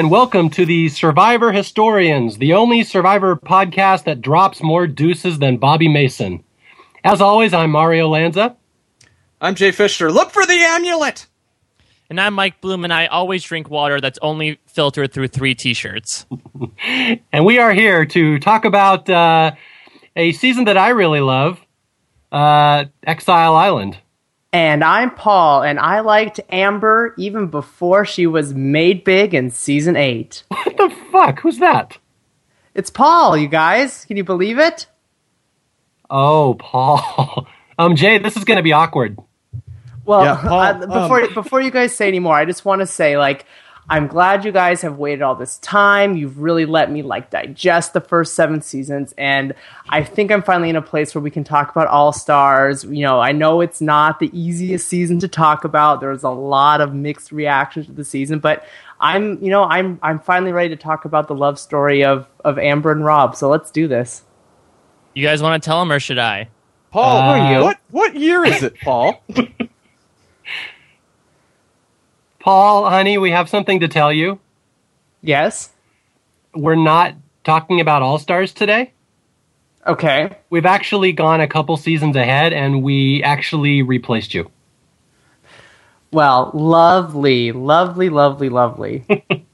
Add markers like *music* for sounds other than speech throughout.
Hello, and welcome to the Survivor Historians, the only Survivor podcast that drops more deuces than Bobby Mason. As always, I'm Mario Lanza. I'm Jay Fischer. Look for the amulet! And I'm Mike Bloom, and I always drink water that's only filtered through three t shirts. *laughs* and we are here to talk about uh, a season that I really love uh, Exile Island. And I'm Paul, and I liked Amber even before she was made big in season 8. *laughs* What the fuck? Who's that? It's Paul, you guys. Can you believe it? Oh, Paul. *laughs* um, Jay, this is going to be awkward. Well, yeah, Paul, uh, before um, before you guys say any more, I just want to say like I'm glad you guys have waited all this time. You've really let me like digest the first seven seasons, and I think I'm finally in a place where we can talk about All Stars. You know, I know it's not the easiest season to talk about. There's a lot of mixed reactions to the season, but I'm, you know, I'm I'm finally ready to talk about the love story of of Amber and Rob. So let's do this. You guys want to tell him, or should I? Paul, uh, what what year is it, Paul? *laughs* Paul, honey, we have something to tell you. Yes. We're not talking about All Stars today. Okay. We've actually gone a couple seasons ahead and we actually replaced you. Well, lovely, lovely, lovely, lovely. *laughs*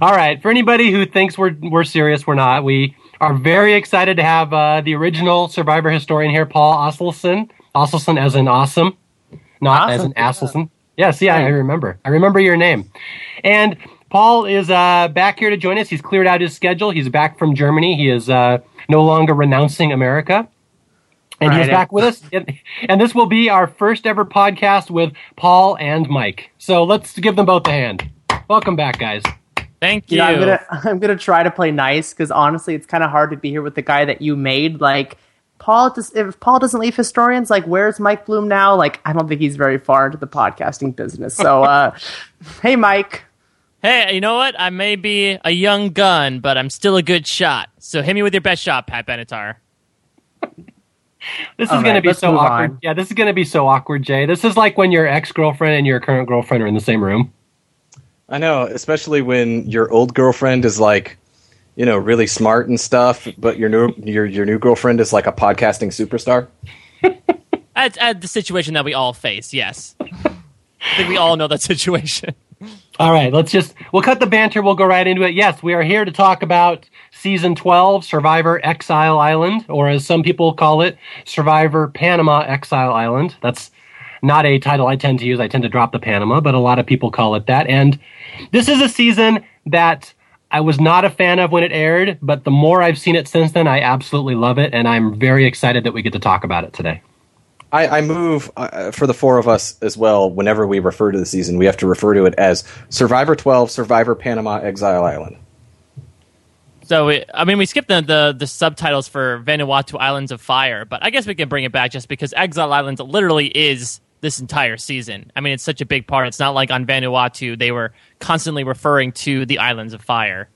All right. For anybody who thinks we're we're serious, we're not. We are very excited to have uh, the original Survivor historian here, Paul Asleson. Asleson as an awesome, not awesome. as an Asleson. Yes, yeah, I remember. I remember your name. And Paul is uh, back here to join us. He's cleared out his schedule. He's back from Germany. He is uh, no longer renouncing America. And right. he's back with us. And this will be our first ever podcast with Paul and Mike. So let's give them both a hand. Welcome back, guys. Thank you. you know, I'm gonna *laughs* I'm gonna try to play nice because honestly, it's kind of hard to be here with the guy that you made. Like Paul, does, if Paul doesn't leave historians, like where's Mike Bloom now? Like I don't think he's very far into the podcasting business. So, *laughs* uh, hey, Mike. Hey, you know what? I may be a young gun, but I'm still a good shot. So hit me with your best shot, Pat Benatar. This is right, going to be so awkward. On. Yeah, this is going to be so awkward, Jay. This is like when your ex girlfriend and your current girlfriend are in the same room. I know, especially when your old girlfriend is like you know, really smart and stuff, but your new your your new girlfriend is like a podcasting superstar? *laughs* at, at the situation that we all face, yes. I think we all know that situation. All right, let's just we'll cut the banter. We'll go right into it. Yes, we are here to talk about season 12, Survivor Exile Island, or as some people call it, Survivor Panama Exile Island. That's not a title I tend to use. I tend to drop the Panama, but a lot of people call it that. And this is a season that I was not a fan of when it aired, but the more I've seen it since then, I absolutely love it, and I'm very excited that we get to talk about it today. I, I move uh, for the four of us as well. Whenever we refer to the season, we have to refer to it as Survivor 12, Survivor Panama, Exile Island. So, we, I mean, we skipped the, the, the subtitles for Vanuatu Islands of Fire, but I guess we can bring it back just because Exile Islands literally is this entire season. I mean, it's such a big part. It's not like on Vanuatu they were constantly referring to the Islands of Fire.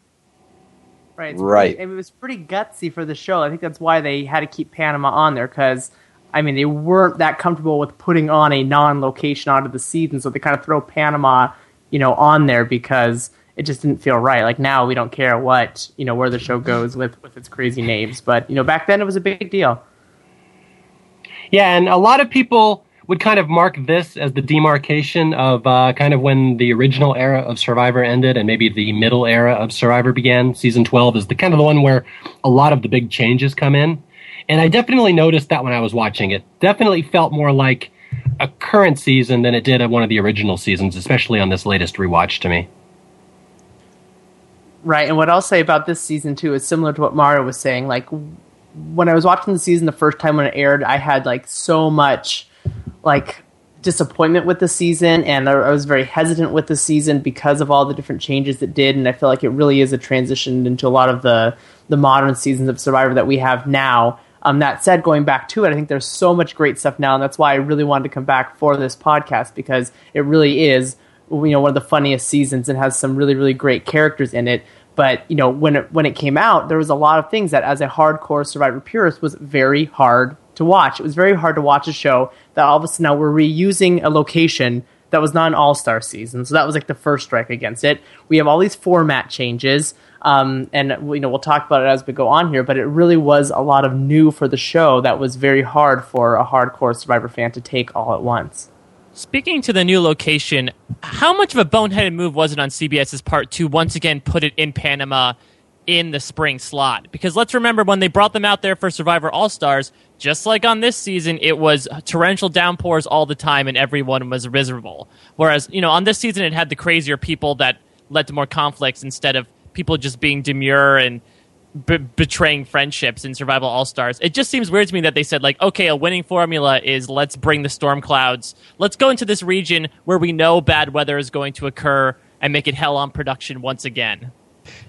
Right. right. Pretty, it was pretty gutsy for the show. I think that's why they had to keep Panama on there because, I mean, they weren't that comfortable with putting on a non-location out of the season, so they kind of throw Panama, you know, on there because it just didn't feel right. Like now we don't care what you know where the show goes with with its crazy names, but you know back then it was a big deal. Yeah, and a lot of people would kind of mark this as the demarcation of uh, kind of when the original era of Survivor ended and maybe the middle era of Survivor began. Season 12 is the kind of the one where a lot of the big changes come in. And I definitely noticed that when I was watching it. Definitely felt more like a current season than it did at one of the original seasons, especially on this latest rewatch to me. Right, and what I'll say about this season too is similar to what Mario was saying. Like when I was watching the season the first time when it aired, I had like so much like disappointment with the season, and I was very hesitant with the season because of all the different changes it did, and I feel like it really is a transition into a lot of the the modern seasons of Survivor that we have now. Um, that said, going back to it, I think there's so much great stuff now, and that's why I really wanted to come back for this podcast because it really is, you know, one of the funniest seasons and has some really, really great characters in it. But you know, when it when it came out, there was a lot of things that, as a hardcore Survivor purist, was very hard to watch. It was very hard to watch a show that all of a sudden now we're reusing a location that was not an All Star season, so that was like the first strike against it. We have all these format changes, um, and you know we'll talk about it as we go on here. But it really was a lot of new for the show that was very hard for a hardcore Survivor fan to take all at once. Speaking to the new location, how much of a boneheaded move was it on CBS's part to once again put it in Panama in the spring slot? Because let's remember when they brought them out there for Survivor All Stars, just like on this season, it was torrential downpours all the time and everyone was miserable. Whereas, you know, on this season, it had the crazier people that led to more conflicts instead of people just being demure and b- betraying friendships in Survivor All Stars. It just seems weird to me that they said like, okay, a winning formula is let's bring the storm clouds. Let's go into this region where we know bad weather is going to occur and make it hell on production once again.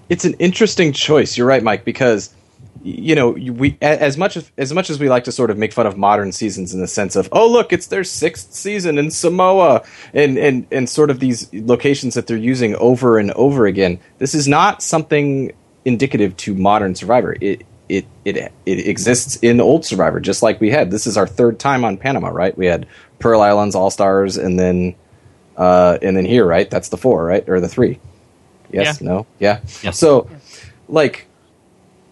It's an interesting choice. You're right, Mike, because you know we as much as as much as we like to sort of make fun of modern seasons in the sense of oh look it's their sixth season in Samoa and and and sort of these locations that they're using over and over again. This is not something indicative to modern Survivor. It it it it exists in old Survivor, just like we had. This is our third time on Panama, right? We had Pearl Islands, All Stars, and then uh, and then here, right? That's the four, right, or the three? Yes, Yeah. no, yeah. Yes. So, like,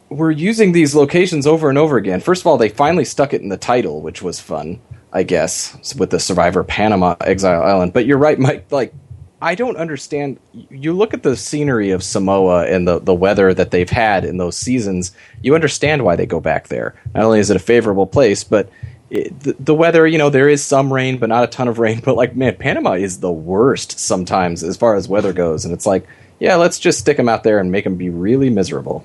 we're using these locations over and over again. First of all, they finally stuck it in the title, which was fun, I guess, with the Survivor Panama Exile Island. But you're right, Mike. Like, I don't understand. You look at the scenery of Samoa and the, the weather that they've had in those seasons, you understand why they go back there. Not only is it a favorable place, but it, the, the weather, you know, there is some rain, but not a ton of rain. *laughs* But, like, man, Panama is the worst sometimes as far as weather goes. And it's like, yeah, let's just stick them out there and make them be really miserable.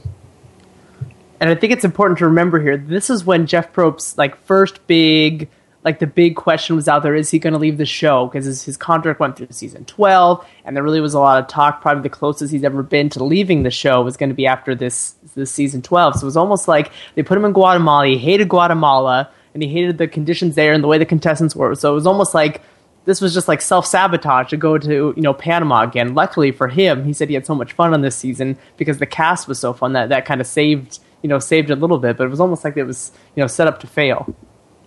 and I think it's important to remember here. This is when Jeff Probst's like first big, like the big question was out there: Is he going to leave the show? Because his, his contract went through season twelve, and there really was a lot of talk. Probably the closest he's ever been to leaving the show was going to be after this this season twelve. So it was almost like they put him in Guatemala. He hated Guatemala, and he hated the conditions there and the way the contestants were. So it was almost like this was just like self sabotage to go to you know Panama again. Luckily for him, he said he had so much fun on this season because the cast was so fun that that kind of saved you know saved a little bit. But it was almost like it was you know set up to fail.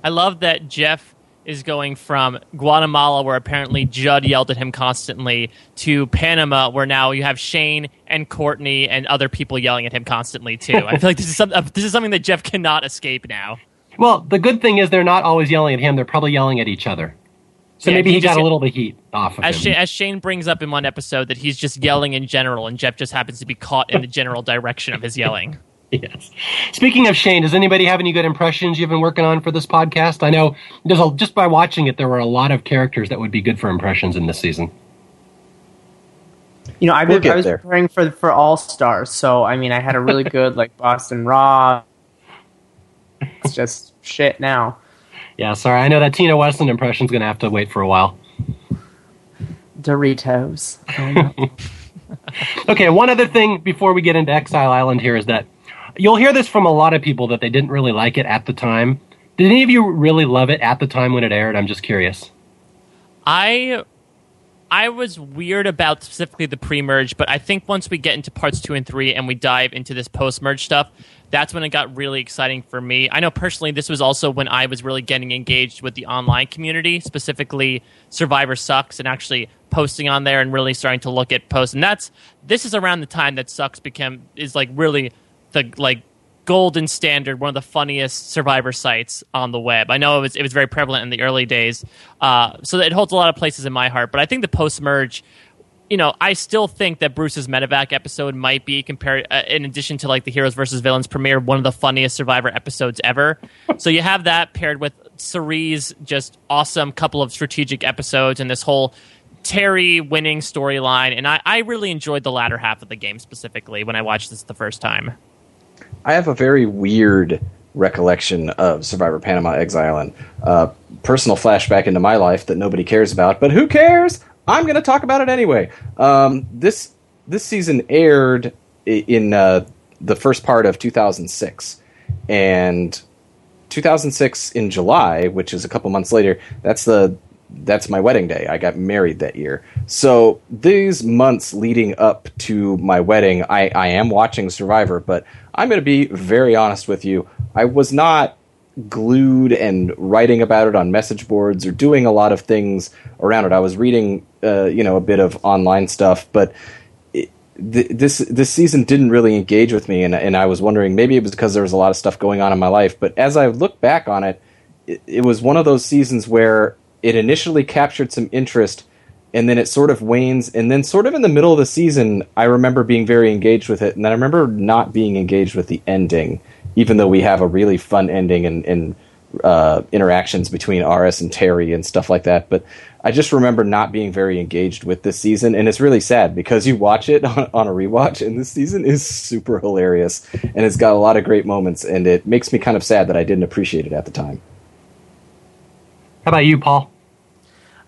I love that Jeff is going from Guatemala, where apparently Judd yelled at him constantly, to Panama, where now you have Shane and Courtney and other people yelling at him constantly too. I feel like this is some, uh, this is something that Jeff cannot escape now. Well, the good thing is they're not always yelling at him; they're probably yelling at each other. So Yeah, maybe he he just got a get- little of the heat off of As, him. Shane, as Shane brings up in one episode, that he's just yelling in general, and Jeff just happens to be caught in the general direction of his yelling. *laughs* Yes. Speaking of Shane, does anybody have any good impressions you've been working on for this podcast? I know there's a, just by watching it, there were a lot of characters that would be good for impressions in this season. You know, I've We'll been, I was there. preparing for for All Stars, so I mean, I had a really good like Boston Rob. It's just shit now. Yeah, sorry. I know that Tina Wesson impression's going to have to wait for a while. Doritos. *laughs* Okay, one other thing before we get into Exile Island here is that you'll hear this from a lot of people that they didn't really like it at the time. Did any of you really love it at the time when it aired? I'm just curious. I I was weird about specifically the pre-merge, but I think once we get into parts two and three and we dive into this post-merge stuff, that's when it got really exciting for me. I know personally this was also when I was really getting engaged with the online community, specifically Survivor Sucks, and actually posting on there and really starting to look at posts. And that's this is around the time that Sucks became is like really the like golden standard, one of the funniest survivor sites on the web. I know it was it was very prevalent in the early days, uh, so it holds a lot of places in my heart. But I think the post merge, you know, I still think that Bruce's medevac episode might be compared, uh, in addition to like the heroes versus villains premiere, one of the funniest survivor episodes ever. *laughs* so you have that paired with Cirie's just awesome couple of strategic episodes and this whole. Terry winning storyline, and I, I really enjoyed the latter half of the game specifically when I watched this the first time. I have a very weird recollection of Survivor Panama Exile and uh, personal flashback into my life that nobody cares about, but who cares? I'm going to talk about it anyway. Um, this this season aired in uh, the first part of 2006, and 2006 in July, which is a couple months later. That's the that's my wedding day. I got married that year. So these months leading up to my wedding, I, I am watching Survivor, but I'm going to be very honest with you. I was not glued and writing about it on message boards or doing a lot of things around it. I was reading, uh, you know, a bit of online stuff, but it, th- this this season didn't really engage with me, and and I was wondering maybe it was because there was a lot of stuff going on in my life. But as I look back on it, it, it was one of those seasons where it initially captured some interest and then it sort of wanes and then sort of in the middle of the season i remember being very engaged with it and then i remember not being engaged with the ending even though we have a really fun ending and, and uh, interactions between Aras and terry and stuff like that but i just remember not being very engaged with this season and it's really sad because you watch it *laughs* on, on a rewatch and this season is super hilarious and it's got a lot of great moments and it makes me kind of sad that i didn't appreciate it at the time How about you, Paul?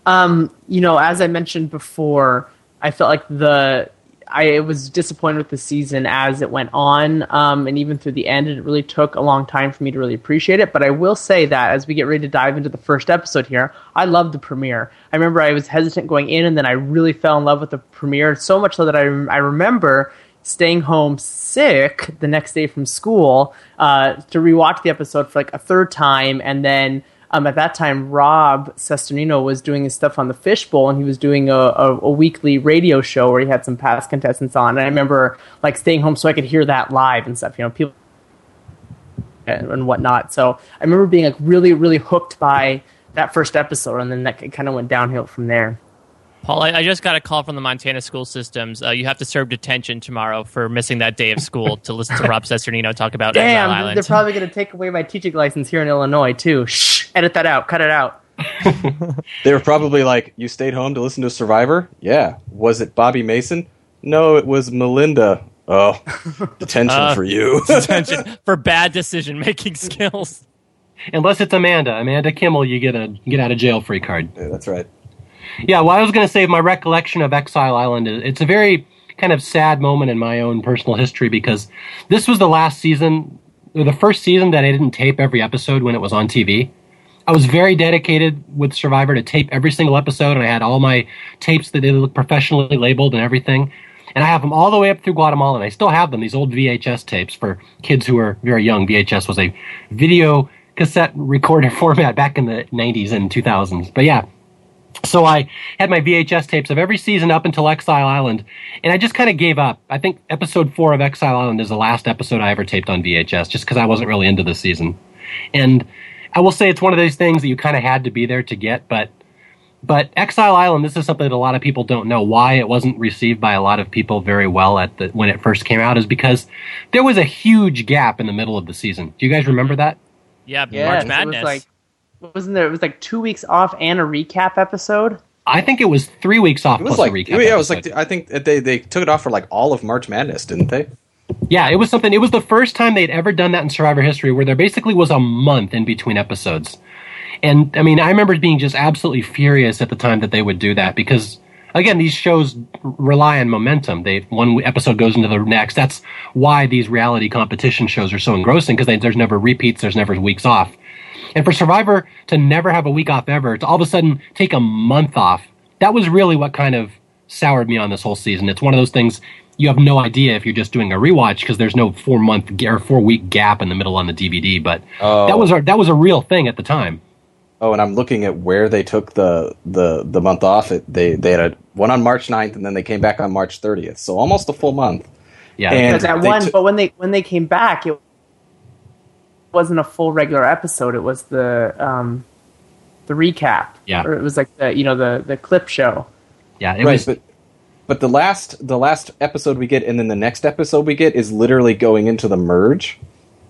Um, you know, as I mentioned before, I felt like the I was disappointed with the season as it went on, um, and even through the end, it really took a long time for me to really appreciate it. But I will say that as we get ready to dive into the first episode here, I loved the premiere. I remember I was hesitant going in, and then I really fell in love with the premiere so much so that I I remember staying home sick the next day from school uh, to rewatch the episode for like a third time, and then um, at that time, Rob Cesternino was doing his stuff on the Fishbowl, and he was doing a, a, a, weekly radio show where he had some past contestants on. And I remember like staying home so I could hear that live and stuff. You know, people and, and whatnot. So I remember being like really, really hooked by that first episode, and then that kind of went downhill from there. Paul, I, I, just got a call from the Montana school systems. Uh, you have to serve detention tomorrow for missing that day of school to listen to Rob *laughs* Cesternino talk about Damn, Exile Island. They're probably going to take away my teaching license here in Illinois too. Shh, edit that out. Cut it out. *laughs* they were probably like, "You stayed home to listen to Survivor? Yeah. Was it Bobby Mason? No, it was Melinda. Oh, *laughs* detention uh, for you. detention for bad decision making skills. Unless it's Amanda, Amanda Kimmel, you get a get out of jail free card. Yeah, that's right. Yeah, well, I was going to say my recollection of Exile Island is it's a very kind of sad moment in my own personal history because this was the last season, or the first season that I didn't tape every episode when it was on TV. I was very dedicated with Survivor to tape every single episode, and I had all my tapes that didn't look professionally labeled and everything. And I have them all the way up through Guatemala, and I still have them, these old VHS tapes for kids who are very young. VHS was a video cassette recorder *laughs* format back in the 90s and 2000s. But yeah, so I had my VHS tapes of every season up until Exile Island, and I just kind of gave up. I think episode four of Exile Island is the last episode I ever taped on VHS, just because I wasn't really into the season. And I will say it's one of those things that you kind of had to be there to get, but but Exile Island, this is something that a lot of people don't know. Why it wasn't received by a lot of people very well at the when it first came out is because there was a huge gap in the middle of the season. Do you guys remember that? Yeah, yes, March Madness. It was like wasn't there? It was like two weeks off and a recap episode. I think it was three weeks off. It was like yeah, it was like I think they they took it off for like all of March Madness, didn't they? Yeah, it was something. It was the first time they'd ever done that in Survivor history, where there basically was a month in between episodes. And I mean, I remember being just absolutely furious at the time that they would do that because, again, these shows rely on momentum. They one episode goes into the next. That's why these reality competition shows are so engrossing because there's never repeats, there's never weeks off. And for Survivor to never have a week off ever, to all of a sudden take a month off, that was really what kind of soured me on this whole season. It's one of those things you have no idea if you're just doing a rewatch because there's no four month or four week gap in the middle on the DVD. But oh. that was a, that was a real thing at the time. Oh, and I'm looking at where they took the the the month off. It, they they had a one on March 9th, and then they came back on March 30th. So almost a full month. Yeah, and that one. T- but when they when they came back, it wasn't a full regular episode. It was the um, the recap. Yeah, or it was like the you know the the clip show. Yeah, right. Was... But but the last the last episode we get, and then the next episode we get is literally going into the merge.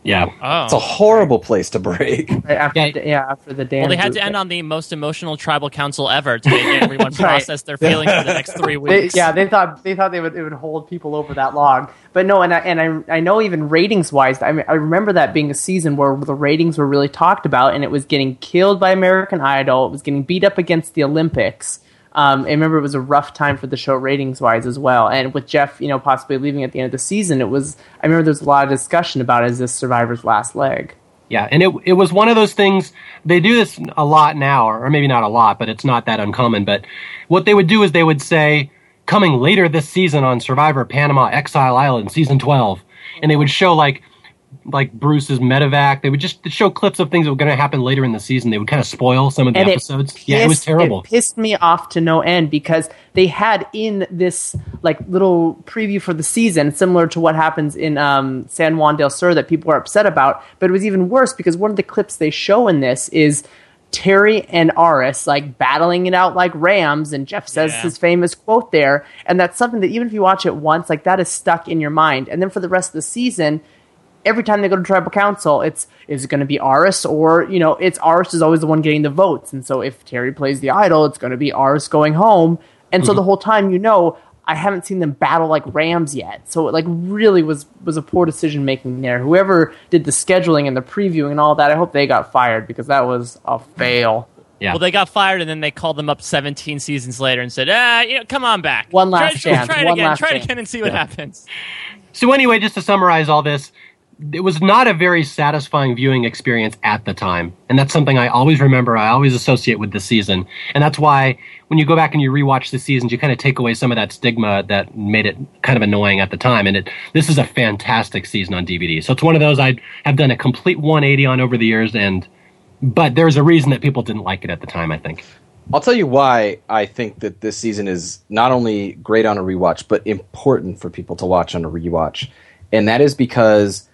Yeah, oh. it's a horrible place to break. *laughs* Right after, yeah. yeah, after the dance. Well, they had to end on the most emotional tribal council ever to make everyone *laughs* process their feelings for the next three weeks. They, yeah, they thought they thought they would it would hold people over that long, but no, and I, and I I know even ratings wise, I mean, I remember that being a season where the ratings were really talked about, and it was getting killed by American Idol, it was getting beat up against the Olympics. Um, I remember it was a rough time for the show ratings wise as well. And with Jeff, you know, possibly leaving at the end of the season, it was. I remember there was a lot of discussion about is this Survivor's last leg. Yeah, and it it was one of those things. They do this a lot now, or maybe not a lot, but it's not that uncommon. But what they would do is they would say, coming later this season on Survivor Panama Exile Island season twelve, and they would show like like Bruce's medevac. They would just show clips of things that were going to happen later in the season. They would kind of spoil some of the And it episodes. yeah, it was terrible. It pissed me off to no end because they had in this like little preview for the season, similar to what happens in um, San Juan del Sur, that people are upset about. But it was even worse because one of the clips they show in this is Terry and Aras like battling it out like rams, and Jeff says Yeah. his famous quote there, and that's something that even if you watch it once, like that is stuck in your mind. And then for the rest of the season, every time they go to tribal council, it's is it going to be Aras or you know it's Aras is always the one getting the votes, and so if Terry plays the idol, it's going to be Aras going home, and so the whole time you know I haven't seen them battle like Rams yet, so it like really was was a poor decision making there. Whoever did the scheduling and the previewing and all that, I hope they got fired because that was a fail. yeah. Well, they got fired, and then they called them up 17 seasons later and said, "Ah, you know, come on back, One last try, chance, try it one again, last try it chance." again, and see what happens." So anyway, just to summarize all this, it was not a very satisfying viewing experience at the time, and that's something I always remember. I always associate with the season, and that's why when you go back and you rewatch the seasons, you kind of take away some of that stigma that made it kind of annoying at the time. And it this is a fantastic season on DVD. So it's one of those I have done a complete 180 on over the years, and but there's a reason that people didn't like it at the time. I think. I'll tell you why I think that this season is not only great on a rewatch, but important for people to watch on a rewatch. And that is because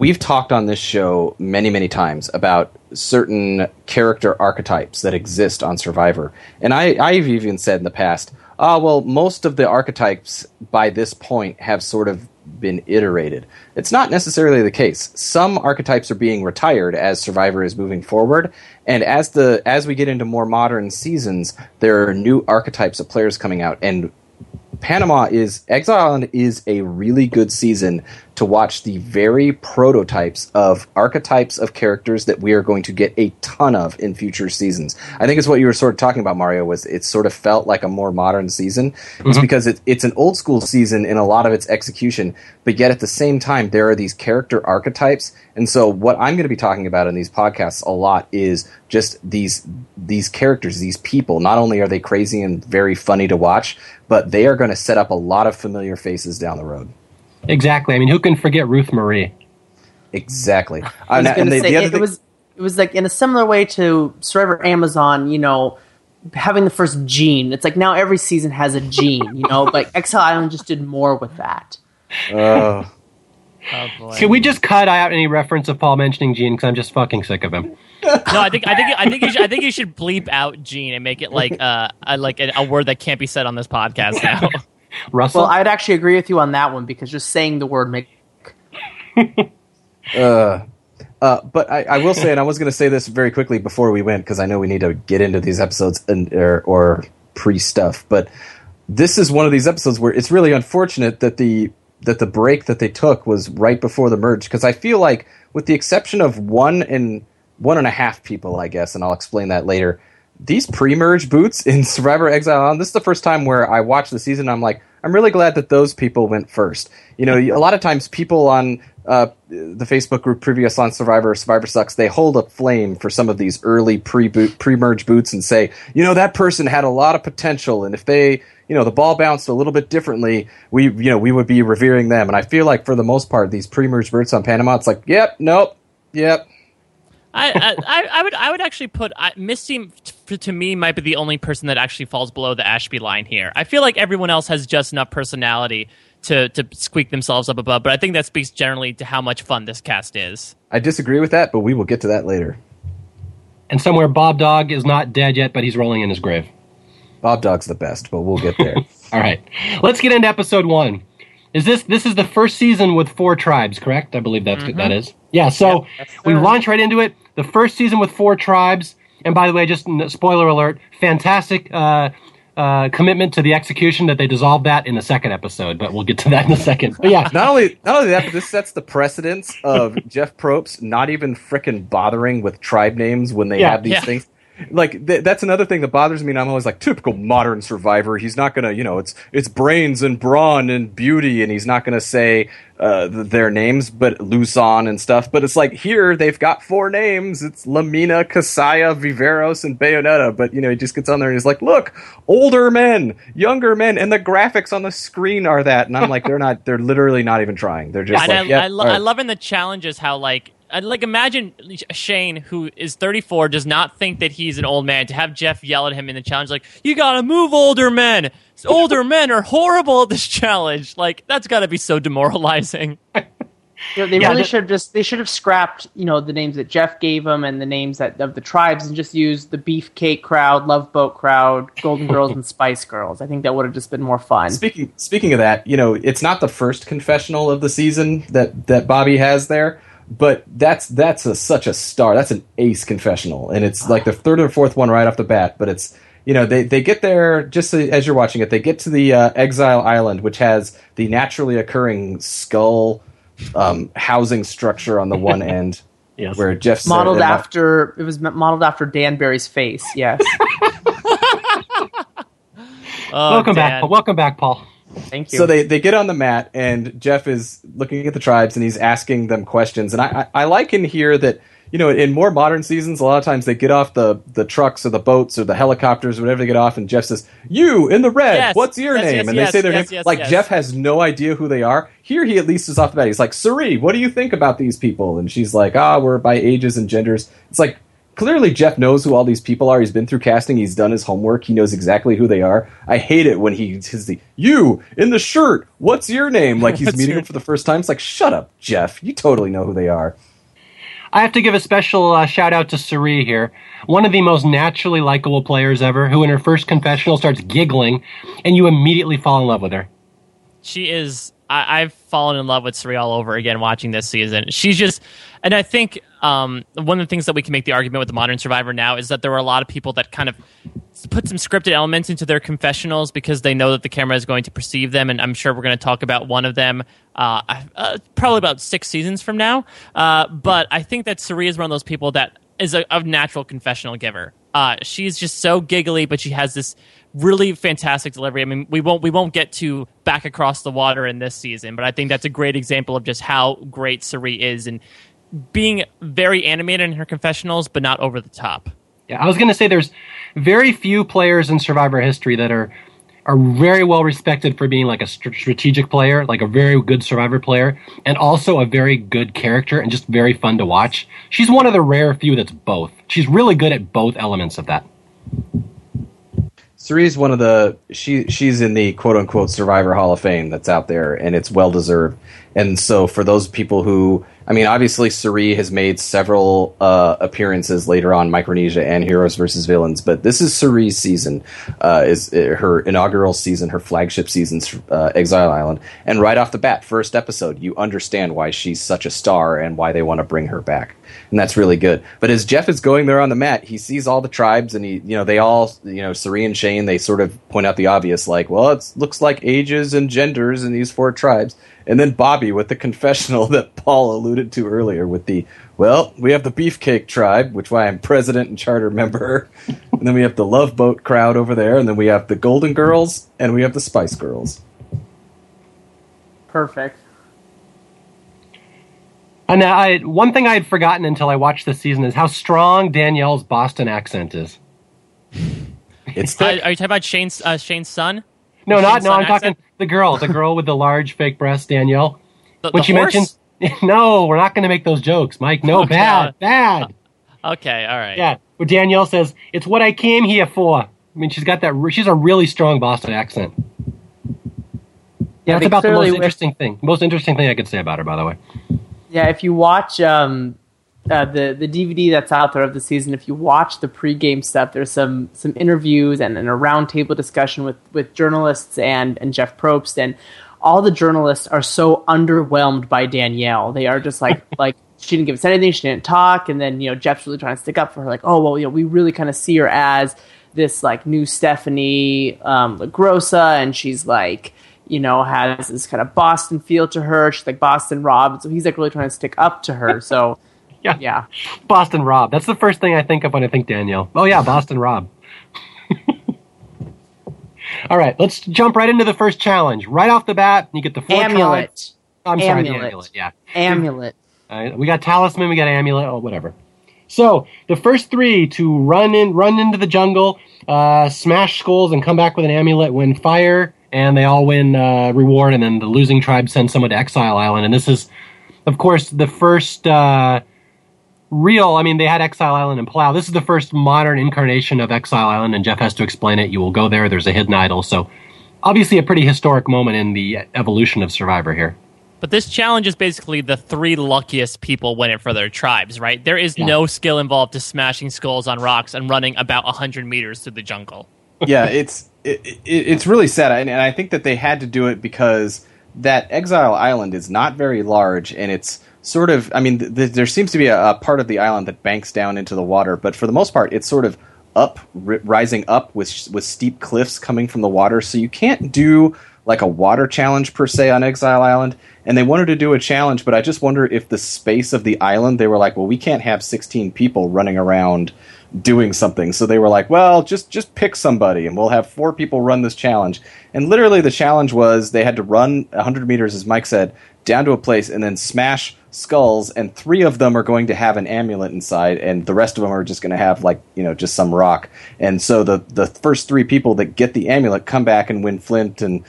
we've talked on this show many, many times about certain character archetypes that exist on Survivor. And I, I've even said in the past, ah, well, most of the archetypes by this point have sort of been iterated. It's not necessarily the case. Some archetypes are being retired as Survivor is moving forward, and as the as we get into more modern seasons, there are new archetypes of players coming out and Panama is Exile Island is a really good season to watch the very prototypes of archetypes of characters that we are going to get a ton of in future seasons. I think it's what you were sort of talking about, Mario. Was it sort of felt like a more modern season? It's mm-hmm. because it, it's an old school season in a lot of its execution, but yet at the same time there are these character archetypes. And so what I'm going to be talking about in these podcasts a lot is just these these characters, these people. Not only are they crazy and very funny to watch, but they are going to set up a lot of familiar faces down the road. Exactly. I mean, who can forget Ruth Marie? Exactly. I was Uh, going to say the other it, thing- was it was like in a similar way to Survivor Amazon. You know, having the first gene. It's like now every season has a gene. You know, like *laughs* Exile Island just did more with that. uh, Oh boy. Can we just cut out any reference of Paul mentioning Gene? Because I'm just fucking sick of him. No, I think I think I think you should, I think you should bleep out Gene and make it like uh a, like a, a word that can't be said on this podcast now. *laughs* *laughs* Russell. Well, I'd actually agree with you on that one because just saying the word make *laughs* uh, uh, but I, I will say, and I was going to say this very quickly before we went because I know we need to get into these episodes and or, or pre stuff. But this is one of these episodes where it's really unfortunate that the that the break that they took was right before the merge because I feel like, with the exception of one and one and a half people, I guess, and I'll explain that later. These pre-merge boots *laughs* in Survivor Exile Island, this is the first time where I watched the season. I'm like, I'm really glad that those people went first. You know, a lot of times people on uh, the Facebook group previous on Survivor, Survivor Sucks, they hold up flame for some of these early pre-boot, pre-merge boots and say, you know, that person had a lot of potential, and if they, you know, the ball bounced a little bit differently, we, you know, we would be revering them. And I feel like for the most part, these pre-merge boots on Panama, it's like, yep, nope, yep, I, I, I- I would I would actually put I, Misty t- to me might be the only person that actually falls below the Ashby line here. I feel like everyone else has just enough personality to to squeak themselves up above, but I think that speaks generally to how much fun this cast is. I disagree with that, but we will get to that later. and somewhere Bob Dog is not dead yet, but he's rolling in his grave. Bob Dog's the best, but we'll get there. *laughs* All right, let's get into episode one. Is this this is the first season with four tribes? Correct? I believe that's that is. Yeah. So we launch right into it. The first season with four tribes. And by the way, just n- spoiler alert: fantastic uh, uh, commitment to the execution that they dissolved that in the second episode. But we'll get to that in a second. But yeah, *laughs* not only not only that, but this sets the precedence of Jeff Probst not even frickin' bothering with tribe names when they Yeah, have these yeah. things. Like th- that's another thing that bothers me. And I'm always like, typical modern survivor. He's not gonna, you know, it's it's brains and brawn and beauty, and he's not gonna say uh, th- their names, but Luzon and stuff. But it's like here they've got four names. It's Lamina, Casaya, Viveros, and Bayoneta. But you know, he just gets on there and he's like, look, older men, younger men, and the graphics on the screen are that. And I'm like, they're not. They're literally not even trying. They're just Yeah, like, and yeah, I, I, lo- right. I love in the challenges how like I'd like imagine Shane who is 34 does not think that he's an old man to have Jeff yell at him in the challenge like you gotta move older men older men are horrible at this challenge like that's gotta be so demoralizing *laughs* You know, they Yeah, really should have just they should have scrapped you know the names that Jeff gave them and the names that of the tribes and just used the Beefcake crowd, Love Boat crowd, Golden Girls, and *laughs* Spice Girls. I think that would have just been more fun. Speaking speaking of that, you know, it's not the first confessional of the season that that Bobby has there, but that's that's a, such a star. That's an ace confessional, and it's like the third or fourth one right off the bat. But it's you know they they get there just as you're watching it. They get to the uh, Exile Island, which has the naturally occurring skull um, housing structure on the one *laughs* end, Yes. where Jeff's modeled after it was modeled after Dan Barry's face. Yes, *laughs* oh, welcome Dan. back. Welcome back, Paul. Thank you. So they, they get on the mat, and Jeff is looking at the tribes and he's asking them questions. And I, I, I like in here that, you know, in more modern seasons, a lot of times they get off the, the trucks or the boats or the helicopters or whatever they get off, and Jeff says, You in the red, Yes, what's your yes, name? yes, and they say their name. like. Jeff has no idea who they are. Here he at least is off the bat. He's like, Cirie, what do you think about these people? And she's like, Ah, we're by ages and genders. It's like, clearly Jeff knows who all these people are. He's been through casting. He's done his homework. He knows exactly who they are. I hate it when he his the you in the shirt. What's your name? Like he's meeting your- them for the first time. It's like shut up, Jeff. You totally know who they are. I have to give a special uh, shout out to Cirie here, one of the most naturally likable players ever, who in her first confessional starts giggling, and you immediately fall in love with her. she is I, I've fallen in love with Cirie all over again watching this season. She's just and I think um, one of the things that we can make the argument with the modern survivor now is that there were a lot of people that kind of put some scripted elements into their confessionals because they know that the camera is going to perceive them and i'm sure we're going to talk about one of them uh, uh, probably about six seasons from now. Uh, but i think that Cirie is one of those people that is a, a natural confessional giver. Uh, she's just so giggly but she has this really fantastic delivery. I mean we won't we won't get to back across the water in this season but i think that's a great example of just how great Cirie is and being very animated in her confessionals but not over the top Yeah, I was going to say there's very few players in Survivor history that are are very well respected for being like a str- strategic player, like a very good Survivor player, and also a very good character and just very fun to watch. She's one of the rare few that's both. She's really good at both elements of that. Cirie's one of the she she's in the quote unquote Survivor Hall of Fame that's out there, and it's well deserved. And so for those people who, I mean, obviously Cirie has made several uh, appearances later on Micronesia and Heroes versus Villains, but this is Cirie's season, uh, is uh, her inaugural season, her flagship season's uh, Exile Island, and right off the bat, first episode, you understand why she's such a star and why they want to bring her back and that's really good. But as Jeff is going there on the mat, he sees all the tribes, and he, you know, they all, you know, Cirie and Shane, they sort of point out the obvious, like, well, it looks like ages and genders in these four tribes, and then Bobby with the *laughs* confessional that Paul alluded to earlier, with the, well, we have the Beefcake tribe, which why I'm president and charter member, *laughs* and then we have the Love Boat crowd over there, and then we have the Golden Girls, and we have the Spice Girls. Perfect. And I, one thing I had forgotten until I watched this season is how strong Danielle's Boston accent is. It's Uh, are you talking about Shane's uh, Shane's son? No, Shane's not no. I'm talking accent? the girl, the girl with the large fake breast, Danielle. The, When the she horse? mentions, *laughs* no, we're not going to make those jokes, Mike. No, Okay, bad, uh, bad. *laughs* Okay, all right. Yeah, where Danielle says, "It's what I came here for." I mean, she's got that. She's a really strong Boston accent. Yeah, that's about the most interesting thing. Most interesting thing I could say about her, by the way. Yeah, if you watch um, uh, the the DVD that's out there of the season, if you watch the pregame stuff, there's some some interviews and, and a roundtable discussion with with journalists and and Jeff Probst, and all the journalists are so underwhelmed by Danielle. They are just like *laughs* like she didn't give us anything, she didn't talk, and then you know Jeff's really trying to stick up for her, like oh well, you know we really kind of see her as this like new Stephanie um, LaGrossa, and she's like you know, has this kind of Boston feel to her. She's like Boston Rob. So he's like really trying to stick up to her. So *laughs* Yeah. Yeah. Boston Rob. That's the first thing I think of when I think Danielle. Oh yeah, Boston Rob. *laughs* All right, let's jump right into the first challenge. Right off the bat, you get the four. Amulet. I'm sorry, the Amulet. amulet. Yeah, Amulet. Uh, we got talisman, we got amulet, oh whatever. So the first three to run in, run into the jungle, uh, smash skulls, and come back with an amulet win fire, and they all win uh, reward. And then the losing tribe sends someone to Exile Island, and this is, of course, the first uh, real. I mean, they had Exile Island and Palau. This is the first modern incarnation of Exile Island, and Jeff has to explain it. You will go there. There's a hidden idol, so obviously a pretty historic moment in the evolution of Survivor here. But this challenge is basically the three luckiest people win it for their tribes, right? There is Yeah. no skill involved to smashing skulls on rocks and running about 100 meters through the jungle. yeah, it's it, it, it's really sad, and, and I think that they had to do it because that Exile Island is not very large, and it's sort of. I mean, th- th- there seems to be a, a part of the island that banks down into the water, but for the most part, it's sort of up, ri rising up with with steep cliffs coming from the water, so you can't do like a water challenge per se on Exile Island. And they wanted to do a challenge, but I just wonder if the space of the island, they were like, well, we can't have 16 people running around doing something. So they were like, well, just just pick somebody and we'll have four people run this challenge. And literally the challenge was they had to run 100 meters as Mike said down to a place and then smash skulls and three of them are going to have an amulet inside and the rest of them are just going to have like, you know, just some rock. And so the the first 3 people that get the amulet come back and win flint and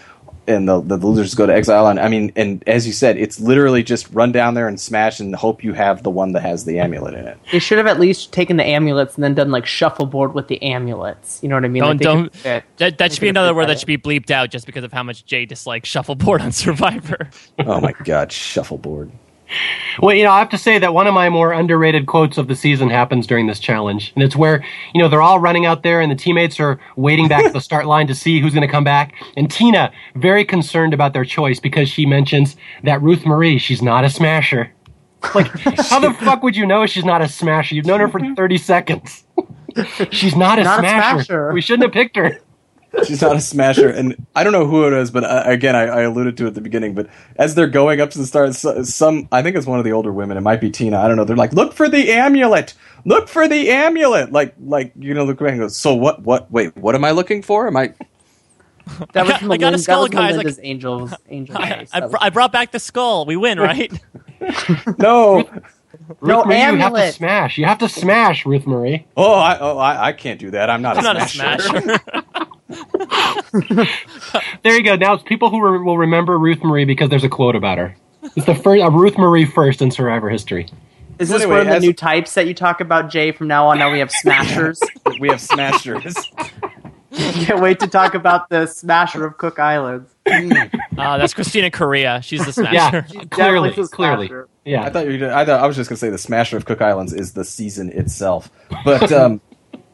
and the, the losers go to exile and i mean and as you said it's literally just run down there and smash and hope you have the one that has the amulet in it They should have at least taken the amulets and then done like shuffleboard with the amulets. You know what I mean? Don't Like, don't. could fit- That, that should be another word that that should be bleeped out just because of how much Jay dislikes shuffleboard on *laughs* Survivor. oh my god shuffleboard Well, you know, I have to say that one of my more underrated quotes of the season happens during this challenge. And it's where, you know, they're all running out there and the teammates are waiting back at the start line to see who's going to come back. And Tina, very concerned about their choice because she mentions that Ruth Marie, she's not a smasher. Like, how the *laughs* fuck would you know she's not a smasher? You've known her for 30 seconds. *laughs* she's not a, Not a smasher. smasher. We shouldn't have picked her. She's not a smasher and i don't know who it is but uh, again I, I alluded to it at the beginning but as they're going up to the start so- some i think it's one of the older women it might be tina i don't know they're like look for the amulet look for the amulet like like you know look around and goes so what what wait what am i looking for am i *laughs* That was, I got- I got a Melinda, that skull, was guys, Melinda's *laughs* angels. Angel I, face. I, br- I brought back the skull. We win, right? *laughs* no No Ruth Marie, you have to amulet. smash. You have to smash, Ruth Marie. oh i oh i, I can't do that i'm not I'm a not a smasher. Smasher. *laughs* There you go. Now it's people who re- will remember Ruth Marie because there's a quote about her. It's the first, uh, Ruth Marie first in Survivor history. Is this anyway, one of the as- new types that you talk about, Jay? From now on, now we have smashers. *laughs* we have smashers *laughs* Can't wait to talk about the smasher of Cook Islands. Uh, that's Cristina Coria. She's the smasher. Yeah, She's clearly, definitely the clearly, smasher. yeah. I thought you. Did, I thought I was just gonna say the Smasher of Cook Islands is the season itself. But um,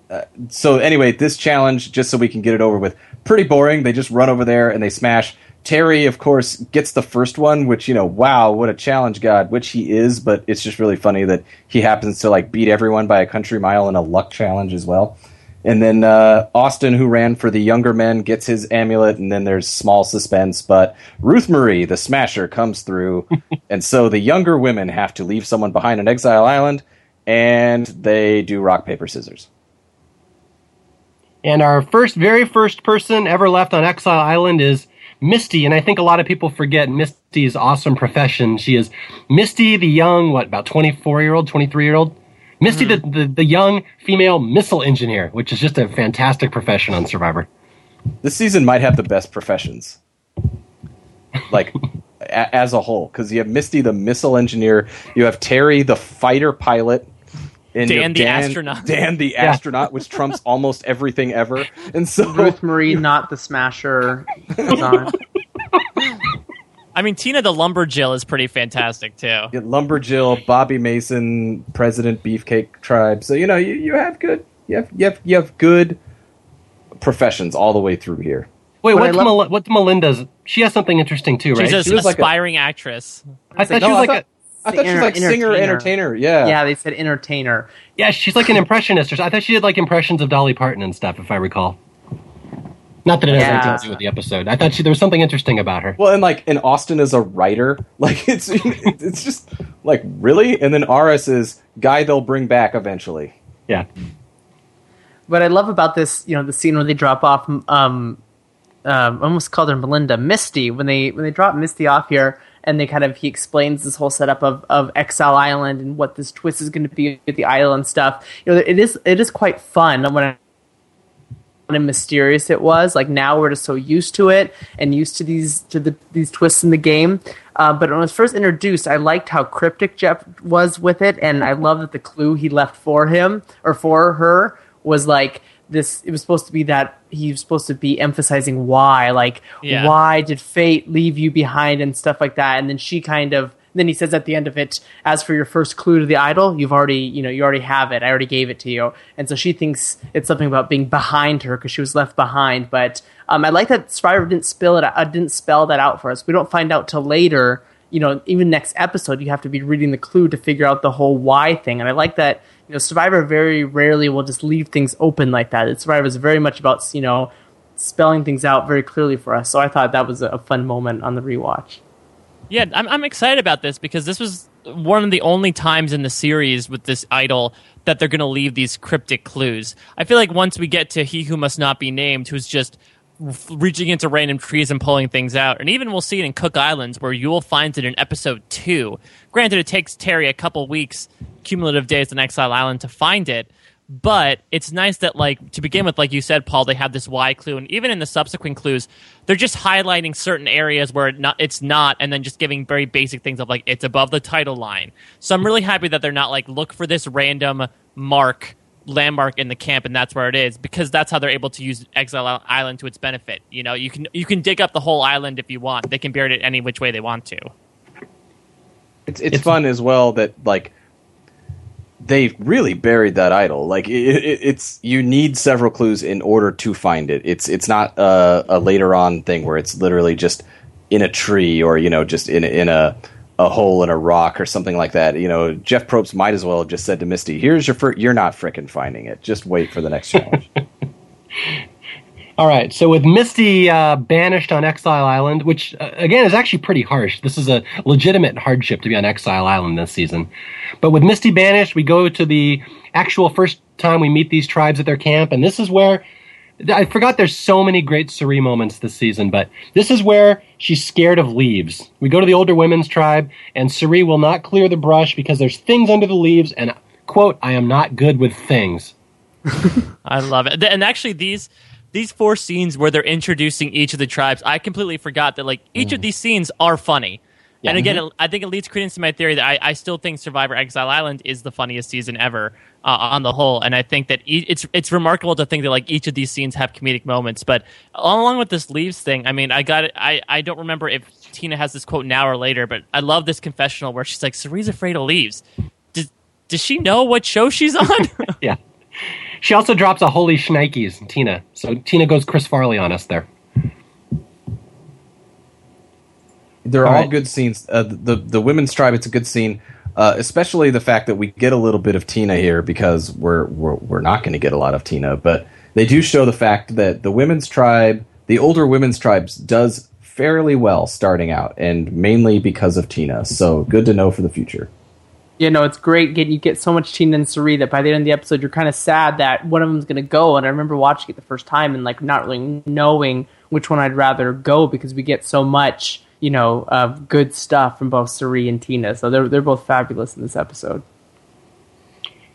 uh, so anyway, this challenge, just so we can get it over with, pretty boring. They just run over there and they smash. Terry, of course, gets the first one, which you know, wow, what a challenge god, which he is. But it's just really funny that he happens to like beat everyone by a country mile in a luck challenge as well. And then uh, Austin, who ran for the younger men, gets his amulet, and then there's small suspense. But Ruth Marie, the smasher, comes through, *laughs* and so the younger women have to leave someone behind on Exile Island, and they do rock paper scissors. And our first, very first person ever left on Exile Island is Misty. And I think a lot of people forget Misty's awesome profession. She is Misty, the young, what, about 24 year old, 23 year old? Misty, hmm. the, the, the young female missile engineer, which is just a fantastic profession on Survivor. This season might have the best professions, like *laughs* a- as a whole, because you have Misty, the missile engineer, you have Terry, the fighter pilot. And you Dan have the astronaut. Dan the astronaut, which trumps almost everything ever. And so *laughs* Ruth Marie, not the smasher. is. I mean, Tina the Lumberjill is pretty fantastic too. You get Lumberjill, Bobby Mason, President Beefcake Tribe. So you know you, you have good you have you have you have good professions all the way through here. Wait, What I what's, love- Mel- what's Melinda's? She has something interesting too, right? She's She an like a- aspiring actress. I thought No, she was I like thought, a, I thought she was like singer entertainer. entertainer. Yeah. Yeah, they said entertainer. yeah, she's like an impressionist. Or so- I thought she did like impressions of Dolly Parton and stuff, if I recall. Not that it has Yeah. anything to do with the episode. I thought she, there was something interesting about her. Well, and like, and Austin is a writer. *laughs* Like, it's it's just like really? And then Aras is guy they'll bring back eventually. Yeah. What I love about this, you know, the scene where they drop off, um, um almost called her Melinda, Misty. When they when they drop Misty off here, and they kind of he explains this whole setup of, of Exile Island and what this twist is going to be with the island and stuff. You know, it is it is quite fun when I, and mysterious it was. Like now we're just so used to it and used to these to the these twists in the game. Uh, but when it was first introduced, I liked how cryptic Jeff was with it, and I love that the clue he left for him or for her was like this it was supposed to be that he was supposed to be emphasizing why like Yeah. why did fate leave you behind and stuff like that. And then she kind of then he says at the end of it as for your first clue to the idol you've already you know you already have it. I already gave it to you. And so she thinks it's something about being behind her because she was left behind. But um, i like that survivor didn't spill it uh, didn't spell that out for us. We don't find out till later you know even next episode you have to be reading the clue to figure out the whole why thing. And i like that you know survivor very rarely will just leave things open like that. Survivor is very much about you know spelling things out very clearly for us. So i thought that was a fun moment on the rewatch. Yeah, I'm, I'm excited about this because this was one of the only times in the series with this idol that they're going to leave these cryptic clues. I feel like once we get to He Who Must Not Be Named, who's just reaching into random trees and pulling things out, and even we'll see it in Cook Islands where you will find it in episode two. Granted, it takes Terry a couple weeks, cumulative days on Exile Island to find it, but it's nice that like to begin with like you said paul they have this y clue and even in the subsequent clues they're just highlighting certain areas where it not, it's not and then just giving very basic things of like it's above the title line so i'm really happy that they're not like look for this random mark landmark in the camp and that's where it is because that's how they're able to use exile island to its benefit you know you can you can dig up the whole island if you want they can bury it any which way they want to It's, it's fun as well that like they really buried that idol. Like it, it, it's you need several clues in order to find it. It's it's not a, a later on thing where it's literally just in a tree or you know just in in a a hole in a rock or something like that. You know, Jeff Probst might as well have just said to Misty, "Here's your fir- you're not frickin' finding it. Just wait for the next challenge." *laughs* All right. So with Misty uh, banished on Exile Island, which uh, again is actually pretty harsh. This is a legitimate hardship to be on Exile Island this season. But with Misty banished, we go to the actual first time we meet these tribes at their camp, and this is where I forgot. There's so many great Cirie moments this season, but this is where she's scared of leaves. We go to the older women's tribe, and Cirie will not clear the brush because there's things under the leaves, and quote, "I am not good with things." *laughs* I love it. And actually, these these four scenes where they're introducing each of the tribes, I completely forgot that like each of mm. these scenes are funny. Yeah. And again, it, I think it leads credence to my theory that I, I still think Survivor Exile Island is the funniest season ever uh, on the whole. And I think that e- it's it's remarkable to think that like each of these scenes have comedic moments. But along with this leaves thing, I mean, I got it. I I don't remember if Tina has this quote now or later, but I love this confessional where she's like, "Cirie's afraid of leaves." Does does she know what show she's on? *laughs* Yeah. She also drops a holy shnikes, Tina. So Tina goes Chris Farley on us there. They're All all, right. good scenes. Uh, the the women's tribe, it's a good scene, uh, especially the fact that we get a little bit of Tina here because we're we're, we're not going to get a lot of Tina, but they do show the fact that the women's tribe, the older women's tribes, does fairly well starting out, and mainly because of Tina. So good to know for the future. you know, it's great. Get you get so much Tina and Cirie that by the end of the episode, you're kind of sad that one of them's going to go. And I remember watching it the first time and like not really knowing which one I'd rather go because we get so much, you know, of good stuff from both Cirie and Tina. So they're they're both fabulous in this episode.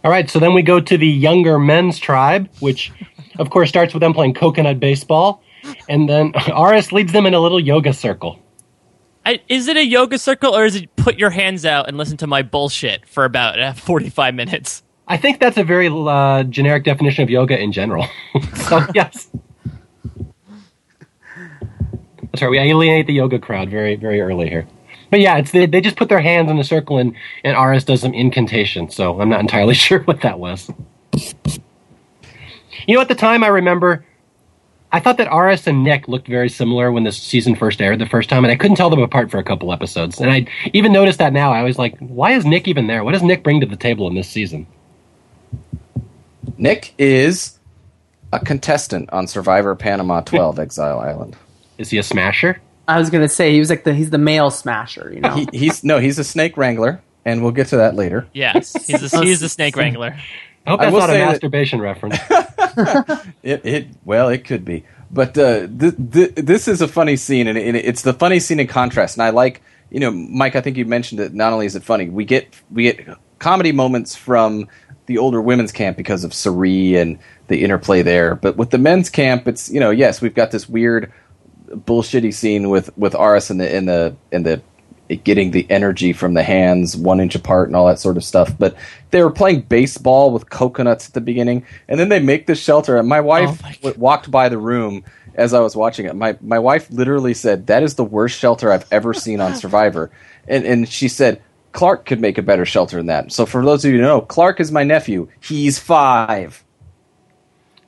All right, so then we go to the younger men's tribe, which of course starts with them playing coconut baseball. And then *laughs* Aras leads them in a little yoga circle. I, is it a yoga circle or is it put your hands out and listen to my bullshit for about uh, 45 minutes? I think that's a very uh, generic definition of yoga in general. *laughs* so, yes. That's right. We alienate the yoga crowd very, very early here. But yeah, it's they, they just put their hands in a circle and, and Aras does some incantation. So I'm not entirely *laughs* sure what that was. You know, at the time, I remember I thought that Aras and Nick looked very similar when this season first aired the first time, and I couldn't tell them apart for a couple episodes. And I even noticed that now. I was like, why is Nick even there? What does Nick bring to the table in this season? Nick is a contestant on Survivor Panama 12 Exile Island. Is he a smasher? I was gonna say he was like the he's the male smasher, you know. He, he's no, he's a snake wrangler. and we'll get to that later. Yes, he's a, *laughs* he's the snake wrangler. I hope that's will not a say that- masturbation reference. *laughs* It, it well, it could be, but uh, th- th- this is a funny scene, and it, it's the funny scene in contrast. And I like, you know, Mike. I think you mentioned it. Not only is it funny, we get we get comedy moments from the older women's camp because of Cirie and the interplay there. But with the men's camp, it's you know, yes, we've got this weird bullshitty scene with with Aras and the in the in the getting the energy from the hands one inch apart and all that sort of stuff. But they were playing baseball with coconuts at the beginning, and then they make this shelter. And my wife Oh my w- walked by the room as I was watching it. My my wife literally said, "That is the worst shelter I've ever seen on Survivor," *laughs* and and she said. Clark could make a better shelter than that. So, for those of you who know, Clark is my nephew. He's five.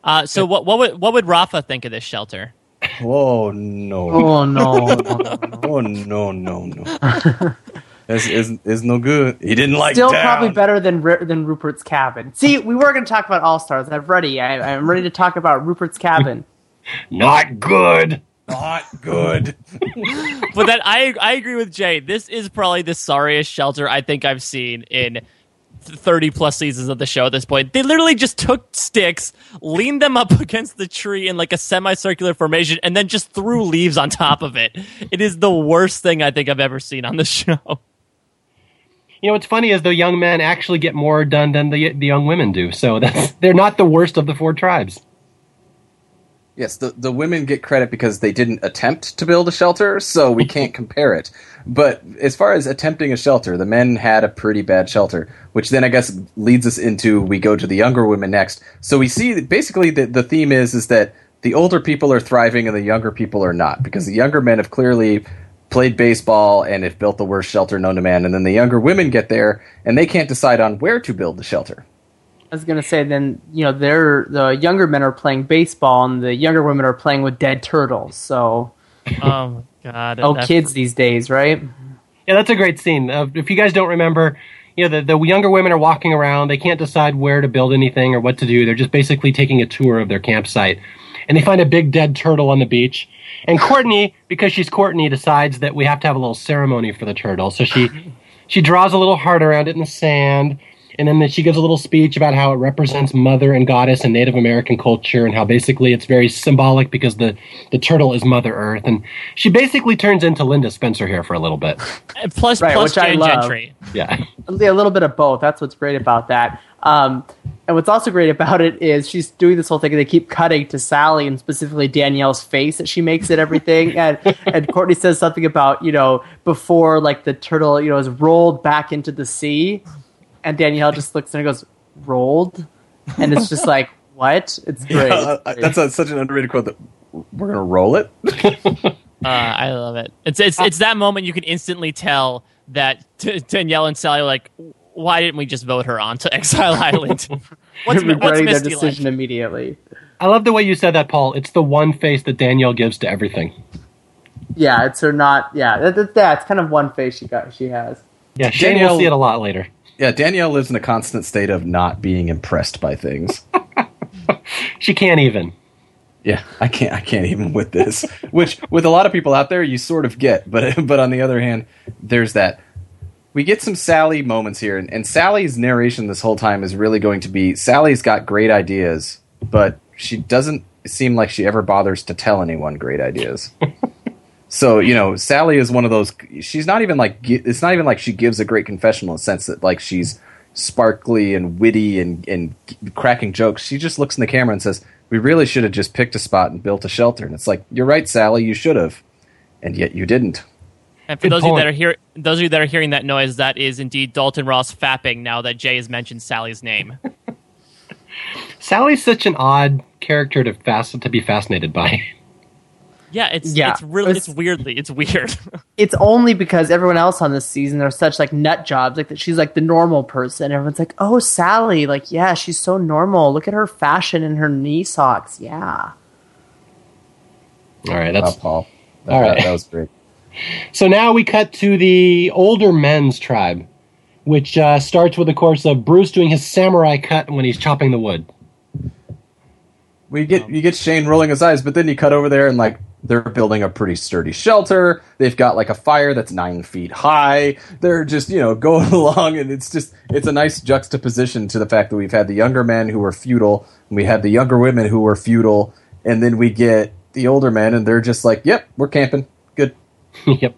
Uh, so what what would what would Rafa think of this shelter? Oh no! Oh no! Oh no! No! No! Is oh, it's, is no good. He didn't like Still town. probably better than than Rupert's cabin. See, we were going to talk about All Stars. I'm ready. I, I'm ready to talk about Rupert's cabin. Not good. Not good. *laughs* But then I I agree with Jay. This is probably the sorriest shelter I think I've seen in thirty plus seasons of the show at this point. They literally just took sticks, leaned them up *laughs* against the tree in like a semicircular formation, and then just threw leaves on top of it. It is the worst thing I think I've ever seen on the *laughs* show. You know what's funny is the young men actually get more done than the the young women do. So that's *laughs* they're not the worst of the four tribes. Yes, the, the women get credit because they didn't attempt to build a shelter, so we *laughs* can't compare it. But as far as attempting a shelter, the men had a pretty bad shelter, which then I guess leads us into we go to the younger women next. So we see basically the, the theme is is that the older people are thriving and the younger people are not, because the younger men have clearly played baseball and have built the worst shelter known to man, and then the younger women get there and they can't decide on where to build the shelter. I was going to say, then you know, they're the younger men are playing baseball, and the younger women are playing with dead turtles. So, Oh god! oh, kids these days, right? Yeah, that's a great scene. Uh, if you guys don't remember, you know, the, the younger women are walking around. They can't decide where to build anything or what to do. They're just basically taking a tour of their campsite. And they find a big dead turtle on the beach. And Courtney, because she's Courtney, decides that we have to have a little ceremony for the turtle. So she she draws a little heart around it in the sand. And then she gives a little speech about how it represents mother and goddess and Native American culture, and how basically it's very symbolic because the, the turtle is Mother Earth. And she basically turns into Linda Spencer here for a little bit. Plus Right, plus which I Jane love. Gentry. Yeah. a little bit of both. That's what's great about that. Um, and what's also great about it is she's doing this whole thing. and They keep cutting to Sally and specifically Danielle's face that she makes at everything. *laughs* and and Courtney says something about you know before like the turtle you know is rolled back into the sea, and Danielle just looks and goes rolled, and it's just like what? It's great. Yeah, uh, that's a, such an underrated quote that we're gonna roll it. *laughs* Uh, I love it. It's it's it's that moment you can instantly tell that T- Danielle and Sally are like, why didn't we just vote her onto *laughs* Exile Island? *laughs* what's, what's regretting their decision like? immediately. I love the way you said that, Paul. It's the one face that Danielle gives to everything. Yeah, it's her not. Yeah, that, that, that's kind of one face she got. She has. Yeah, Shane Danielle- will see it a lot later. Yeah, Danielle lives in a constant state of not being impressed by things. *laughs* She can't even. Yeah, I can't. I can't even with this. Which, with a lot of people out there, you sort of get. But but on the other hand, there's that. We get some Sally moments here, and, and Sally's narration this whole time is really going to be Sally's got great ideas, but she doesn't seem like she ever bothers to tell anyone great ideas. *laughs* so you know, Sally is one of those. She's not even like. It's not even like she gives a great confessional in the sense that like she's sparkly and witty and and cracking jokes. She just looks in the camera and says, "We really should have just picked a spot and built a shelter." And it's like, "You're right, Sally. You should have." And yet you didn't. And for Good those of you that are hear, those of you that are hearing that noise, that is indeed Dalton Ross fapping. Now that Jay has mentioned Sally's name, *laughs* Sally's such an odd character to fast to be fascinated by. Yeah, it's Yeah. it's really It's- it's weirdly it's weird. *laughs* it's only because everyone else on this season are such like nut jobs like that she's like the normal person everyone's like oh sally like yeah she's so normal look at her fashion and her knee socks yeah All right, Uh, that's Paul. That, All right. that, that was great. *laughs* so. Now we cut to the older men's tribe, which uh, starts with, of course, of Bruce doing his samurai cut when he's chopping the wood. We get you get Shane rolling his eyes, but then you cut over there and like They're building a pretty sturdy shelter. They've got like a fire that's nine feet high. They're just, you know, *laughs* going along and it's just, it's a nice juxtaposition to the fact that we've had the younger men who were feudal and we had the younger women who were feudal. And then we get the older men and they're just like, yep, we're camping. Good. *laughs* yep.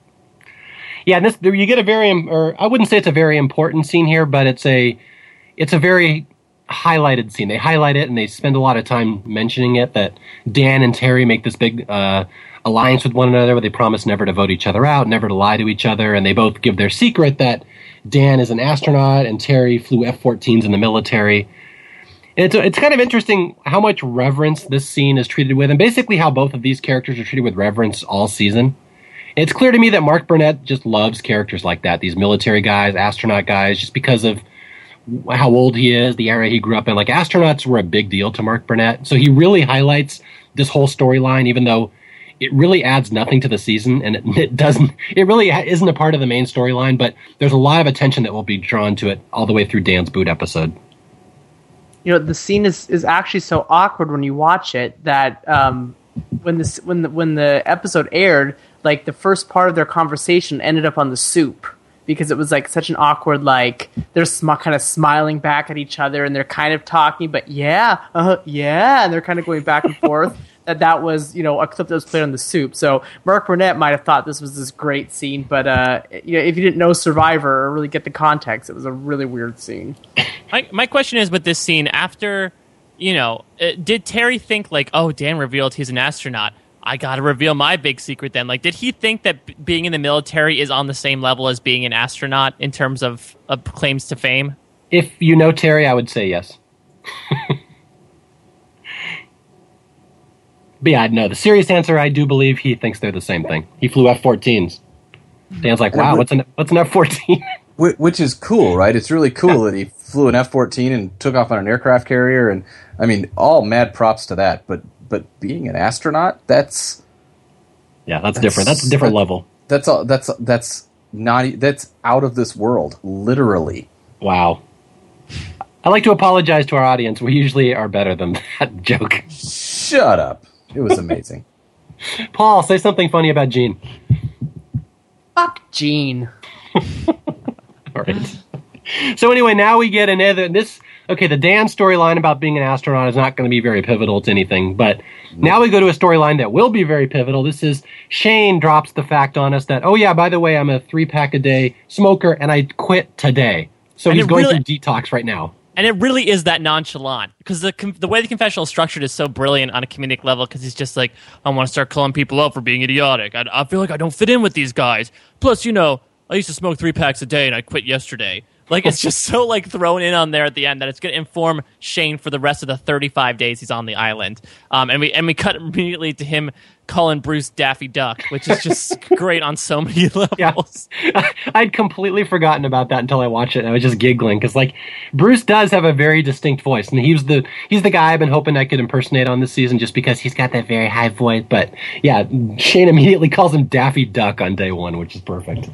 Yeah, and this you get a very, or I wouldn't say it's a very important scene here, but it's a, it's a very highlighted scene. They highlight it and they spend a lot of time mentioning it that Dan and Terry make this big uh, alliance with one another where they promise never to vote each other out, never to lie to each other, and they both give their secret that Dan is an astronaut and Terry flew F 14s in the military. It's, it's kind of interesting how much reverence this scene is treated with, and basically how both of these characters are treated with reverence all season. It's clear to me that Mark Burnett just loves characters like that, these military guys, astronaut guys, just because of how old he is, the era he grew up in. Like astronauts were a big deal to Mark Burnett, so he really highlights this whole storyline, even though it really adds nothing to the season, and it, it doesn't. It really isn't a part of the main storyline, but there's a lot of attention that will be drawn to it all the way through Dan's boot episode. You know, the scene is is actually so awkward when you watch it that um, when this when the when the episode aired, like the first part of their conversation ended up on the soup because it was like such an awkward like they're sm- kind of smiling back at each other and they're kind of talking but yeah uh, yeah and they're kind of going back and forth *laughs* that that was you know a clip that was played on the soup. So mark burnett might have thought this was this great scene but uh, you know if you didn't know survivor or really get the context it was a really weird scene. *coughs* My, my question is with this scene after you know uh, did terry think like oh dan revealed he's an astronaut I got to reveal my big secret then. Like, did he think that b- being in the military is on the same level as being an astronaut in terms of, of claims to fame? If you know Terry, I would say yes. *laughs* but yeah, no, the serious answer, I do believe he thinks they're the same thing. He flew F 14s. Dan's like, wow, what's an, what's an F 14? *laughs* Which is cool, right? It's really cool that he flew an F 14 and took off on an aircraft carrier. And I mean, all mad props to that. But but being an astronaut, that's yeah, that's, that's different. That's a different that, level. That's all. That's that's not. That's out of this world, literally. Wow. I like to apologize to our audience. We usually are better than *laughs* that joke. Shut up. It was amazing. *laughs* Paul, say something funny about Gene. Fuck Gene. *laughs* All right. So anyway, now we get another. This okay, the Dan storyline about being an astronaut is not going to be very pivotal to anything, but now we go to a storyline that will be very pivotal. This is Shane drops the fact on us that, oh yeah, by the way, I'm a three pack a day smoker and I quit today. So and he's going really, through detox right now. And it really is that nonchalant because the the way the confessional is structured is so brilliant on a comedic level because he's just like, I want to start calling people out for being idiotic. I, I feel like I don't fit in with these guys. Plus, you know, I used to smoke three packs a day and I quit yesterday. Like *laughs* it's just so like thrown in on there at the end that it's going to inform Shane for the rest of the 35 days he's on the island. Um, and we and we cut immediately to him calling Bruce Daffy Duck, which is just *laughs* great on so many *laughs* levels. Yeah. I'd completely forgotten about that until I watched it. and I was just giggling because like Bruce does have a very distinct voice, and he's the he's the guy I've been hoping I could impersonate on this season just because he's got that very high voice. But yeah, Shane immediately calls him Daffy Duck on day one, which is perfect.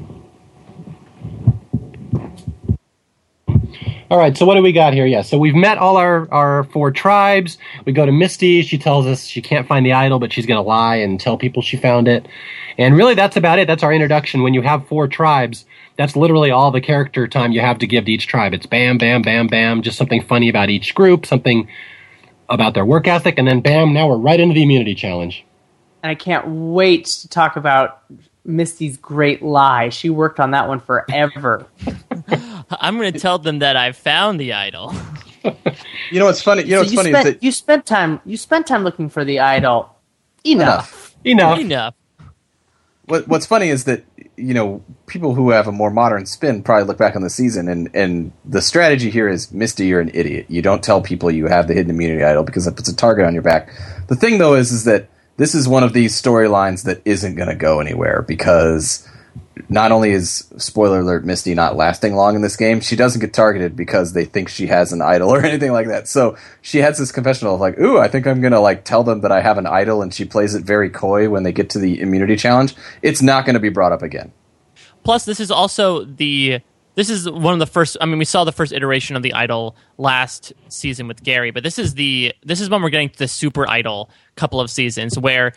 All right, so what do we got here? Yeah, so we've met all our, our four tribes. We go to Misty. She tells us she can't find the idol, but she's going to lie and tell people she found it. And really, that's about it. That's our introduction. When you have four tribes, that's literally all the character time you have to give to each tribe. It's bam, bam, bam, bam, just something funny about each group, something about their work ethic, and then bam, now we're right into the immunity challenge. And I can't wait to talk about Misty's great lie. She worked on that one forever. *laughs* I'm going to tell them that I found the idol. you know what's funny? You know what's you funny spent, is that you spent time you spent time looking for the idol. Enough. Enough. Enough. What, what's funny is that you know people who have a more modern spin probably look back on the season and and the strategy here is Misty, you're an idiot. You don't tell people you have the hidden immunity idol because it puts a target on your back. The thing though is is that this is one of these storylines that isn't going to go anywhere because not only is spoiler alert Misty not lasting long in this game, she doesn't get targeted because they think she has an idol or *laughs* anything like that. So she has this confessional of like, "Ooh, I think I'm gonna like tell them that I have an idol," and she plays it very coy when they get to the immunity challenge. It's not going to be brought up again. Plus, this is also the this is one of the first. I mean, we saw the first iteration of the idol last season with Gary, but this is the this is when we're getting to the super idol couple of seasons where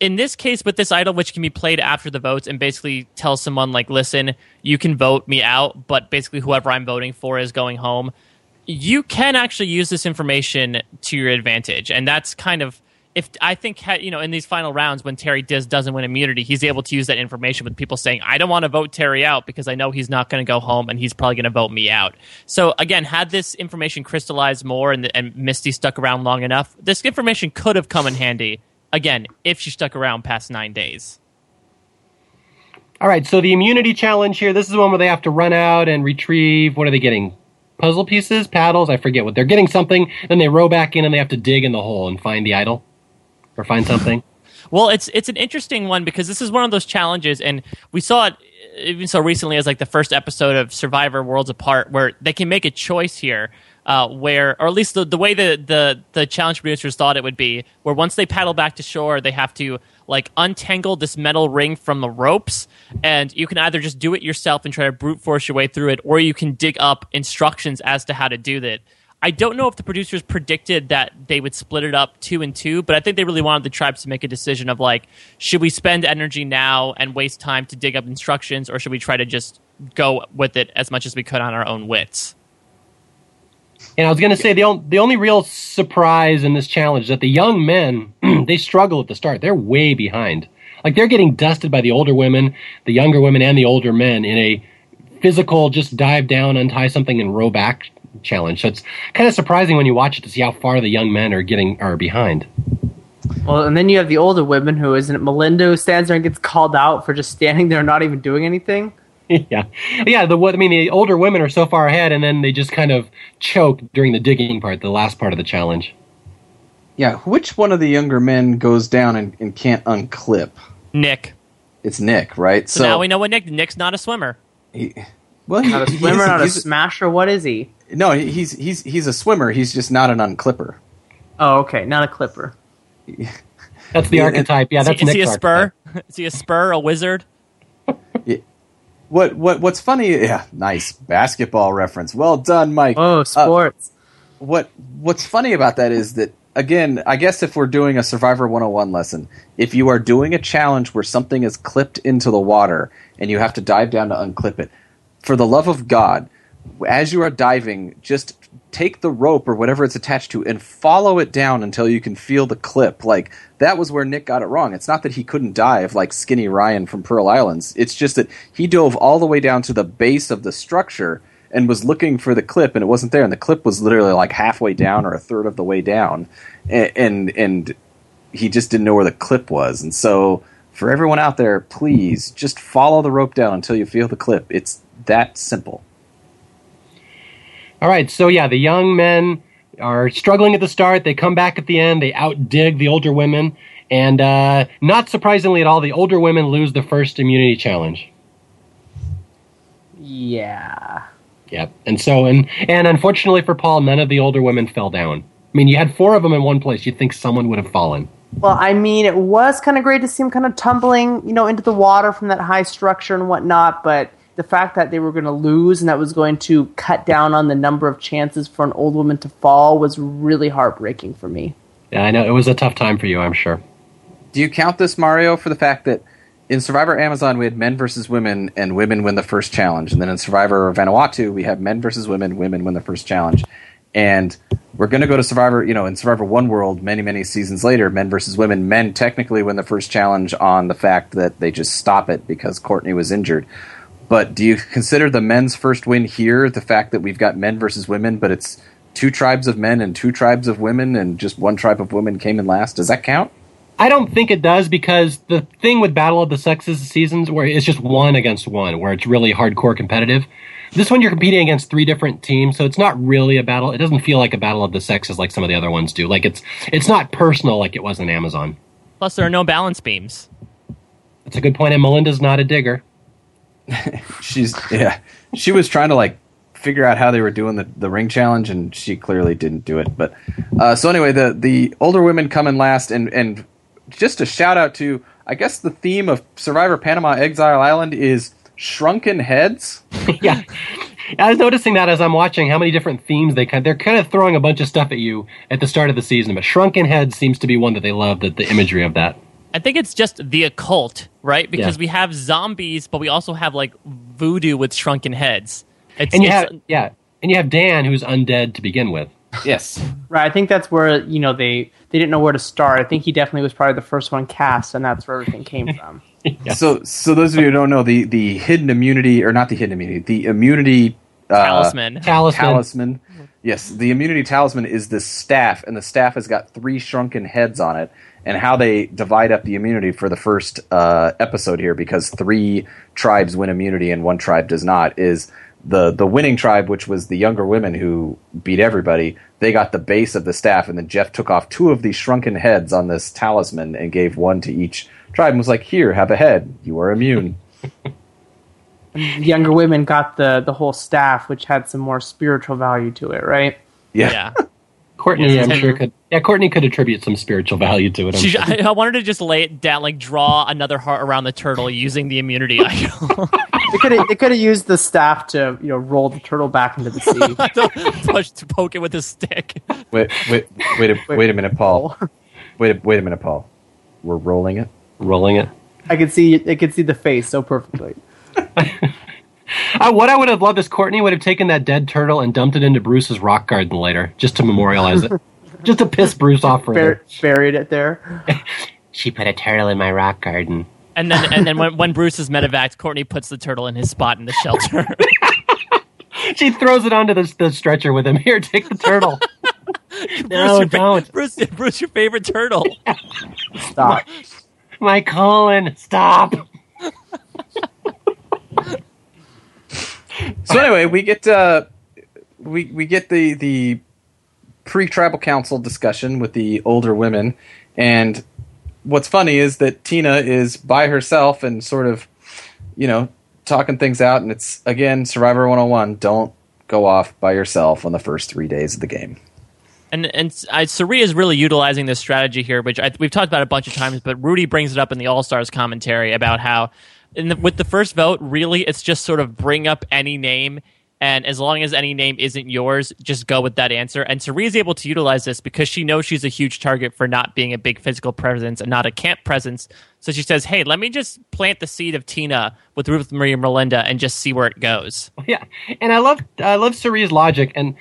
in this case with this idol which can be played after the votes and basically tell someone like listen you can vote me out but basically whoever i'm voting for is going home. You can actually use this information to your advantage. And that's kind of if i think you know in these final rounds when terry Deitz doesn't win immunity he's able to use that information with people saying i don't want to vote terry out because i know he's not going to go home and he's probably going to vote me out. So again had this information crystallized more and, and misty stuck around long enough this information could have come in handy again, if she stuck around past nine days. All right, so the immunity challenge here, this is the one where they have to run out and retrieve. What are they getting? Puzzle pieces, paddles, I forget what. They're getting something, then they row back in and they have to dig in the hole and find the idol or find something. *laughs* well, it's it's an interesting one because this is one of those challenges, and we saw it even so recently as like the first episode of Survivor Worlds Apart, where they can make a choice here uh, where, or at least the, the way the, the, the challenge producers thought it would be, where once they paddle back to shore, they have to like untangle this metal ring from the ropes, and you can either just do it yourself and try to brute force your way through it, or you can dig up instructions as to how to do that. I don't know if the producers predicted that they would split it up two and two, but I think they really wanted the tribes to make a decision of like, should we spend energy now and waste time to dig up instructions, or should we try to just go with it as much as we could on our own wits? And I was going to say the only, the only real surprise in this challenge is that the young men *clears throat* they struggle at the start. They're way behind. Like they're getting dusted by the older women, the younger women, and the older men in a physical just dive down, untie something, and row back challenge. So it's kind of surprising when you watch it to see how far the young men are getting are behind. Well, and then you have the older women who isn't it Melinda who stands there and gets called out for just standing there not even doing anything. *laughs* yeah, yeah. The what I mean, the older women are so far ahead, and then they just kind of choke during the digging part, the last part of the challenge. Yeah, which one of the younger men goes down and, and can't unclip? Nick. It's Nick, right? So, so now we know what Nick. Nick's not a swimmer. He, well, he, not a swimmer, not a smasher. What is he? No, he's he's he's a swimmer. He's just not an unclipper. Oh, okay, not a clipper. *laughs* That's the archetype. Yeah, that's is he, is he a spur? *laughs* Is he a spur? A wizard? What what what's funny? Yeah, nice basketball reference. Well done, Mike. Oh, uh, sports. Uh, what what's funny about that is that again, I guess if we're doing a Survivor 101 lesson, if you are doing a challenge where something is clipped into the water and you have to dive down to unclip it, for the love of God, as you are diving, just take the rope or whatever it's attached to and follow it down until you can feel the clip. Like that was where Nick got it wrong. It's not that he couldn't dive like Skinny Ryan from Pearl Islands. It's just that he dove all the way down to the base of the structure and was looking for the clip and it wasn't there and the clip was literally like halfway down or a third of the way down and and, and he just didn't know where the clip was. And so for everyone out there, please just follow the rope down until you feel the clip. It's that simple. All right, so yeah, the young men are struggling at the start. They come back at the end. They outdig the older women, and uh, not surprisingly at all, the older women lose the first immunity challenge. Yeah. Yep. And so, and and unfortunately for Paul, none of the older women fell down. I mean, you had four of them in one place. You'd think someone would have fallen. Well, I mean, it was kind of great to see him kind of tumbling, you know, into the water from that high structure and whatnot, but the fact that they were going to lose and that was going to cut down on the number of chances for an old woman to fall was really heartbreaking for me. Yeah, I know it was a tough time for you. I'm sure. Do you count this Mario for the fact that in Survivor Amazon we had men versus women and women win the first challenge, and then in Survivor Vanuatu we have men versus women, women win the first challenge, and we're going to go to Survivor. You know, in Survivor One World, many many seasons later, men versus women, men technically win the first challenge on the fact that they just stop it because Courtney was injured. But do you consider the men's first win here the fact that we've got men versus women, but it's two tribes of men and two tribes of women, and just one tribe of women came in last? Does that count? I don't think it does because the thing with Battle of the Sexes seasons where it's just one against one, where it's really hardcore competitive. This one you're competing against three different teams, so it's not really a battle. It doesn't feel like a battle of the sexes like some of the other ones do. Like it's it's not personal like it was in Amazon. Plus, there are no balance beams. That's a good point. And Melinda's not a digger. *laughs* she's yeah. She was trying to like figure out how they were doing the, the ring challenge, and she clearly didn't do it. But uh, so anyway, the the older women come in last, and and just a shout out to I guess the theme of Survivor Panama Exile Island is shrunken heads. *laughs* yeah. I was noticing that as I'm watching how many different themes they kind they're kind of throwing a bunch of stuff at you at the start of the season, but shrunken heads seems to be one that they love. That the imagery of that. I think it's just the occult, right? Because Yeah. we have zombies, but we also have like voodoo with shrunken heads. It's, And you it's- have yeah, and you have Dan who's undead to begin with. Yes. *laughs* Right. I think that's where you know they they didn't know where to start. I think he definitely was probably the first one cast, and that's where everything came from. *laughs* Yeah. So, so those of you who don't know, the the hidden immunity, or not the hidden immunity, the immunity uh, talisman. Talisman. talisman. Yes, the immunity talisman is this staff, and the staff has got three shrunken heads on it. And how they divide up the immunity for the first uh, episode here, because three tribes win immunity and one tribe does not, is the the winning tribe, which was the younger women who beat everybody. They got the base of the staff, and then Jeff took off two of these shrunken heads on this talisman and gave one to each tribe, and was like, "Here, have a head. You are immune." *laughs* Younger women got the the whole staff, which had some more spiritual value to it, right? Yeah. yeah. *laughs* Courtney, Yes, I'm sure could yeah, Courtney could attribute some spiritual value to it. I'm She, sure. I, I wanted to just lay it down, like draw another heart around the turtle using the immunity *laughs* idol. They could have they could have used the staff to you know roll the turtle back into the sea. *laughs* Push to poke it with a stick. Wait, wait, wait, a, wait a minute, Paul. Wait, a, wait a minute, Paul. We're rolling it. rolling it. I could see I could see the face so perfectly. *laughs* Uh, what I would have loved is Courtney would have taken that dead turtle and dumped it into Bruce's rock garden later, just to memorialize it, just to piss *laughs* Bruce off Bur- further. buried it there. *laughs* She put a turtle in my rock garden. And then, and then when, when Bruce is medevac, Courtney puts the turtle in his spot in the shelter. *laughs* She throws it onto the, the stretcher with him. Here, take the turtle. no, Bruce, your don't. Bruce, Bruce, your favorite turtle. Stop. My colon, stop. *laughs* So anyway, we get uh, we we get the the pre-tribal council discussion with the older women, and what's funny is that Tina is by herself and sort of, you know, talking things out, and it's again Survivor 101. Don't go off by yourself on the first three days of the game. And and I, Cirie is really utilizing this strategy here, which I, we've talked about a bunch of times. But Rudy brings it up in the All Stars commentary about how, in the, with the first vote, really it's just sort of bring up any name, and as long as any name isn't yours, just go with that answer. And is able to utilize this because she knows she's a huge target for not being a big physical presence and not a camp presence. So she says, "Hey, let me just plant the seed of Tina with Ruth Marie and Melinda and just see where it goes." *laughs* Yeah, and I love I love Cirie's logic. And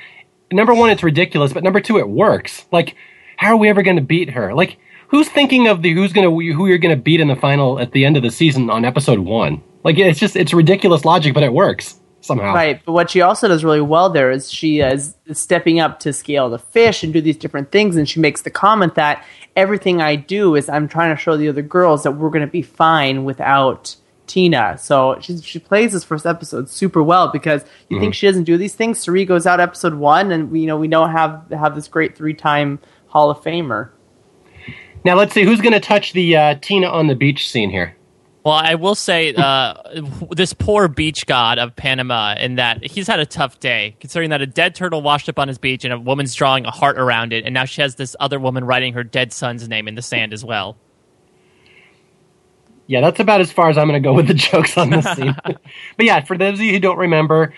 number one, it's ridiculous, but number two, it works. Like, how are we ever going to beat her? Like, who's thinking of the who's to who you're going to beat in the final at the end of the season on episode one? Like, it's just it's ridiculous logic, but it works somehow. Right, but what she also does really well there is she uh, is stepping up to scale the fish and do these different things, and she makes the comment that everything I do is I'm trying to show the other girls that we're going to be fine without Tina. So she she plays this first episode super well because you think mm-hmm. she doesn't do these things. Cirie goes out episode one, and we you know we know have have this great three time Hall of Famer. Now let's see who's going to touch the uh, Tina on the beach scene here. Well, I will say uh, *laughs* this poor beach god of Panama, in that he's had a tough day, considering that a dead turtle washed up on his beach and a woman's drawing a heart around it, and now she has this other woman writing her dead son's name in the sand as well. Yeah, that's about as far as I'm going to go with the *laughs* jokes on this *laughs* scene. but yeah, for those of you who don't remember,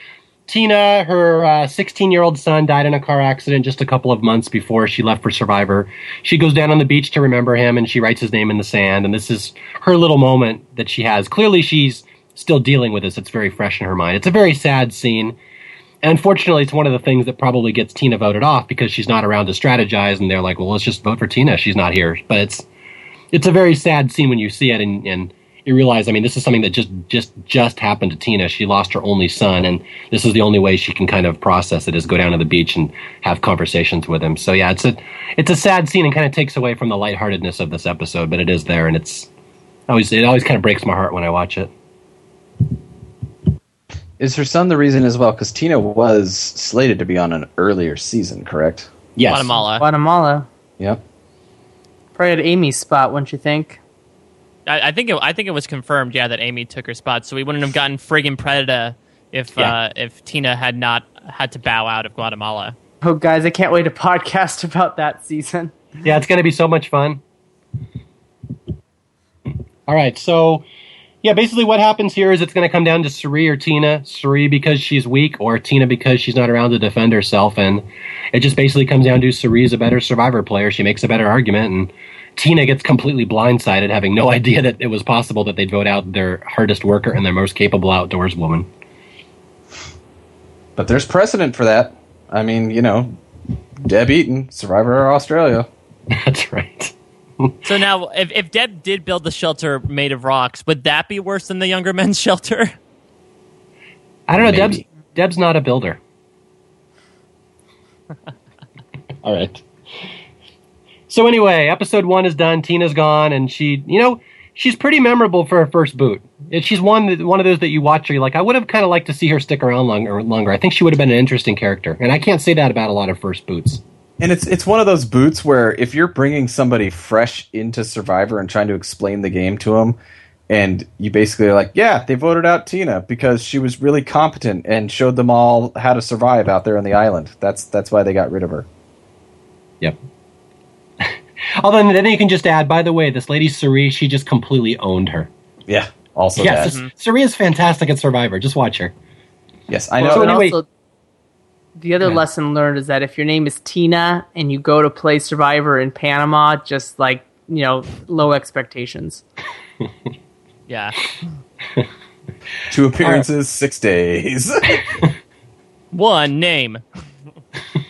Tina, her uh, 16 year old son, died in a car accident just a couple of months before she left for Survivor. She goes down on the beach to remember him and she writes his name in the sand. And this is her little moment that she has. Clearly, she's still dealing with this. It's very fresh in her mind. It's a very sad scene. And unfortunately, it's one of the things that probably gets Tina voted off because she's not around to strategize. And they're like, well, let's just vote for Tina. She's not here. But it's it's a very sad scene when you see it and, and you realize, I mean, this is something that just just just happened to Tina. She lost her only son, and this is the only way she can kind of process it is go down to the beach and have conversations with him. So yeah, it's a it's a sad scene and kind of takes away from the lightheartedness of this episode, but it is there, and it's always it always kind of breaks my heart when I watch it. Is her son the reason as well? Because Tina was slated to be on an earlier season, correct? Yes, Guatemala. Guatemala. Yep. Probably at Amy's spot, wouldn't you think? I, I think it, I think it was confirmed, yeah, that Amy took her spot, so we wouldn't have gotten friggin' Predator if Yeah. uh, if Tina had not had to bow out of Guatemala. Oh, guys, I can't wait to podcast *laughs* about that season. Yeah, it's going to be so much fun. All right, so yeah, basically what happens here is it's going to come down to Cirie or Tina. Cirie because she's weak, or Tina because she's not around to defend herself, and it just basically comes down to Cirie is a better Survivor player. She makes a better argument, and Tina gets completely blindsided, having no *laughs* idea that it was possible that they'd vote out their hardest worker and their most capable outdoors woman. But there's precedent for that. I mean, you know, Deb Eaton, Survivor Australia. *laughs* That's right. So now, if, if Deb did build the shelter made of rocks, would that be worse than the younger *laughs* men's shelter? I don't know. Maybe. Deb's Deb's not a builder. All right. So anyway, episode one is done. Tina's gone, and she, you know, she's pretty memorable for her first boot. And She's one that, one of those that you watch. Where you're like, I would have kind of liked to see her stick around longer. Longer. I think she would have been an interesting character, and I can't say that about a lot of first boots. And it's it's one of those boots where if you're bringing somebody fresh into Survivor and trying to explain the game to them, and you basically are like, yeah, they voted out Tina because she was really competent and showed them all how to survive out there on the island. That's that's why they got rid of her. Yep. Although then you can just add, by the way, this lady Cirie, she just completely owned her. Yeah. Also yes, that. this- mm-hmm. Cirie is fantastic at Survivor. Just watch her. Yes, I know. So anyway- also, the other Yeah. lesson learned is that if your name is Tina and you go to play Survivor in Panama, just like you know, low expectations. *laughs* Yeah. Two appearances, six days. *laughs* One name. *laughs*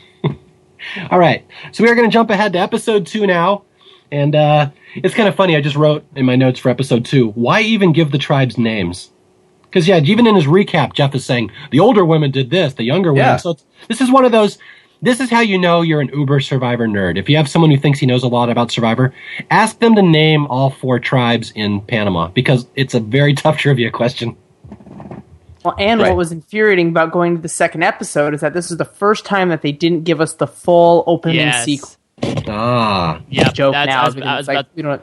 All right. So we are going to jump ahead to episode two now. And uh, it's kind of funny. I just wrote in my notes for episode two why even give the tribes names? Because, yeah, even in his recap, Jeff is saying the older women did this, the younger women. Yeah. So this is one of those. This is how you know you're an uber survivor nerd. If you have someone who thinks he knows a lot about Survivor, ask them to name all four tribes in Panama because it's a very *laughs* tough trivia question. Well, and Right. what was infuriating about going to the second episode is that this is the first time that they didn't give us the full opening Yes. sequence. Ah. Yeah. joke that's, now I was, because I it's was like about, we don't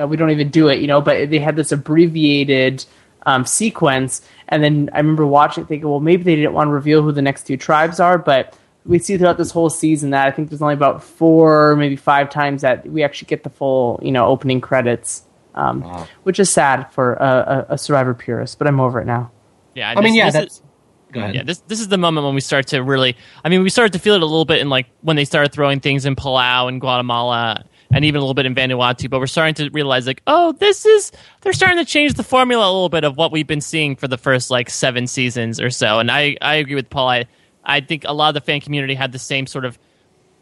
uh, we don't even do it, you know. But they had this abbreviated um, sequence, and then I remember watching, it thinking, well, maybe they didn't want to reveal who the next two tribes are, but we see throughout this whole season that I think there's only about four, maybe five times that we actually get the full, you know, opening credits, um, which is sad for a, a, a Survivor purist. But I'm over it now. Yeah. I mean, this- yeah, this is- Go ahead. Yeah, this this is the moment when we start to really. I mean, we started to feel it a little bit in like when they started throwing things in Palau and Guatemala, and even a little bit in Vanuatu. But we're starting to realize like, oh, this is they're starting to change the formula a little bit of what we've been seeing for the first like seven seasons or so. And I I agree with Paul. I I think a lot of the fan community had the same sort of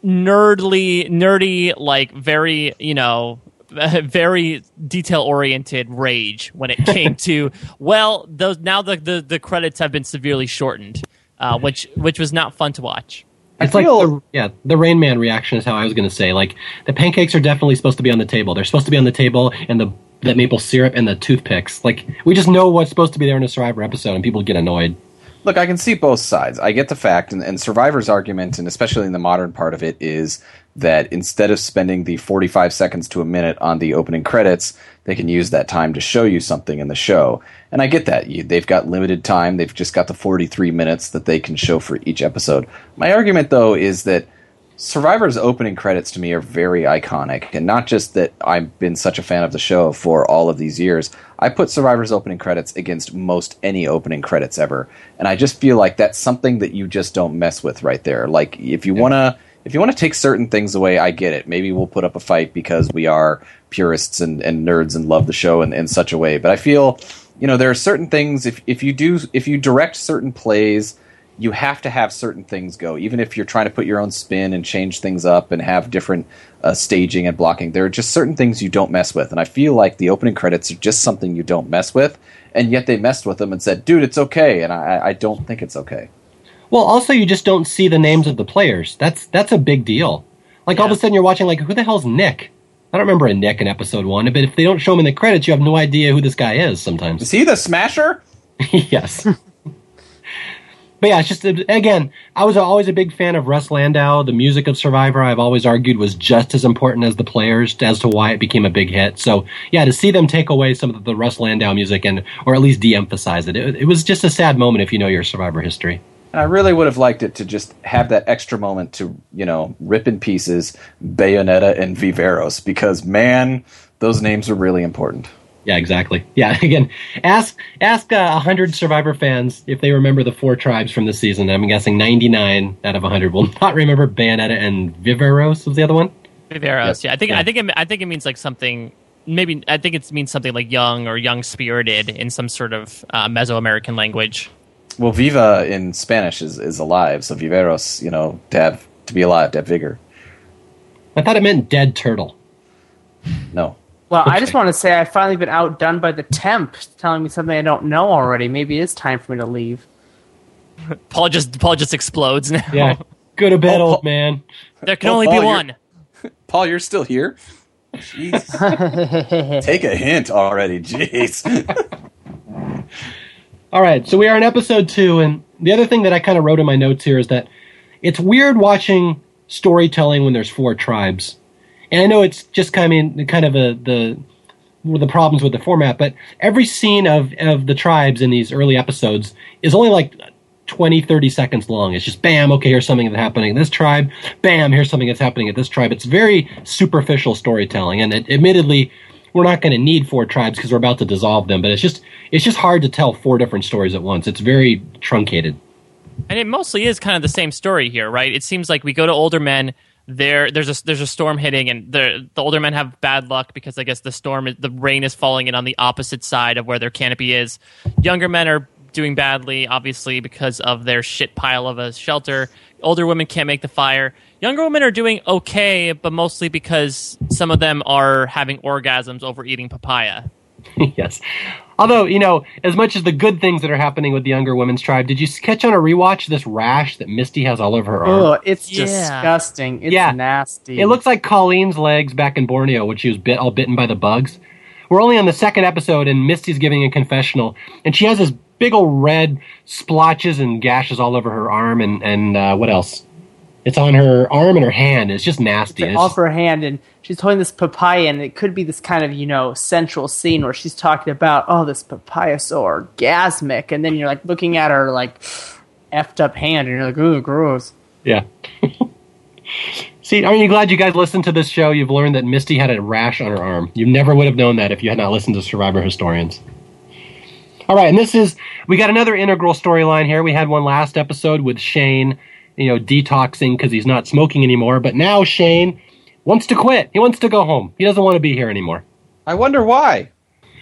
nerdly, nerdy, like very you know *laughs* very detail oriented rage when it came to *laughs* well those now the, the, the credits have been severely shortened uh, which which was not fun to watch It's I like the, yeah, the Rain Man reaction is how I was going to say. Like the pancakes are definitely supposed to be on the table. They're supposed to be on the table, and the that maple syrup and the toothpicks. Like we just know what's supposed to be there in a Survivor episode, and people get annoyed. Look, I can see both sides. I get the fact, and, and Survivor's argument, and especially in the modern part of it, is that instead of spending the 45 seconds to a minute on the opening credits, they can use that time to show you something in the show. And I get that. You, they've got limited time. They've just got the 43 minutes that they can show for each episode. My argument, though, is that Survivor's opening credits to me are very iconic, and not just that I've been such a fan of the show for all of these years. I put Survivor's opening credits against most any opening credits ever, and I just feel like that's something that you just don't mess with right there. Like if you wanna if you want to take certain things away, I get it. Maybe we'll put up a fight because we are purists and, and nerds and love the show in, in such a way. But I feel, you know, there are certain things if if you do if you direct certain plays you have to have certain things go, even if you're trying to put your own spin and change things up and have different uh, staging and blocking. There are just certain things you don't mess with, and I feel like the opening credits are just something you don't mess with, and yet they messed with them and said, "Dude, it's okay," and I, I don't think it's okay. Well, also you just don't see the names of the players. That's that's a big deal. Like all of a sudden you're watching like who the hell's Nick? I don't remember a Nick in episode one, but if they don't show him in the credits, you have no idea who this guy is. Sometimes. Is he the Smasher? *laughs* yes. But yeah, it's just again, I was always a big fan of Russ Landau. The music of Survivor, I've always argued, was just as important as the players as to why it became a big hit. So yeah, to see them take away some of the Russ Landau music and or at least de-emphasize it, it, it was just a sad moment if you know your Survivor history. And I really would have liked it to just have that extra moment to, you know, rip in pieces Bayoneta and Viveros because man, those names are really important. Yeah, exactly. Yeah, *laughs* again, ask ask uh, a hundred Survivor fans if they remember the four tribes from this season. I'm guessing 99 out of 100 will *laughs* not remember Bayoneta and Viveros was the other one. Viveros. Yes. Yeah, I think Yeah. I think it, I think it means like something. Maybe I think it means something like young or young spirited in some sort of uh, Mesoamerican language. Well, viva in Spanish is, is alive, so viveros, you know, to have to be alive, to have vigor. I thought it meant dead turtle. No. Well, I just want to say I've finally been outdone by the temp telling me something I don't know already. Maybe it is time for me to leave. Paul just Paul just explodes now. Yeah. Go to bed, Oh, old Paul- man. there can Oh, only Paul, be you're- one. *laughs* Paul, you're still here? Jeez. *laughs* Take a hint already, jeez. *laughs* All right, so we are in episode two, and the other thing that I kind of wrote in my notes here is that it's weird watching storytelling when there's four tribes, and I know it's just kind of kind of a the the problems with the format, but every scene of of the tribes in these early episodes is only like 20 30 seconds long. It's just bam okay here's something that's happening in this tribe. Bam here's something that's happening at this tribe. It's very superficial storytelling. And it, admittedly we're not going to need four tribes because we're about to dissolve them but it's just it's just hard to tell four different stories at once. It's very truncated. And it mostly is kind of the same story here, right? It seems like we go to older men. There, there's a there's a storm hitting, and the the older men have bad luck because I guess the storm, the rain is falling in on the opposite side of where their canopy is. Younger men are doing badly, obviously because of their shit pile of a shelter. Older women can't make the fire. Younger women are doing okay, but mostly because some of them are having orgasms over eating papaya. *laughs* yes although you know as much as the good things that are happening with the younger women's tribe did you catch on a rewatch this rash that misty has all over her arm Oh, it's Yeah. disgusting. It's Yeah. nasty. It looks like Colleen's legs back in Borneo when she was bit all bitten by the bugs. We're only on the second episode, and Misty's giving a confessional, and she has this big old red splotches and gashes all over her arm, and and uh, what else? It's on her arm and her hand. It's just nasty. It's off her hand and she's holding this papaya and it could be this kind of you know central scene where she's talking about oh this papaya so orgasmic and then you're like looking at her like effed up hand and you're like oh gross yeah. *laughs* See, aren't you glad you guys listened to this show? You've learned that Misty had a rash on her arm. You never would have known that if you had not listened to Survivor Historians. All right, and this is we got another integral storyline here. We had one last episode with Shane, you know, detoxing because he's not smoking anymore. But now Shane wants to quit. He wants to go home. He doesn't want to be here anymore. I wonder why.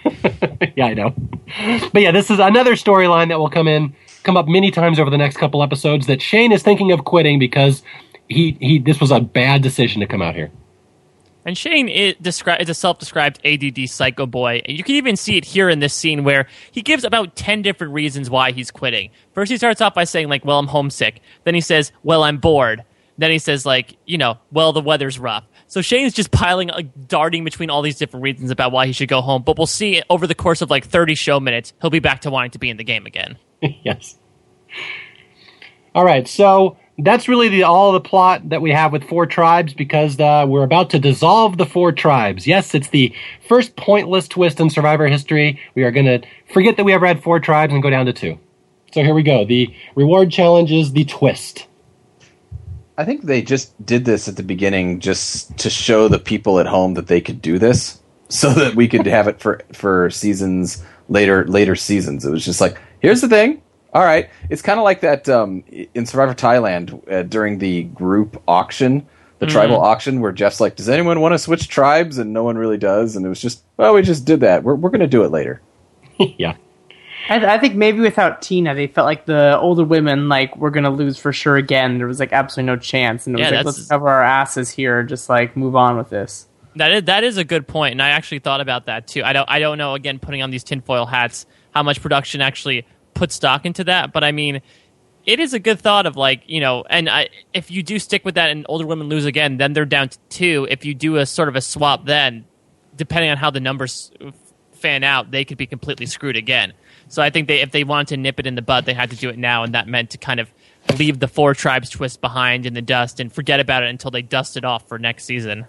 *laughs* yeah, I know. But yeah, this is another storyline that will come in, come up many times over the next couple episodes. That Shane is thinking of quitting because he he this was a bad decision to come out here. And Shane is, descri- is a self-described ADD psycho boy. And you can even see it here in this scene where he gives about 10 different reasons why he's quitting. First, he starts off by saying, like, well, I'm homesick. Then he says, well, I'm bored. Then he says, like, you know, well, the weather's rough. So Shane's just *laughs* piling, like, darting between all these different reasons about why he should go home. But we'll see over the course of, like, 30 show minutes, he'll be back to wanting to be in the game again. *laughs* yes. All right, so that's really the all the plot that we have with four tribes because uh, we're about to dissolve the four tribes. Yes, it's the first pointless twist in Survivor history. We are going to forget that we ever had four tribes and go down to two. So here we go. The reward challenge is the twist. I think they just did this at the beginning just to show the people at home that they could do this, *laughs* so that we could have it for for seasons later later seasons. It was just like, here's the thing. All right, it's kind of like that um, in Survivor Thailand uh, during the group auction, the tribal auction, where Jeff's like, "Does anyone want to switch tribes?" and no one really does, and it was just, "Well, we just did that. We're we're going to do it later." *laughs* yeah. I, I think maybe without Tina, they felt like the older women like we're gonna lose for sure again. There was like absolutely no chance, and it was Yeah, like that's- let's cover our asses here, and just like move on with this. That is that is a good point, and I actually thought about that too. I don't I don't know. Again, putting on these tinfoil hats, how much production actually put stock into that, but I mean, it is a good thought of like you know, and I, if you do stick with that and older women lose again, then they're down to two. If you do a sort of a swap, then depending on how the numbers fan out, they could be completely screwed again. So I think they if they wanted to nip it in the bud, they had to do it now, and that meant to kind of leave the four tribes twist behind in the dust and forget about it until they dust it off for next season.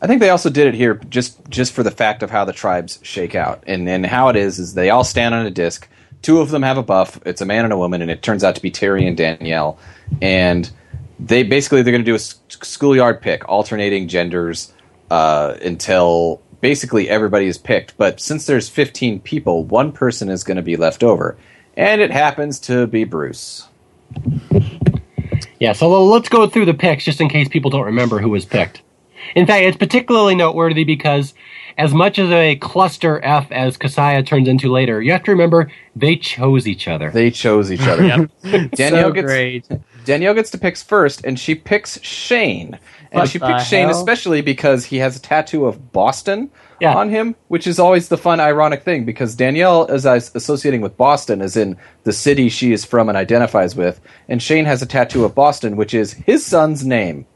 I think they also did it here just just for the fact of how the tribes shake out, and and how it is is they all stand on a disc. Two of them have a buff. It's a man and a woman, and it turns out to be Terry and Danielle. And they basically they're going to do a schoolyard pick, alternating genders uh, until basically everybody is picked. But since there's 15 people, one person is going to be left over, and it happens to be Bruce. Yeah, so let's go through the picks just in case people don't remember who was picked. In fact, it's particularly noteworthy because as much as a cluster F as Casaya turns into later, you have to remember they chose each other. They chose each other. *laughs* Yep. *laughs* Danielle so gets great. Danielle gets to pick first, and she picks Shane. And What she the picks Shane especially because he has a tattoo of Boston Yeah. on him, which is always the fun, ironic thing because Danielle is associating with Boston as in the city she is from and identifies with, and Shane has a tattoo of Boston, which is his son's name.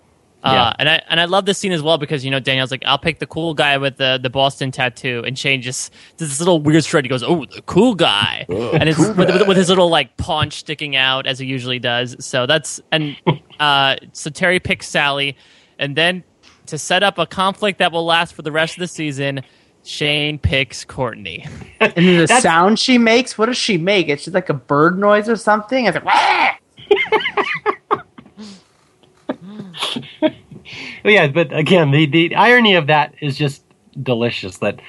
Uh, Yeah. and I and I love this scene as well because you know Danielle's like I'll pick the cool guy with the, the Boston tattoo and Shane just does this little weird strut. He goes, "Oh, the cool guy," and it's with, with, with his little like paunch sticking out as he usually does. So that's and *laughs* uh, so Terry picks Sally, and then to set up a conflict that will last for the rest of the season, Shane picks Courtney. And the *laughs* sound she makes, what does she make? It's just like a bird noise or something. It's like, *laughs* "Wah!" But yeah, but again, the, the irony of that is just delicious that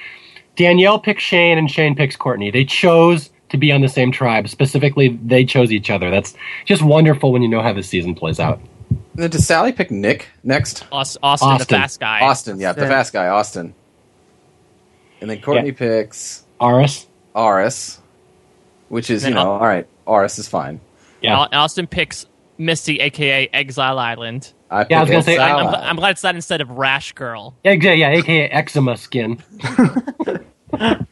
Danielle picks Shane and Shane picks Courtney. They chose to be on the same tribe. Specifically, they chose each other. That's just wonderful when you know how this season plays out. And then does Sally pick Nick next? Aus- Austin, the fast guy. Austin, yeah, the fast guy, Austin. And then Courtney Yeah. picks Aras? Aras, which is, you Then know, all right, Aras is fine. Yeah. Austin picks Misty, aka Exile Island. I Yeah, I was gonna say, I'm, I'm, I'm glad it's that instead of Rash Girl. Yeah, yeah, yeah, aka eczema skin. *laughs* and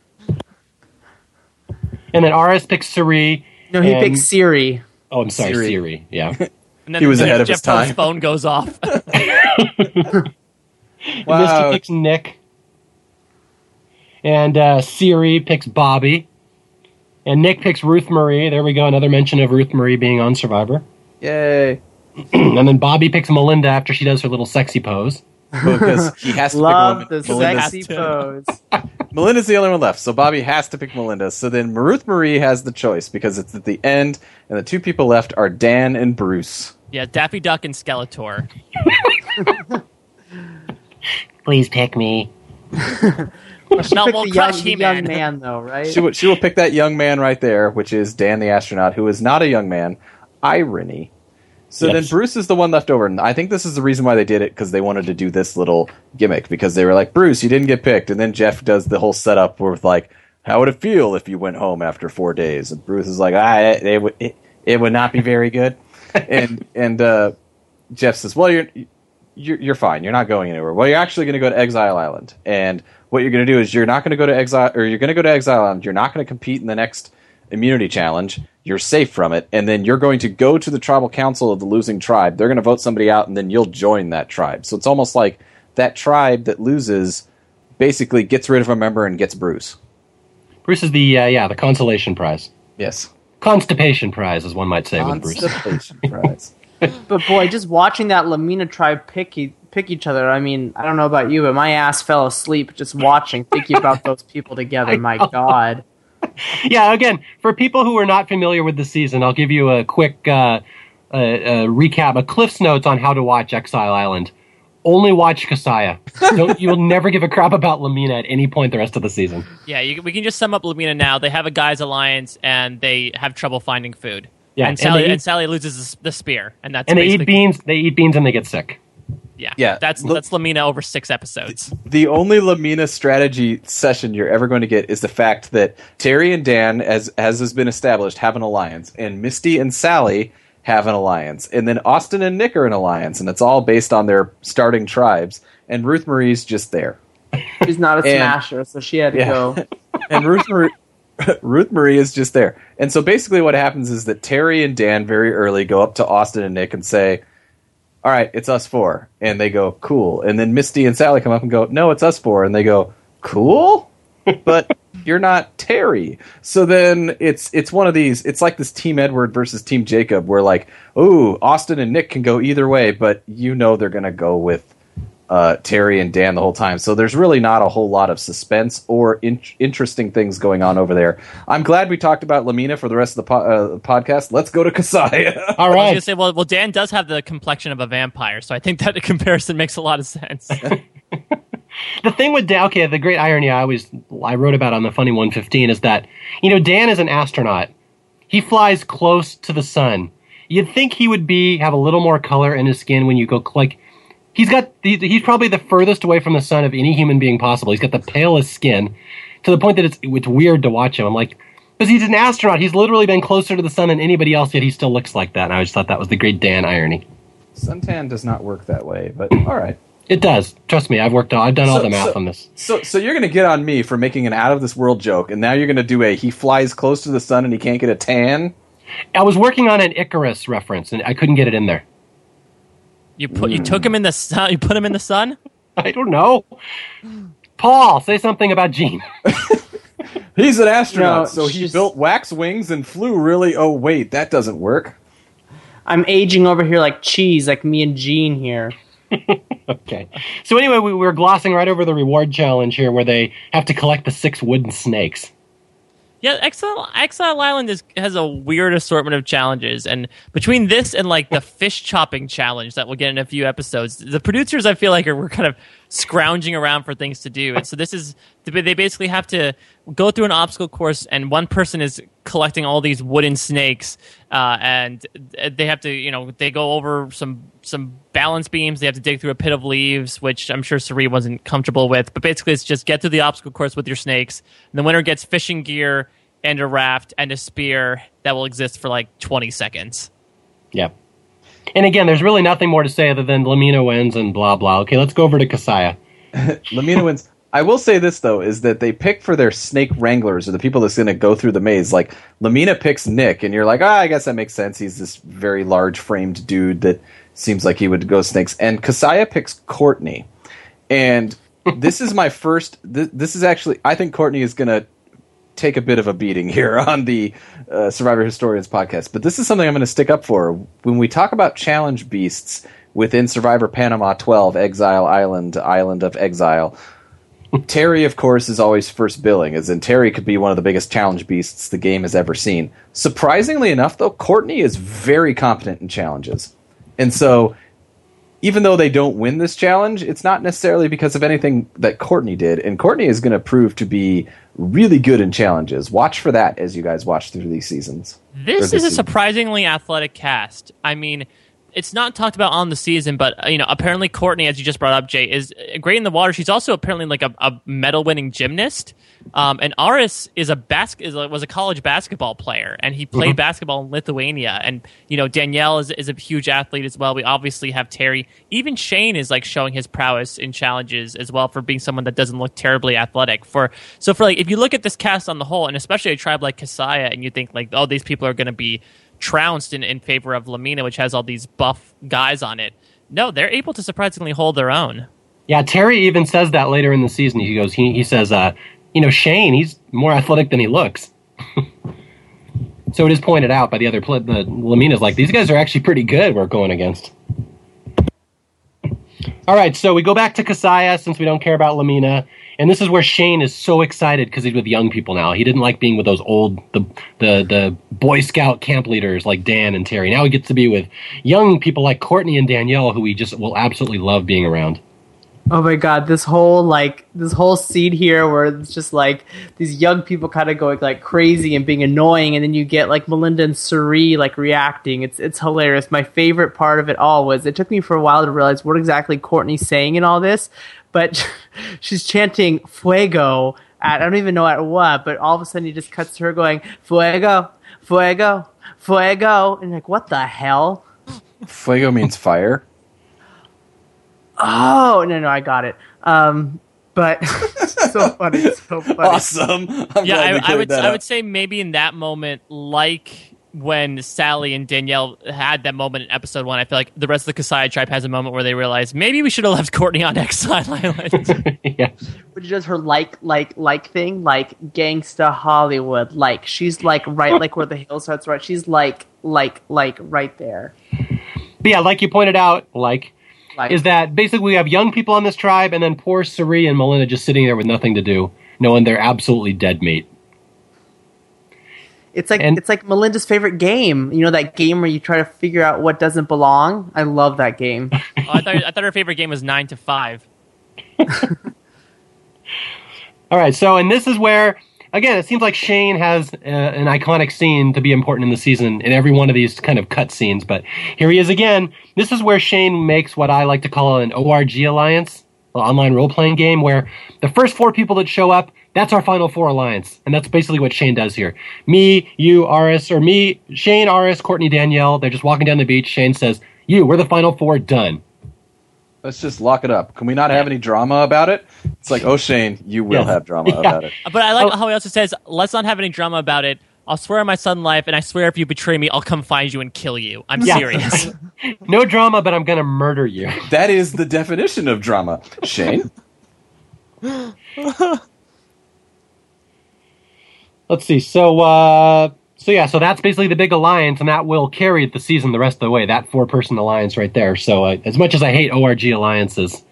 then Aras picks Siri. no, he and- picks Siri. Oh, I'm sorry, Siri. Siri. Yeah. *laughs* And then He was Jeff- ahead of Jeff his time. Probst's phone goes off. *laughs* Wow. Misty picks Nick. And uh, Cirie picks Bobby. And Nick picks Ruth Marie. There we go. Another mention of Ruth Marie being on Survivor. Yay. *clears throat* and then Bobby picks Melinda after she does her little sexy pose. Because he has to Love pick the Melinda. Melinda's, sexy to. pose. *laughs* Melinda's the only one left, so Bobby has to pick Melinda. So then Ruth Marie has the choice because it's at the end, and the two people left are Dan and Bruce. yeah, Daffy Duck and Skeletor. *laughs* Please pick me. She No, Pick we'll the young, the young man, though, right? She will, she will pick that young man right there, which is Dan the astronaut, who is not a young man. Irony. So Yes. then Bruce is the one left over, and I think this is the reason why they did it because they wanted to do this little gimmick because they were like, Bruce, you didn't get picked, and then Jeff does the whole setup with like, how would it feel if you went home after four days? And Bruce is like, ah, it, it, would- it, it would not be very good, *laughs* and and uh, Jeff says, well, you're you're, you're fine. You're not going anywhere. Well, you're actually going to go to Exile Island, and what you're going to do is you're not going to go to Exile, or you're going to go to Exile Island. You're not going to compete in the next immunity challenge. You're safe from it, and then you're going to go to the tribal council of the losing tribe. They're going to vote somebody out, and then you'll join that tribe. So it's almost like that tribe that loses basically gets rid of a member and gets Bruce. Bruce is the, uh, yeah, the consolation prize. Yes, Constipation prize, as one might say with Bruce. constipation *laughs* prize. But boy, just watching that La Mina tribe pick e- pick each other. I mean, I don't know about you, but my ass fell asleep just watching, thinking about those people together. My God, *laughs* yeah, again, for people who are not familiar with the season, I'll give you a quick uh, uh, uh, recap, a Cliff's Notes on how to watch Exile Island. Only watch Casaya. *laughs* Don't, you'll never give a crap about La Mina at any point the rest of the season. Yeah, you, we can just sum up La Mina now. They have a guys' alliance, and they have trouble finding food. Yeah, and and Sally they and, Sally loses the spear, and that's And they eat beans. They eat beans and they get sick. Yeah, Yeah, That's look- that's La Mina over six episodes. the only La Mina strategy session you're ever going to get is the fact that Terry and Dan, as as has been established, have an alliance, and Misty and Sally have an alliance, and then Austin and Nick are an alliance, and it's all based on their starting tribes. And Ruth Marie's just there, she's not a And- smasher, so she had to Yeah. go. *laughs* and Ruth Marie. *laughs* Ruth Marie is just there. And so basically what happens is that Terry and Dan very early go up to Austin and Nick and say, All right, it's us four. And they go, Cool. And then Misty and Sally come up and go, No, it's us four. And they go, Cool? *laughs* But you're not Terry. So then it's it's one of these it's like this Team Edward versus Team Jacob where like, ooh, Austin and Nick can go either way, but you know they're gonna go with uh, Terry and Dan the whole time. So there's really not a whole lot of suspense or in- interesting things going on over there. I'm glad we talked about La Mina for the rest of the po- uh, podcast. Let's go to Casaya. All right. *laughs* I was gonna say, well, well, Dan does have the complexion of a vampire, so I think that *laughs* comparison makes a lot of sense. *laughs* the thing with Dan, okay, the great irony I always I wrote about on the Funny 115 is that you know Dan is an astronaut. He flies close to the sun. You'd think he would be have a little more color in his skin when you go like He's got he, he's probably the furthest away from the sun of any human being possible. He's got the palest skin to the point that it's it's weird to watch him. I'm like, because he's an astronaut. He's literally been closer to the sun than anybody else, yet he still looks like that. And I just thought that was the great Dan irony. Suntan does not work that way, but *clears throat* all right. It does. Trust me, I've worked. All, I've done all So- the math so- on this. So, so you're going to get on me for making an out of this world joke, and now you're going to do a he flies close to the sun and he can't get a tan. I was working on an Icarus reference, and I couldn't get it in there. You put you took him in the sun. You put him in the sun. *laughs* I don't know. Paul, say something about Gene. *laughs* He's an astronaut, No, so he she's- built wax wings and flew really. Oh wait, that doesn't work. I'm aging over here like cheese, like me and Gene here. *laughs* Okay. So anyway, we we're glossing right over the reward challenge here, where they have to collect the six wooden snakes. Yeah, Exile, Exile Island is, has a weird assortment of challenges, and between this and like the fish chopping challenge that we'll get in a few episodes, the producers I feel like are we're kind of scrounging around for things to do, and so this is they basically have to go through an obstacle course, and one person is collecting all these wooden snakes, uh, and they have to you know they go over some some balance beams, they have to dig through a pit of leaves, which I'm sure Cirie wasn't comfortable with, but basically it's just get through the obstacle course with your snakes, and the winner gets fishing gear and a raft and a spear that will exist for like 20 seconds. Yeah. And again, there's really nothing more to say other than La Mina wins and blah blah. Okay, let's go over to Casaya. *laughs* La Mina wins. I will say this though is that they pick for their snake wranglers or the people that's going to go through the maze. Like La Mina picks Nick, and you're like, ah, I guess that makes sense. He's this very large framed dude that seems like he would go snakes. And Casaya picks Courtney, and *laughs* this is my first. This, this is actually, I think Courtney is going to take a bit of a beating here *laughs* on the uh, Survivor Historians podcast. But this is something I'm going to stick up for when we talk about challenge beasts within Survivor Panama 12, Exile Island, Island of Exile. *laughs* Terry, of course, is always first billing, as in Terry could be one of the biggest challenge beasts the game has ever seen. Surprisingly enough, though, Courtney is very competent in challenges. And so, even though they don't win this challenge, it's not necessarily because of anything that Courtney did. And Courtney is going to prove to be really good in challenges. Watch for that as you guys watch through these seasons. Or This is a season. surprisingly athletic cast. I mean, it's not talked about on the season, but uh, you know, apparently Courtney, as you just brought up, Jay, is great in the water. She's also apparently like a, a medal-winning gymnast. Um, and Aras is a bas- is a, was a college basketball player, and he played basketball in Lithuania. And you know, Danielle is is a huge athlete as well. We obviously have Terry. Even Shane is like showing his prowess in challenges as well for being someone that doesn't look terribly athletic. For so for like if you look at this cast on the whole, and especially a tribe like Casaya, and you think like, oh, these people are going to be trounced in, in favor of La Mina, which has all these buff guys on it. No, they're able to surprisingly hold their own. Yeah, Terry even says that later in the season. He goes, he, he says, uh, you know, Shane, he's more athletic than he looks. *laughs* so it is pointed out by the other pl- the La Mina's like these guys are actually pretty good. We're going against. All right, so we go back to Casaya since we don't care about La Mina, and this is where Shane is so excited because he's with young people now. He didn't like being with those old the the the Boy Scout camp leaders like Dan and Terry. Now he gets to be with young people like Courtney and Danielle, who he just will absolutely love being around. Oh my god, this whole like this whole scene here where it's just like these young people kind of going like crazy and being annoying, and then you get like Melinda and Cirie like reacting. It's it's hilarious. My favorite part of it all was it took me for a while to realize what exactly Courtney's saying in all this, but *laughs* she's chanting "fuego" at I don't even know at what, but all of a sudden he just cuts to her going "fuego, fuego, fuego," and like what the hell? Fuego means fire. Oh no no I got it. Um, but *laughs* so funny, so funny. Awesome. I'm yeah, I, I would I up. would say maybe in that moment, like when Sally and Danielle had that moment in episode one, I feel like the rest of the Casaya tribe has a moment where they realize maybe we should have left Courtney on *laughs* Exile Island. *laughs* yeah. Which does her like like like thing, like gangsta Hollywood. Like she's like right like where the hill starts. Right, she's like like like right there. But yeah, like you pointed out, like Like is that basically we have young people on this tribe, and then poor Cirie and Melinda just sitting there with nothing to do, knowing they're absolutely dead meat. it's like and- it's like Melinda's favorite game. You know that game where you try to figure out what doesn't belong. I love that game. *laughs* oh, I thought I thought her favorite game was nine to five. *laughs* All right, so and this is where again, it seems like Shane has uh, an iconic scene to be important in the season in every one of these kind of cut scenes. But here he is again. This is where Shane makes what I like to call an ORG alliance, an online role playing game, where the first four people that show up, that's our final four alliance. And that's basically what Shane does here. Me, you, Aras, or me, Shane, Aras, Courtney, Danielle, they're just walking down the beach. Shane says, You, we're the final four, done. Let's just lock it up. Can we not have any drama about it? It's like, oh Shane, you will Yes. have drama *laughs* Yeah. about it. But I like Oh. how he also says, "Let's not have any drama about it. I'll swear on my son life, and I swear if you betray me, I'll come find you and kill you. I'm Yeah. serious." *laughs* No drama, but I'm going to murder you. That is the definition of drama. Shane? *laughs* Let's see. So, uh, so yeah, so that's basically the big alliance, and that will carry the season the rest of the way. That four-person alliance right there. So, uh, as much as I hate ORG alliances,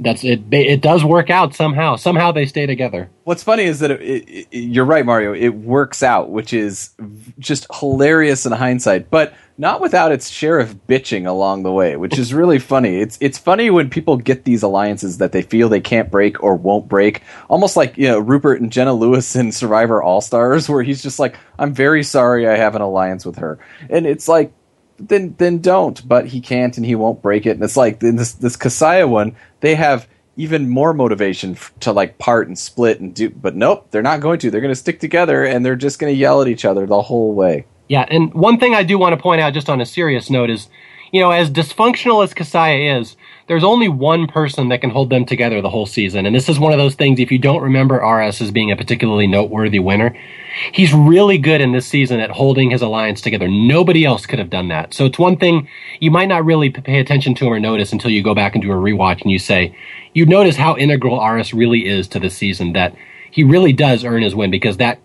that's it. It does work out somehow. Somehow they stay together. What's funny is that it, it, it- you're right, Mario. It works out, which is just hilarious in hindsight, but not without its share of bitching along the way, which is really funny. It's it's funny when people get these alliances that they feel they can't break or won't break, almost like you know Rupert and Jenna Lewis in Survivor All Stars, where he's just like, "I'm very sorry, I have an alliance with her," and it's like. Then, then don't. But he can't, and he won't break it. And it's like in this this Casaya one, they have even more motivation to like part and split and do but nope they're not going to they're going to stick together and they're just going to yell at each other the whole way Yeah, and one thing I do want to point out, just on a serious note, is you know, as dysfunctional as Casaya is, there's only one person that can hold them together the whole season. And this is one of those things, if you don't remember Aras as being a particularly noteworthy winner, he's really good in this season at holding his alliance together. Nobody else could have done that. So it's one thing you might not really pay attention to him or notice until you go back and do a rewatch and you say, you notice how integral Aras really is to this season, that he really does earn his win because that,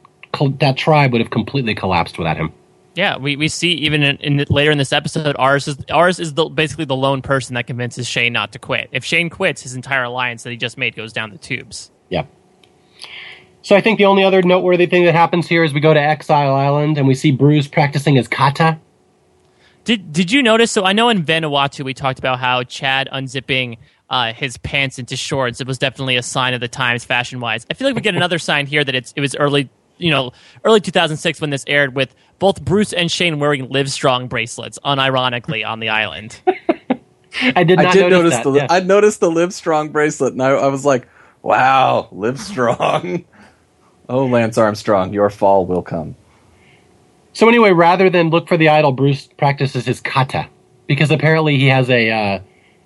that tribe would have completely collapsed without him. Yeah, we, we see even in, in later in this episode, Aras is Aras is the, basically the lone person that convinces Shane not to quit. If Shane quits, his entire alliance that he just made goes down the tubes. Yeah. So I think the only other noteworthy thing that happens here is we go to Exile Island and we see Bruce practicing his kata. Did Did you notice? So I know in Vanuatu we talked about how Chad unzipping uh, his pants into shorts. It was definitely a sign of the times, fashion wise. I feel like we get another sign here that it's it was early, you know, early 2006 when this aired, with both Bruce and Shane wearing Livestrong bracelets, unironically on the island. I did not i did notice, that. the yeah. i noticed the live strong bracelet and I, I was like wow live strong *laughs* oh lance armstrong your fall will come So anyway, rather than look for the idol, Bruce practices his kata because apparently he has a uh,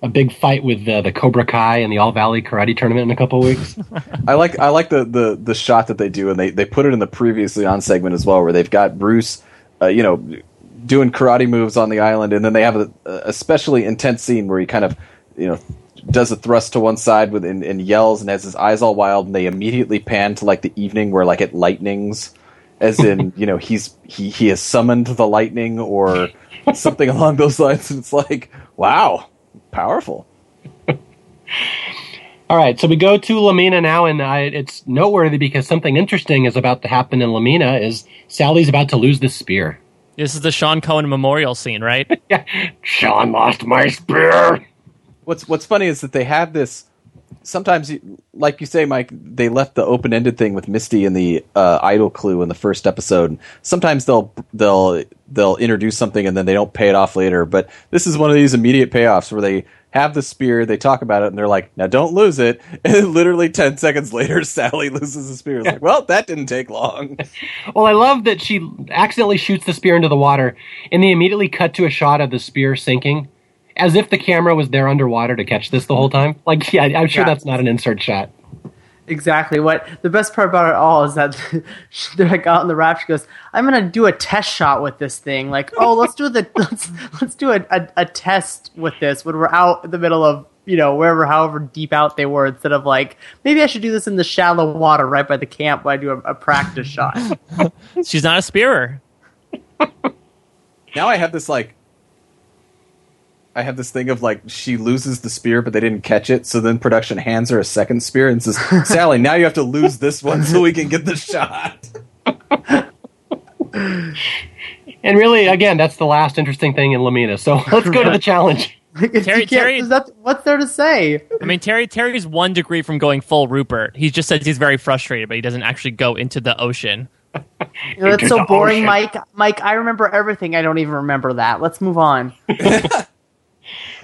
a big fight with uh, the Cobra Kai in the All Valley Karate Tournament in a couple weeks. *laughs* I like I like the, the the shot that they do, and they, they put it in the previously on segment as well, where they've got Bruce, uh, you know, doing karate moves on the island, and then they have a, a especially intense scene where he kind of, you know, does a thrust to one side with and, and yells and has his eyes all wild, and they immediately pan to like the evening where like it lightnings, as in *laughs* you know he's he he has summoned the lightning or something along those lines, and it's like wow, powerful. *laughs* All right, so we go to La Mina now, and I, it's noteworthy because something interesting is about to happen in La Mina. Is Sally's about to lose the spear? This is the Sean Cohen memorial scene, right? *laughs* Yeah, Sean lost my spear. What's What's funny is that they have this. Sometimes, like you say, Mike, they left the open ended thing with Misty and the uh, idol clue in the first episode. Sometimes they'll they'll they'll introduce something and then they don't pay it off later. But this is one of these immediate payoffs where they have the spear, they talk about it, and they're like, "Now don't lose it." *laughs* And literally ten seconds later, *laughs* Sally loses the spear. It's like, well, that didn't take long. *laughs* Well, I love that she accidentally shoots the spear into the water, and they immediately cut to a shot of the spear sinking, as if the camera was there underwater to catch this the whole time. Like, yeah, I'm sure Yeah. that's not an insert shot. Exactly. What the best part about it all is that *laughs* they're like out in the raft. She goes, "I'm gonna do a test shot with this thing. Like, oh, let's do the *laughs* let's let's do a, a, a test with this when we're out in the middle of you know wherever, however deep out they were. Instead of like, maybe I should do this in the shallow water right by the camp when I do a, a practice shot. *laughs* She's not a spearer. now I have this like I have this thing of like she loses the spear but they didn't catch it, so then production hands her a second spear and says, *laughs* "Sally, now you have to lose this one so we can get the shot." *laughs* And really, again, that's the last interesting thing in La Mina. So let's go to the challenge. *laughs* Terry- you can't- Terry- there's nothing- what's there to say? I mean, Terry Terry's one degree from going full Rupert. He just says he's very frustrated, but he doesn't actually go into the ocean. You know, that's so boring, ocean. Mike. Mike, I remember everything. I don't even remember that. Let's move on.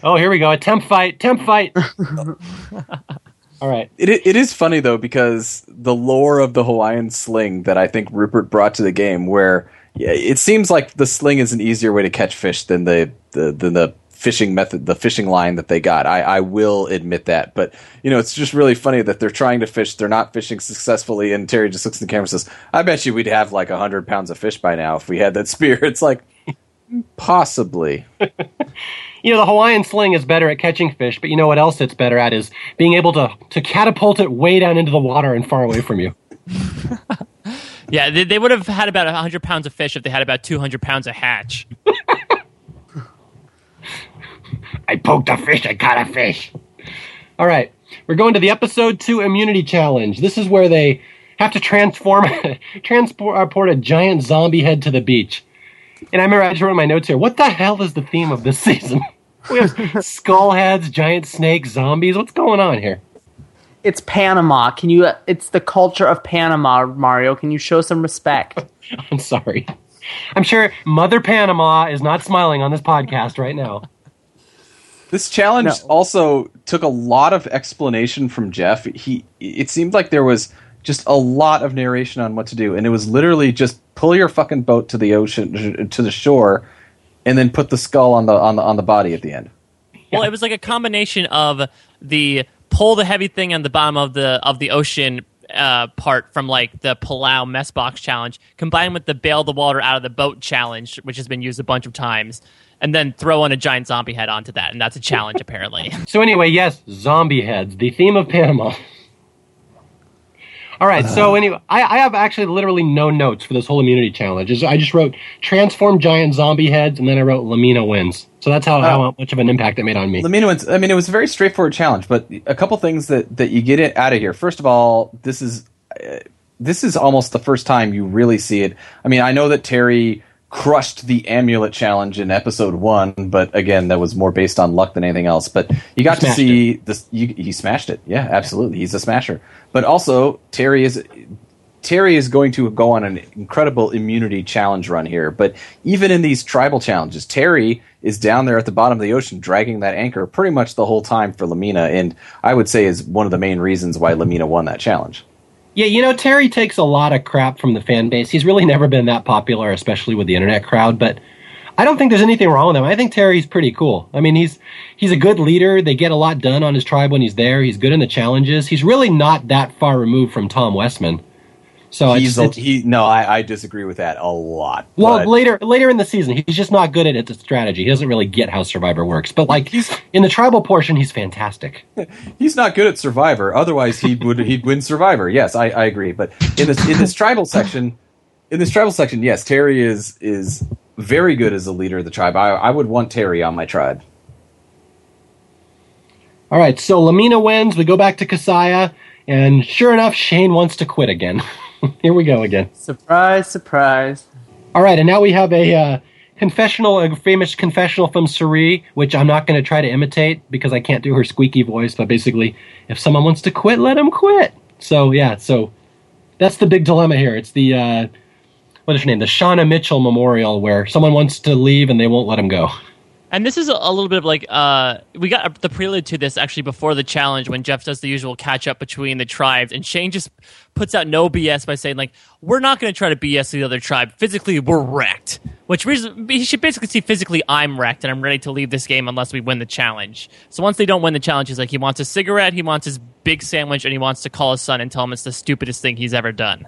Oh, here we go. A temp fight. Temp fight. *laughs* All right. It, it is funny though because the lore of the Hawaiian sling that I think Rupert brought to the game, where yeah, it seems like the sling is an easier way to catch fish than the the than the fishing method, the fishing line that they got. I, I will admit that, but you know, it's just really funny that they're trying to fish, they're not fishing successfully, and Terry just looks in the camera and says, "I bet you we'd have like hundred pounds of fish by now if we had that spear." *laughs* It's like possibly. *laughs* You know, the Hawaiian sling is better at catching fish, but you know what else it's better at is being able to, to catapult it way down into the water and far away from you. *laughs* Yeah, they, they would have had about 100 pounds of fish if they had about 200 pounds of hatch. *laughs* I poked a fish, I caught a fish. All right, we're going to the episode two immunity challenge. This is where they have to transform, transport uh, a giant zombie head to the beach. And I remember I just wrote in my notes here, what the hell is the theme of this *laughs* season? We have skull heads, giant snakes, zombies. What's going on here? It's Panama. Can you? Uh, it's the culture of Panama, Mario. Can you show some respect? *laughs* I'm sorry. I'm sure Mother Panama is not smiling on this podcast right now. This challenge No. also took a lot of explanation from Jeff. He it seemed like there was just a lot of narration on what to do, and it was literally just pull your fucking boat to the ocean to the shore, and then put the skull on the on the on the body at the end. Well, it was like a combination of the pull the heavy thing on the bottom of the of the ocean uh, part from like the Palau mess box challenge, combined with the bail the water out of the boat challenge, which has been used a bunch of times, and then throw on a giant zombie head onto that, and that's a challenge apparently. *laughs* So anyway, yes, zombie heads, the theme of Panama. All right, so anyway, I, I have actually literally no notes for this whole immunity challenge. I just wrote transform giant zombie heads, and then I wrote La Mina wins. So that's how, how much of an impact it made on me. La Mina wins. I mean, it was a very straightforward challenge, but a couple things that that you get it out of here. First of all, this is uh, this is almost the first time you really see it. I mean, I know that Terry crushed the amulet challenge in episode one, but again, that was more based on luck than anything else. But you got to see this. You, he smashed it. Yeah, absolutely. He's a smasher. But also, Terry is Terry is going to go on an incredible immunity challenge run here. But even in these tribal challenges, Terry is down there at the bottom of the ocean dragging that anchor pretty much the whole time for La Mina, and I would say is one of the main reasons why La Mina won that challenge. Yeah, you know, Terry takes a lot of crap from the fan base. He's really never been that popular, especially with the internet crowd, but I don't think there's anything wrong with him. I think Terry's pretty cool. I mean, he's he's a good leader. They get a lot done on his tribe when he's there. He's good in the challenges. He's really not that far removed from Tom Westman. So it's, He's a, it's- he no, I, I disagree with that a lot. well, but- later later in the season, he's just not good at it, the strategy. He doesn't really get how Survivor works. But like He's- in the tribal portion, he's fantastic. *laughs* he's not good at Survivor. Otherwise, he would he'd win Survivor. Yes, I, I agree. But in this in this tribal section, in this tribal section, yes, Terry is is very good as a leader of the tribe. I, I would want Terry on my tribe. All right, so La Mina wins. We go back to Casaya, and sure enough, Shane wants to quit again. *laughs* *laughs* Here we go again. surprise, surprise. All right, and now we have a uh, confessional, a famous confessional from Cirie, which I'm not going to try to imitate because I can't do her squeaky voice. But basically, if someone wants to quit, let them quit. So yeah, so that's the big dilemma here. It's the uh, what is her name? The Shauna Mitchell Memorial, where someone wants to leave and they won't let him go. *laughs* And this is a, little bit of like uh, we got the prelude to this actually before the challenge when Jeff does the usual catch up between the tribes, and Shane just puts out no BS by saying like we're not going to try to BS the other tribe. Physically, we're wrecked. Which reason he should basically see physically I'm wrecked and I'm ready to leave this game unless we win the challenge. So once they don't win the challenge, he's like he wants a cigarette, he wants his big sandwich, and he wants to call his son and tell him it's the stupidest thing he's ever done.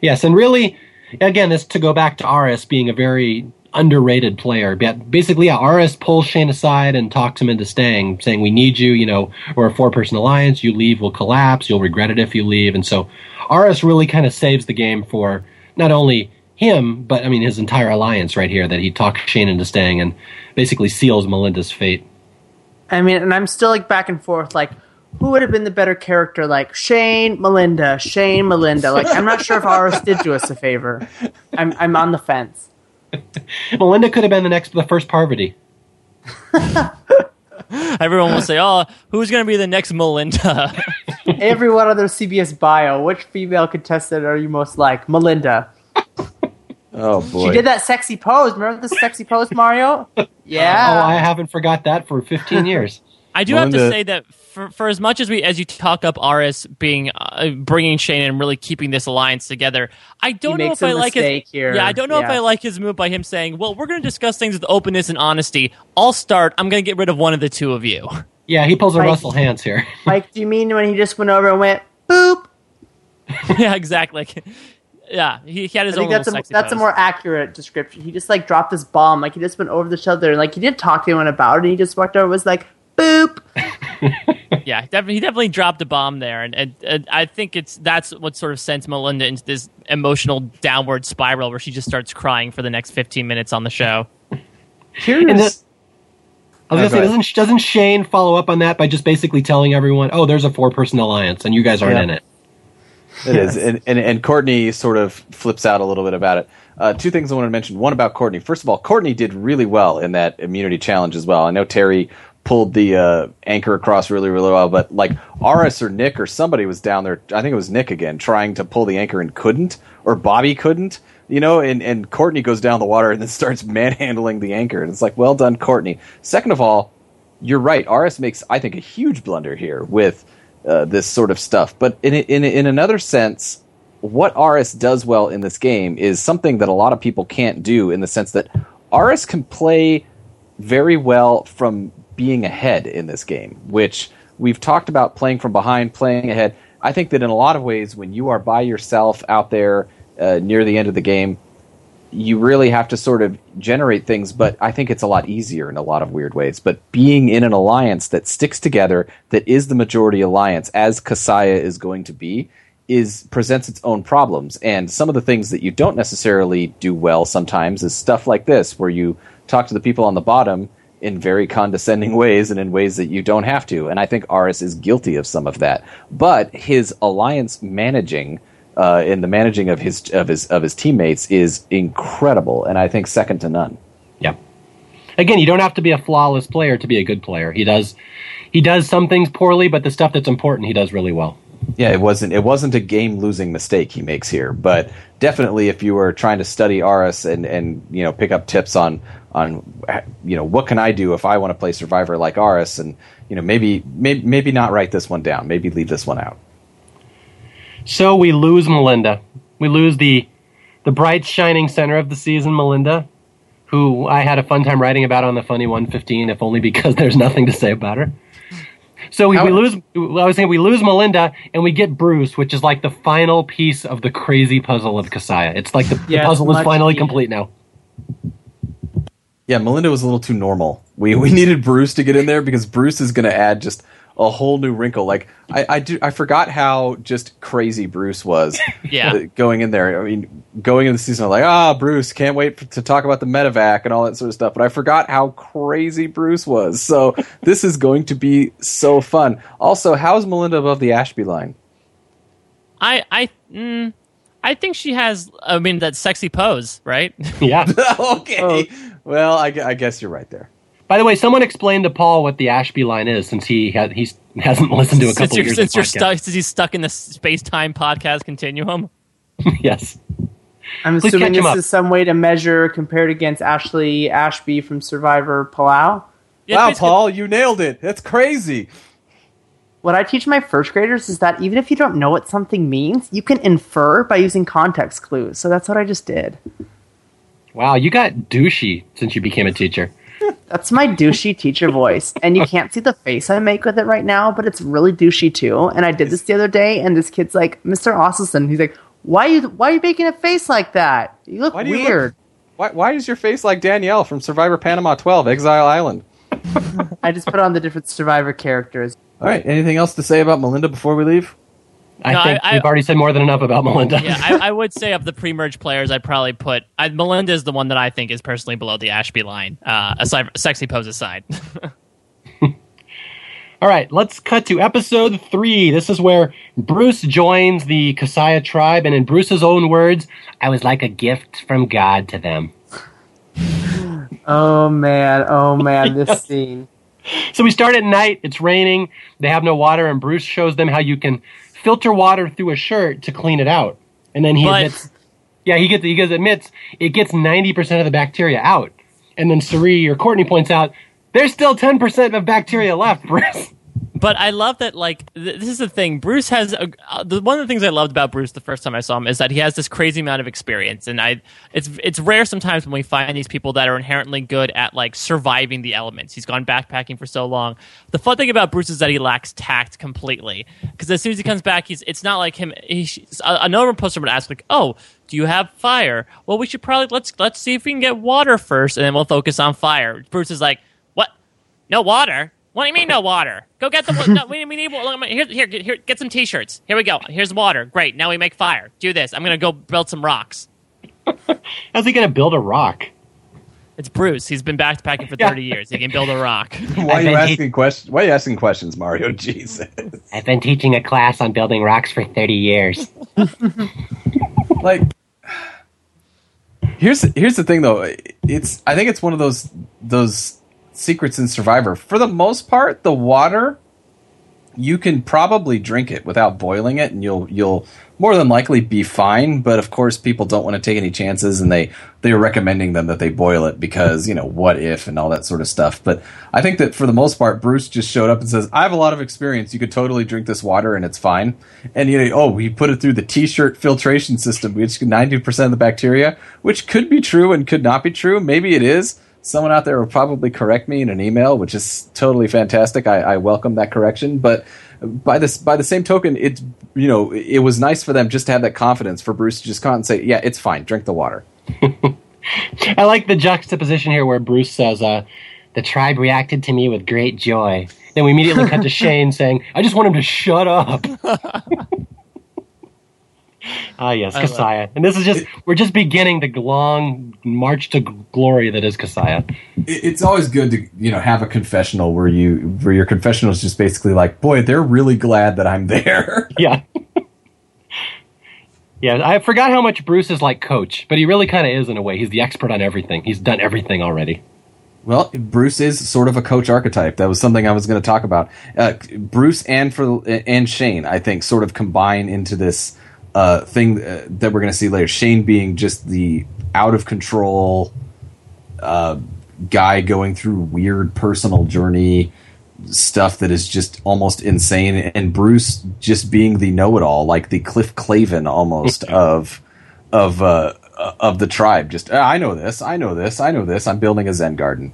Yes, and really, again, this to go back to Aras being a very underrated player. But basically, yeah, Aras pulls Shane aside and talks him into staying, saying, "We need you. You know, we're a four-person alliance. You leave, we'll collapse. You'll regret it if you leave." And so, Aras really kind of saves the game for not only him, but I mean his entire alliance right here. That he talks Shane into staying and basically seals Melinda's fate. I mean, and I'm still like back and forth, like who would have been the better character, like Shane, Melinda, Shane, Melinda. Like I'm not sure if Aras did do us a favor. I'm I'm on the fence. *laughs* Melinda could have been the next, the first Parvati. *laughs* Everyone will say, "Oh, who's going to be the next Melinda?" *laughs* Everyone on their CBS bio, which female contestant are you most like? Melinda. Oh boy. She did that sexy pose. Remember the sexy pose, Mario? Oh, yeah. Oh, I haven't forgot that for 15 years. I do have to Melinda- say that for, for as much as we as you talk up Aras being uh, bringing Shane and really keeping this alliance together, I don't know makes if a I like mistake his here. yeah I don't know if I like his move by him saying, "Well, we're going to discuss things with openness and honesty. I'll start. I'm going to get rid of one of the two of you." *laughs* Yeah, he pulls a Like- Russell Hantz here. *laughs* Like, do you mean when he just went over and went boop? *laughs* yeah, exactly. Yeah, he, he had his I own think that's a sexy that's a more accurate description. He just like dropped this bomb, like he just went over the shoulder, and like he didn't talk to anyone about it. And he just walked over, and was like boop. *laughs* yeah, def- he definitely dropped a bomb there, and, and, and I think it's that's what sort of sends Melinda into this emotional downward spiral where she just starts crying for the next 15 minutes on the show. *laughs* Here's I was Oh, gonna say, doesn't doesn't Shane follow up on that by just basically telling everyone, "Oh, there's a four person alliance, and you guys aren't Yeah. in it." It is, *laughs* and, and and Courtney sort of flips out a little bit about it. Uh, two things I want to mention. One about Courtney. First of all, Courtney did really well in that immunity challenge as well. I know Terry pulled the uh, anchor across really really well, but like Aras or Nick or somebody was down there. I think it was Nick again trying to pull the anchor and couldn't, or Bobby couldn't. You know, and, and Courtney goes down the water and then *laughs* starts manhandling the anchor, and it's like, well done, Courtney. Second of all, you're right. Aras makes, I think, a huge blunder here with uh, this sort of stuff. But in in in another sense, what Aras does well in this game is something that a lot of people can't do. In the sense that Aras can play very well from being ahead in this game, which we've talked about playing from behind, playing ahead. I think that in a lot of ways, when you are by yourself out there uh, near the end of the game, you really have to sort of generate things, but I think it's a lot easier in a lot of weird ways. But being in an alliance that sticks together, that is the majority alliance, as Casaya is going to be, is presents its own problems. And some of the things that you don't necessarily do well sometimes is stuff like this, where you talk to the people on the bottom in very condescending ways and in ways that you don't have to. And I think Aras is guilty of some of that. But his alliance managing uh, in the managing of his of his of his teammates is incredible, and I think second to none. Yeah. Again, you don't have to be a flawless player to be a good player. He does he does some things poorly, but the stuff that's important, he does really well. Yeah, it wasn't it wasn't a game losing mistake he makes here, but definitely if you were trying to study Aras and and you know pick up tips on on you know what can I do if I want to play Survivor like Aras, and you know maybe maybe maybe not write this one down, maybe leave this one out. So we lose Melinda. We lose the the bright shining center of the season, Melinda, who I had a fun time writing about on the Funny 115, if only because *laughs* there's nothing to say about her. So we, we lose. I was saying we lose Melinda, and we get Bruce, which is like the final piece of the crazy puzzle of Casaya. It's like the, the puzzle is finally needed. complete now. Yeah, Melinda was a little too normal. We we needed Bruce to get in there because Bruce is going to add just a whole new wrinkle. Like I I do I forgot how just crazy Bruce was. *laughs* Yeah. uh, going in there. I mean, going into the season, I'm like, ah, Bruce, can't wait for, to talk about the medevac and all that sort of stuff. But I forgot how crazy Bruce was. So *laughs* this is going to be so fun. Also, how's Melinda above the Ashby line? I I mm, I think she has. I mean, that sexy pose, right? Yeah. *laughs* okay. Well, I, I guess you're right there. By the way, someone explained to Paul what the Ashby line is, since he ha- he's hasn't *laughs* listened to a since couple you're, years. since you're stuck, since he's stuck in the space time podcast continuum. *laughs* yes. I'm Please assuming this up. is some way to measure compared against Ashlee Ashby from Survivor Palau. Yeah, wow, Paul, you nailed it. That's crazy. What I teach my first graders is that even if you don't know what something means, you can infer by using context clues. So that's what I just did. Wow, you got douchey since you became a teacher. That's my douchey teacher voice. And you can't see the face I make with it right now, but it's really douchey too. And I did this the other day, and this kid's like, Mr. Asleson, he's like, why are you why are you making a face like that? You look Why do you weird. look- Why, why is your face like Danielle from Survivor Panama 12, Exile Island? *laughs* I just put on the different Survivor characters. All right. Anything else to say about Melinda before we leave? I No, think I- I- we've already said more than enough about Melinda. yeah, I, I would say of the *laughs* pre-merge players, I'd probably put I, Melinda is the one that I think is personally below the Ashby line. Uh, aside, sexy pose aside. *laughs* All right, let's cut to episode three. This is where Bruce joins the Casaya tribe, and in Bruce's own words, I was like a gift from God to them. *gasps* Oh man, oh man, this *laughs* scene. So we start at night. It's raining. They have no water, and Bruce shows them how you can filter water through a shirt to clean it out. And then he But- admits, yeah, he gets he goes admits it gets ninety percent of the bacteria out. And then Cirie or Courtney points out there's still ten percent of bacteria left, Bruce. *laughs* But I love that. Like th- this is the thing. Bruce has a, uh, the, one of the things I loved about Bruce the first time I saw him is that he has this crazy amount of experience, and I it's it's rare sometimes when we find these people that are inherently good at like surviving the elements. He's gone backpacking for so long. The fun thing about Bruce is that he lacks tact completely because as soon as he comes back, he's it's not like him. He, another poster would ask like, "Oh, do you have fire? Well, we should probably let's let's see if we can get water first, and then we'll focus on fire." Bruce is like, "What? No water? What do you mean no water? Go get the no, we, we need water. Here, here, here, get some t-shirts. Here we go. Here's water. Great. Now we make fire. Do this. I'm gonna go build some rocks. *laughs* How's he going to build a rock? It's Bruce. He's been backpacking for Yeah. 30 years. He can build a rock. *laughs* Why are you been asking questions? Why are you asking questions, Mario? *laughs* Jesus. I've been teaching a class on building rocks for thirty years. like here's here's the thing though it's i think it's one of those those secrets in survivor. For the most part the water you can probably drink it without boiling it and you'll you'll more than likely be fine but of course people don't want to take any chances and they they're recommending them that they boil it because you know what if and all that sort of stuff. But i think that for the most part bruce just showed up and says i have a lot of experience. You could totally drink this water and it's fine. And you know oh we put it through the t-shirt filtration system which 90% of the bacteria which could be true and could not be true. Maybe it is someone out there will probably correct me in an email, which is totally fantastic. I, I welcome that correction. But by this, by the same token, it's you know it was nice for them just to have that confidence for Bruce to just come out and say, "Yeah, it's fine. Drink the water." *laughs* I like the juxtaposition here where Bruce says, uh, "The tribe reacted to me with great joy." Then we immediately cut to *laughs* Shane saying, "I just want him to shut up." *laughs* Ah, yes, I Casaya, and this is just—we're just beginning the long march to glory that is Casaya. It- It's always good to you know have a confessional where you where your confessional is just basically like, "Boy, they're really glad that I'm there." *laughs* Yeah. yeah, I forgot how much Bruce is like Coach, but he really kind of is in a way. He's the expert on everything. He's done everything already. Well, Bruce is sort of a coach archetype. That was something I was going to talk about. Uh, Bruce and for and Shane, I think, sort of combine into this uh, thing uh, that we're going to see later. Shane being just the out of control uh, guy going through weird personal journey stuff that is just almost insane, and Bruce just being the know-it-all, like the Cliff Clavin almost of of uh, of the tribe. Just "Ah, I know this, I know this, I know this. I'm building a Zen garden.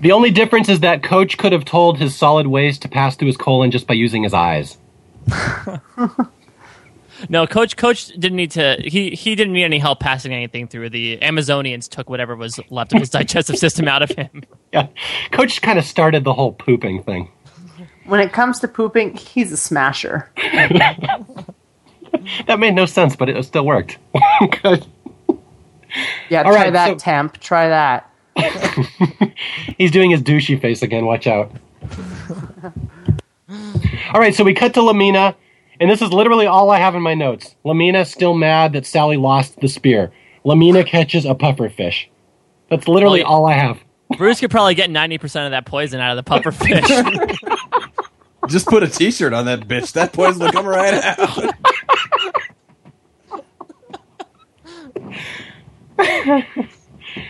The only difference is that Coach could have told his solid waste to pass through his colon just by using his eyes. *laughs* No, coach. Coach didn't need to. He he didn't need any help passing anything through. The Amazonians took whatever was left of his *laughs* digestive system out of him. Yeah, Coach kind of started the whole pooping thing. When it comes to pooping, he's a smasher. *laughs* That made no sense, but it still worked. Good. *laughs* Yeah, All try right, that, so- temp. Try that. He's doing his douchey face again. Watch out. all right, so we cut to La Mina, and this is literally all I have in my notes. La Mina still mad that Sally lost the spear. La Mina catches a puffer fish. That's literally yeah. all I have. *laughs* Bruce could probably get ninety percent of that poison out of the puffer fish. *laughs* Just put a T-shirt on that bitch. That poison will come right out. *laughs*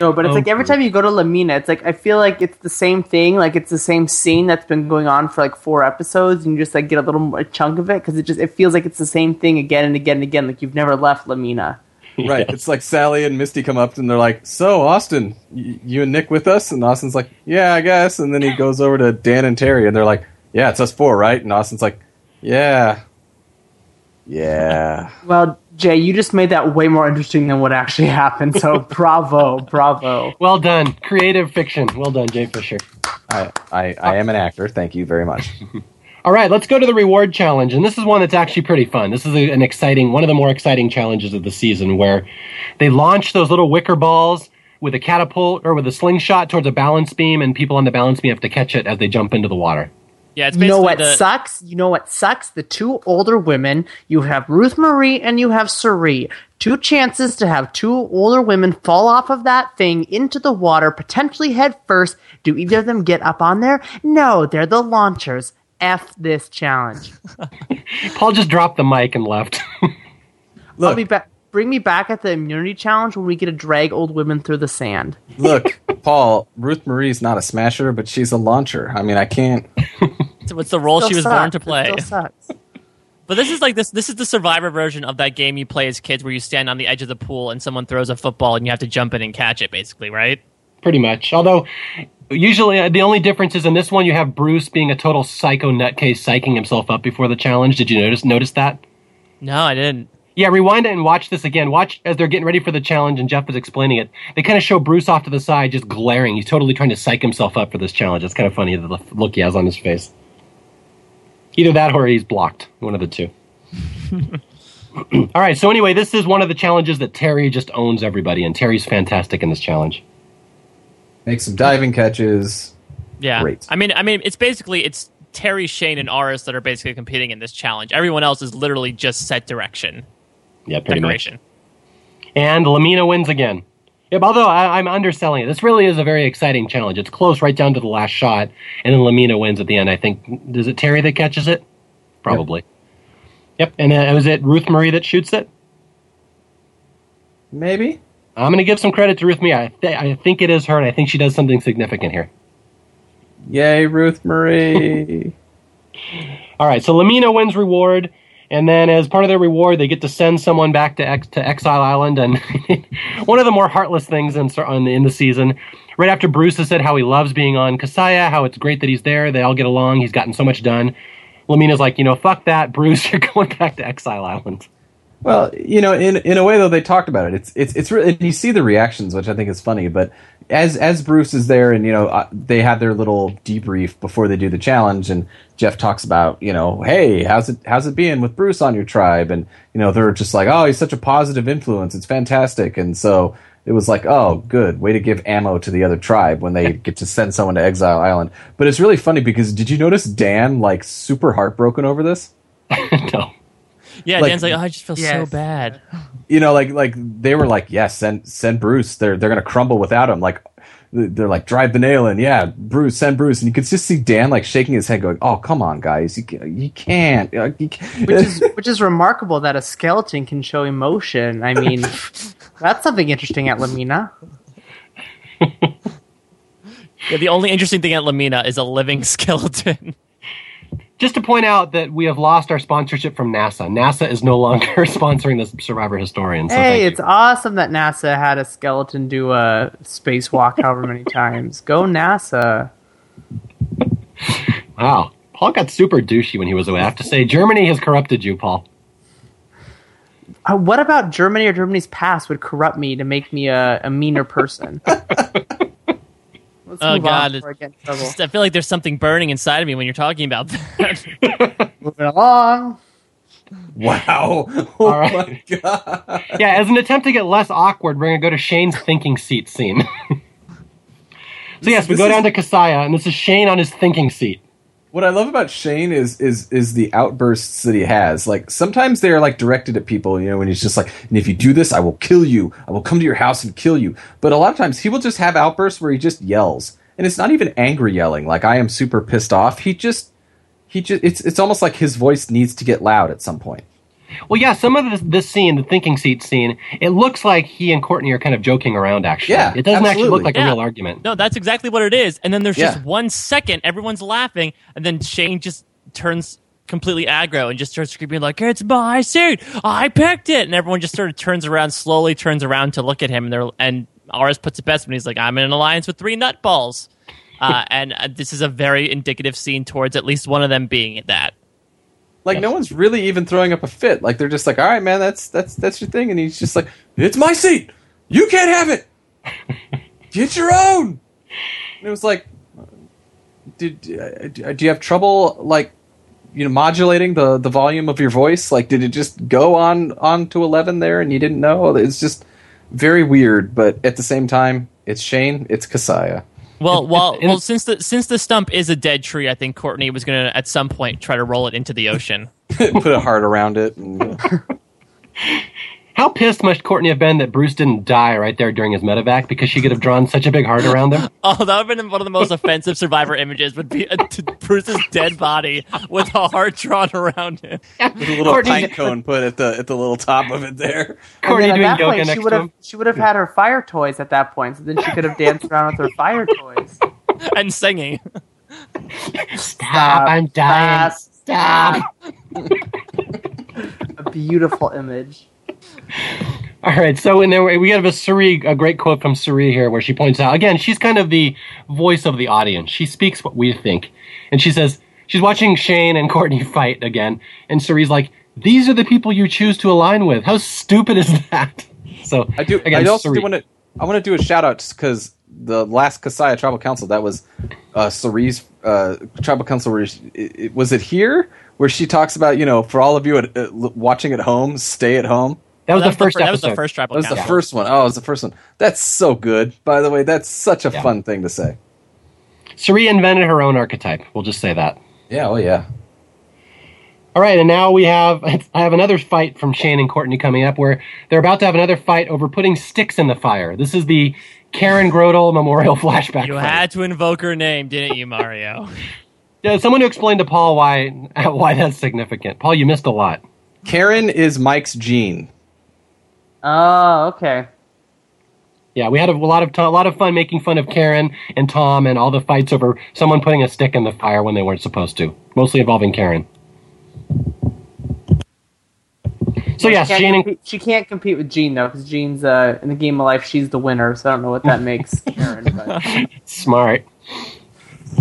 No, but it's Oh, like every time you go to La Mina, it's like I feel like it's the same thing. Like it's the same scene that's been going on for like four episodes, and you just like get a little more chunk of it because it just it feels like it's the same thing again and again and again. Like you've never left La Mina. *laughs* right. It's like Sally and Misty come up and they're like, "So, Austin, y- you and Nick with us?" And Austin's like, "Yeah, I guess." And then he goes over to Dan and Terry, and they're like, "Yeah, it's us four, right?" And Austin's like, "Yeah, yeah." Well, Jay, you just made that way more interesting than what actually happened. So *laughs* bravo, bravo. Well done. Creative fiction. Well done, Jay Fischer. I, I, I am an actor. Thank you very much. *laughs* All right, let's go to the reward challenge. And this is one that's actually pretty fun. This is a, an exciting, one of the more exciting challenges of the season where they launch those little wicker balls with a catapult or with a slingshot towards a balance beam, and people on the balance beam have to catch it as they jump into the water. Yeah, it's You know what the- sucks? You know what sucks? The two older women, you have Ruth Marie and you have Cirie. Two chances to have two older women fall off of that thing into the water, potentially head first. Do either of them get up on there? No, they're the launchers. F this challenge. *laughs* Paul just dropped the mic and left. I'll be back. Bring me back at the immunity challenge when we get to drag old women through the sand. look, Paul. Ruth Marie's not a smasher, but she's a launcher. I mean, I can't. *laughs* what's the role she was sucks. born to It play. still sucks. *laughs* But this is like this. This is the survivor version of that game you play as kids, where you stand on the edge of the pool and someone throws a football and you have to jump in and catch it. Basically, right? Pretty much. Although, usually uh, the only difference is in this one you have Bruce being a total psycho nutcase, psyching himself up before the challenge. Did you notice notice that? No, I didn't. Yeah, rewind it and watch this again. Watch as they're getting ready for the challenge, and Jeff is explaining it. They kind of show Bruce off to the side, just glaring. He's totally trying to psych himself up for this challenge. It's kind of funny the look he has on his face. Either that or he's blocked. One of the two. *laughs* All right. So anyway, this is one of the challenges that Terry just owns everybody, and Terry's fantastic in this challenge. Make some diving catches. Yeah. Great. I mean, I mean, it's basically it's Terry, Shane, and Aras that are basically competing in this challenge. Everyone else is literally just set direction, Yeah, pretty much. And La Mina wins again. Yep, although I, I'm underselling it. This really is a very exciting challenge. It's close right down to the last shot, and then La Mina wins at the end. I think. Is it Terry that catches it? Probably. Yep. And uh, was it Ruth Marie that shoots it? Maybe. I'm going to give some credit to Ruth Marie. I, th- I think it is her, and I think she does something significant here. Yay, Ruth Marie. *laughs* All right, so La Mina wins reward, and then as part of their reward, they get to send someone back to ex- to Exile Island. And *laughs* one of the more heartless things in, in the season, right after Bruce has said how he loves being on Casaya, how it's great that he's there, they all get along, he's gotten so much done. La Mina's like, you know, fuck that, Bruce, *laughs* you're going back to Exile Island. Well, you know, in in a way though, they talked about it. It's it's it's really, and you see the reactions, which I think is funny. But as as Bruce is there, and you know, uh, they have their little debrief before they do the challenge, and Jeff talks about, you know, hey, how's it how's it being with Bruce on your tribe? And you know, they're just like, oh, he's such a positive influence. It's fantastic. And so it was like, oh, good, way to give ammo to the other tribe when they get to send someone to Exile Island. But it's really funny because did you notice Dan like super heartbroken over this? *laughs* no. Yeah, Like- Dan's like, oh, I just feel so bad. you know, like like they were like, yes, send send Bruce. They're they're gonna crumble without him. Like they're like, drive the nail in. Yeah, Bruce, send Bruce. And you could just see Dan like shaking his head, going, "Oh, come on, guys, you you can't." uh, you can't. which is *laughs* which is remarkable that a skeleton can show emotion. I mean, *laughs* that's something interesting at La Mina. *laughs* Yeah, the only interesting thing at La Mina is a living skeleton. Just to point out that we have lost our sponsorship from NASA. NASA is no longer *laughs* sponsoring this Survivor Historian. So hey, it's awesome that NASA had a skeleton do a spacewalk however many *laughs* times. Go NASA. Wow. Paul got super douchey when he was away. I have to say, Germany has corrupted you, Paul. Uh, what about Germany or Germany's past would corrupt me to make me a, a meaner person? *laughs* Let's Oh, move God. on before I get in trouble. *laughs* I feel like there's something burning inside of me when you're talking about that. *laughs* Moving along. wow. *laughs* Oh All right. my god. Yeah, as an attempt to get less awkward, we're going to go to Shane's thinking seat scene. so, yes, we This go is- down to Casaya, and this is Shane on his thinking seat. What I love about Shane is is is the outbursts that he has. Like sometimes they are like directed at people, you know, when he's just like, "And if you do this, I will kill you. I will come to your house and kill you." But a lot of times he will just have outbursts where he just yells, and it's not even angry yelling. Like I am super pissed off. He just he just it's it's almost like his voice needs to get loud at some point. Well, yeah, some of this, this scene, the thinking seat scene, it looks like he and Courtney are kind of joking around, actually. Yeah, it doesn't actually look like Yeah. a real argument. no, that's exactly what it is. And then there's just one second, everyone's laughing, and then Shane just turns completely aggro and just starts screaming like, "It's my suit! I picked it!" And everyone just sort of turns around, slowly turns around to look at him, and they're and Aras puts it best when he's like, "I'm in an alliance with three nutballs." Uh, *laughs* and uh, this is a very indicative scene towards at least one of them being that. Like no one's really even throwing up a fit. Like they're just like, "All right, man, that's that's that's your thing," and he's just like, "It's my seat. You can't have it. *laughs* Get your own." And it was like, did do you have trouble like you know modulating the the volume of your voice? Like, did it just go on on to eleven there, and you didn't know? It's just very weird. But at the same time, it's Shane. It's Casaya. Well, well, well. Since the since the stump is a dead tree, I think Courtney was going to at some point try to roll it into the ocean. *laughs* Put a heart around it. And, *laughs* How pissed must Courtney have been that Bruce didn't die right there during his medevac because she could have drawn such a big heart around him? *laughs* Oh, that would have been one of the most offensive Survivor images. Would be a, t- Bruce's dead body with a heart drawn around him. with a little Courtney- pine cone put at the at the little top of it there. Courtney doing at that yoga point, she would to have him. she would have had her fire toys at that point, so then she could have danced around with her fire toys. *laughs* and singing. Stop! I'm dying. Stop! *laughs* A beautiful image. All right, so in there we have a Cirie, a great quote from Cirie here, where she points out again she's kind of the voice of the audience. She speaks what we think, and she says she's watching Shane and Courtney *laughs* fight again, and Cirie's like, "These are the people you choose to align with. How stupid is that?" *laughs* So I do. Again, I also Cirie. do want to. I want to do a shout out because the last Casaya Tribal Council that was uh, Cirie's uh, Tribal Council. Where she, it, it- was it here where she talks about you know for all of you at, uh, watching at home, stay at home. That was oh, That the first fir- episode. That was the first tribal That was the first one. Oh, it was the first one. That's so good. By the way, that's such a Yeah. fun thing to say. Cirie invented her own archetype. We'll just say that. Yeah. Oh yeah. All right, and now we have *laughs* I have another fight from Shane and Courtney coming up where they're about to have another fight over putting sticks in the fire. This is the Karen Grodel Memorial *laughs* Flashback. You fight. had to invoke her name, didn't you, Mario? *laughs* Yeah, someone to explain to Paul why why that's significant. Paul, you missed a lot. Karen is Mike's Gene. Oh, okay. Yeah, we had a lot of t- a lot of fun making fun of Karen and Tom and all the fights over someone putting a stick in the fire when they weren't supposed to, mostly involving Karen. So yes, she and compete, she can't compete with Jean though, because Jean's uh, in the game of life. She's the winner, so I don't know what that makes *laughs* Karen, but *laughs* smart.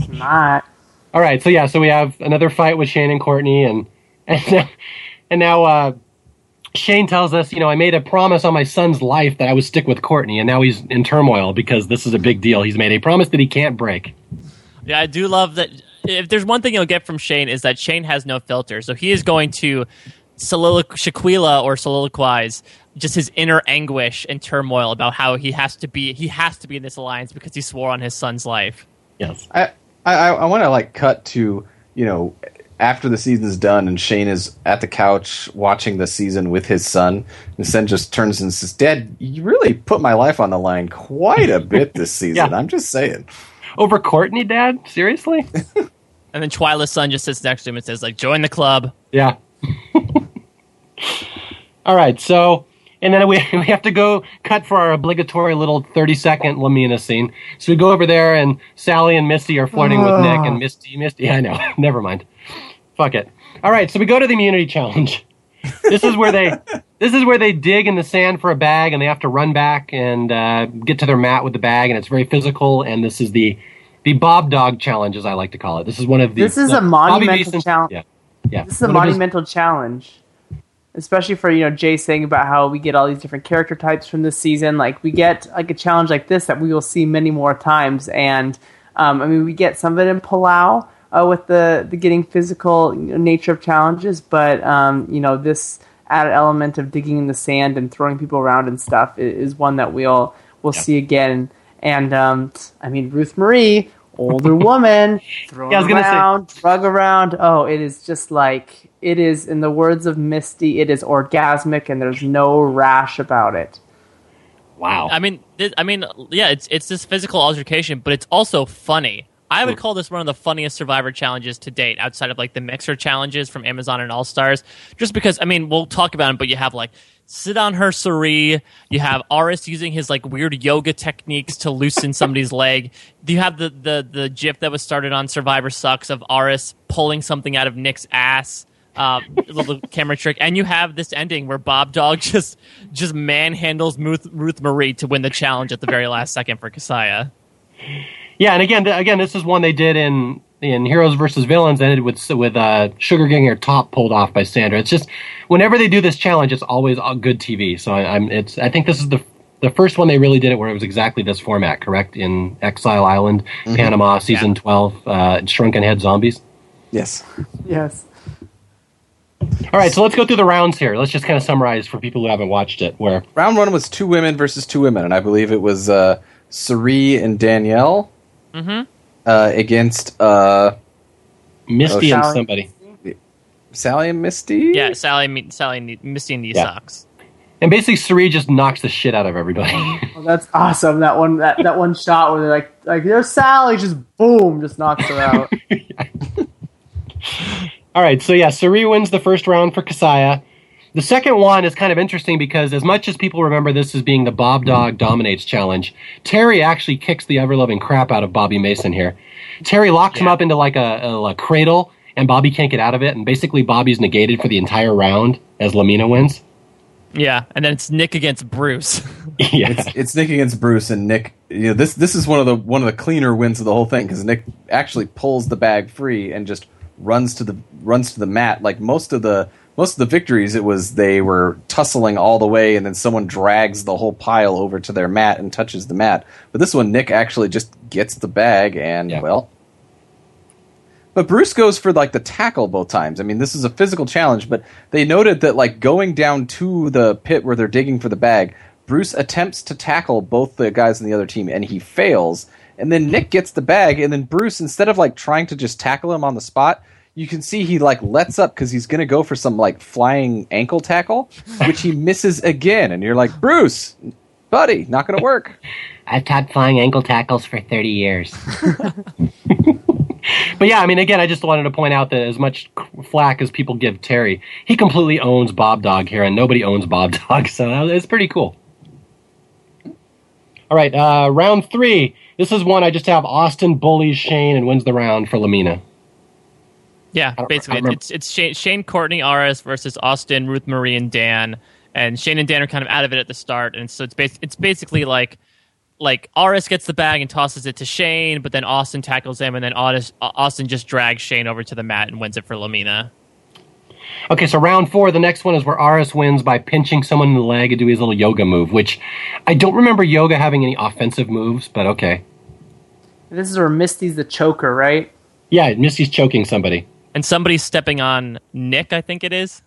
not. All right, so yeah, so we have another fight with Shane and Courtney, and *laughs* and now, and now uh, Shane tells us, you know, I made a promise on my son's life that I would stick with Courtney, and now he's in turmoil because this is a big deal. He's made a promise that he can't break. Yeah, I do love that. If there's one thing you'll get from Shane is that Shane has no filter, so he is going to solilo- shaquila or soliloquize just his inner anguish and turmoil about how he has to be he has to be in this alliance because he swore on his son's life. Yes. I I, I want to like cut to you know after the season's done and Shane is at the couch watching the season with his son and son just turns and says, "Dad, you really put my life on the line quite a bit this *laughs* season. Yeah. I'm just saying." Over Courtney, Dad? Seriously? *laughs* And then Twila's son just sits next to him and says, like, join the club. yeah. *laughs* All right, so and then we we have to go cut for our obligatory little thirty second La Mina scene. So we go over there, and Sally and Misty are flirting with Nick, and ah. Misty, Misty, I know, never mind. Fuck it. All right, so we go to the immunity challenge. This is where they *laughs* this is where they dig in the sand for a bag, and they have to run back and uh, get to their mat with the bag, and it's very physical. And this is the the Bob Dog challenge, as I like to call it. This is one of the This is the- a monumental challenge. Yeah, yeah. This is a One of his- monumental challenge, especially for you know Jay saying about how we get all these different character types from this season. Like we get like a challenge like this that we will see many more times, and um, I mean we get some of it in Palau uh, with the the getting physical nature of challenges, but um, you know this added element of digging in the sand and throwing people around and stuff i- is one that we'll we'll Yeah. see again. And um, I mean Ruth Marie, older *laughs* woman, throwing Yeah, I say- around, drug around. Oh, it is just like it is. In the words of Misty, it is orgasmic, and there's no rash about it. Wow. I mean, th- I mean, yeah, it's it's this physical altercation, but it's also funny. I Hmm. would call this one of the funniest Survivor challenges to date, outside of like the mixer challenges from Amazon and All Stars. Just because, I mean, we'll talk about them, but you have like sit on her Cirie, you have Aras using his like weird yoga techniques to loosen *laughs* somebody's leg. You have the the the gif that was started on Survivor Sucks of Aras pulling something out of Nick's ass uh, *laughs* little camera trick, and you have this ending where Bob Dog *laughs* just just manhandles Ruth, Ruth Marie to win the challenge at the very last second for Casaya. Yeah, and again, again, this is one they did in in Heroes versus Villains, ended with with uh, Sugar getting her top pulled off by Sandra. It's just whenever they do this challenge, it's always uh, good TV. So I, I'm it's I think this is the the first one they really did it where it was exactly this format, correct? In Exile Island, Panama, season twelve, uh, Shrunken Head Zombies. Yes. Yes. All right, so let's go through the rounds here. Let's just kind of summarize for people who haven't watched it. Where Round one was two women versus two women, and I believe it was uh, Cirie and Danielle. Mhm. uh, against uh, Misty Oh, and Sally. somebody. Sally and Misty. Yeah, Sally, me- Sally, ne- Misty needs Yeah. socks. And basically, Cirie just knocks the shit out of everybody. Oh, that's awesome. That one that, that one shot where they're like like there's Sally, just boom, just knocks her out. *laughs* All right, so yeah, Cirie wins the first round for Casaya. The second one is kind of interesting because as much as people remember this as being the Bob Dog Dominates Challenge, Terry actually kicks the ever loving crap out of Bobby Mason here. Terry locks him up into like a, a, a cradle, and Bobby can't get out of it, and basically Bobby's negated for the entire round as La Mina wins. Yeah, and then it's Nick against Bruce. *laughs* yeah. It's, it's Nick against Bruce, and Nick. You know, this this is one of the one of the cleaner wins of the whole thing because Nick actually pulls the bag free and just runs to the runs to the mat. Like most of the most of the victories, it was they were tussling all the way, and then someone drags the whole pile over to their mat and touches the mat. But this one, Nick actually just gets the bag, and Yeah. well. But Bruce goes for like the tackle both times. I mean, this is a physical challenge, but they noted that like going down to the pit where they're digging for the bag, Bruce attempts to tackle both the guys on the other team and he fails. And then Nick gets the bag, and then Bruce, instead of like trying to just tackle him on the spot, you can see he like lets up because he's to go for some like flying ankle tackle, which he misses again. And you're like, Bruce, buddy, not to work. *laughs* I've taught flying ankle tackles for 30 years. *laughs* but yeah, I mean, again, I just wanted to point out that as much flack as people give Terry, he completely owns Bob Dog here, and nobody owns Bob *laughs* Dog, so it's pretty cool. All right, uh, round three. This is one I just have Austin bullies Shane and wins the round for La Mina. Yeah, basically, it's it's Shane, Shane, Courtney, Aras versus Austin, Ruth Marie, and Dan. And Shane and Dan are kind of out of it at the start, and so it's bas- it's basically like like Aras gets the bag and tosses it to Shane, but then Austin tackles him, and then August, Austin just drags Shane over to the mat and wins it for La Mina. Okay, so round four, the next one is where Aras wins by pinching someone in the leg and doing his little yoga move, which I don't remember yoga having any offensive moves, but okay. this is where Misty's the choker, right? Yeah, Misty's choking somebody. And somebody's stepping on Nick, I think it is.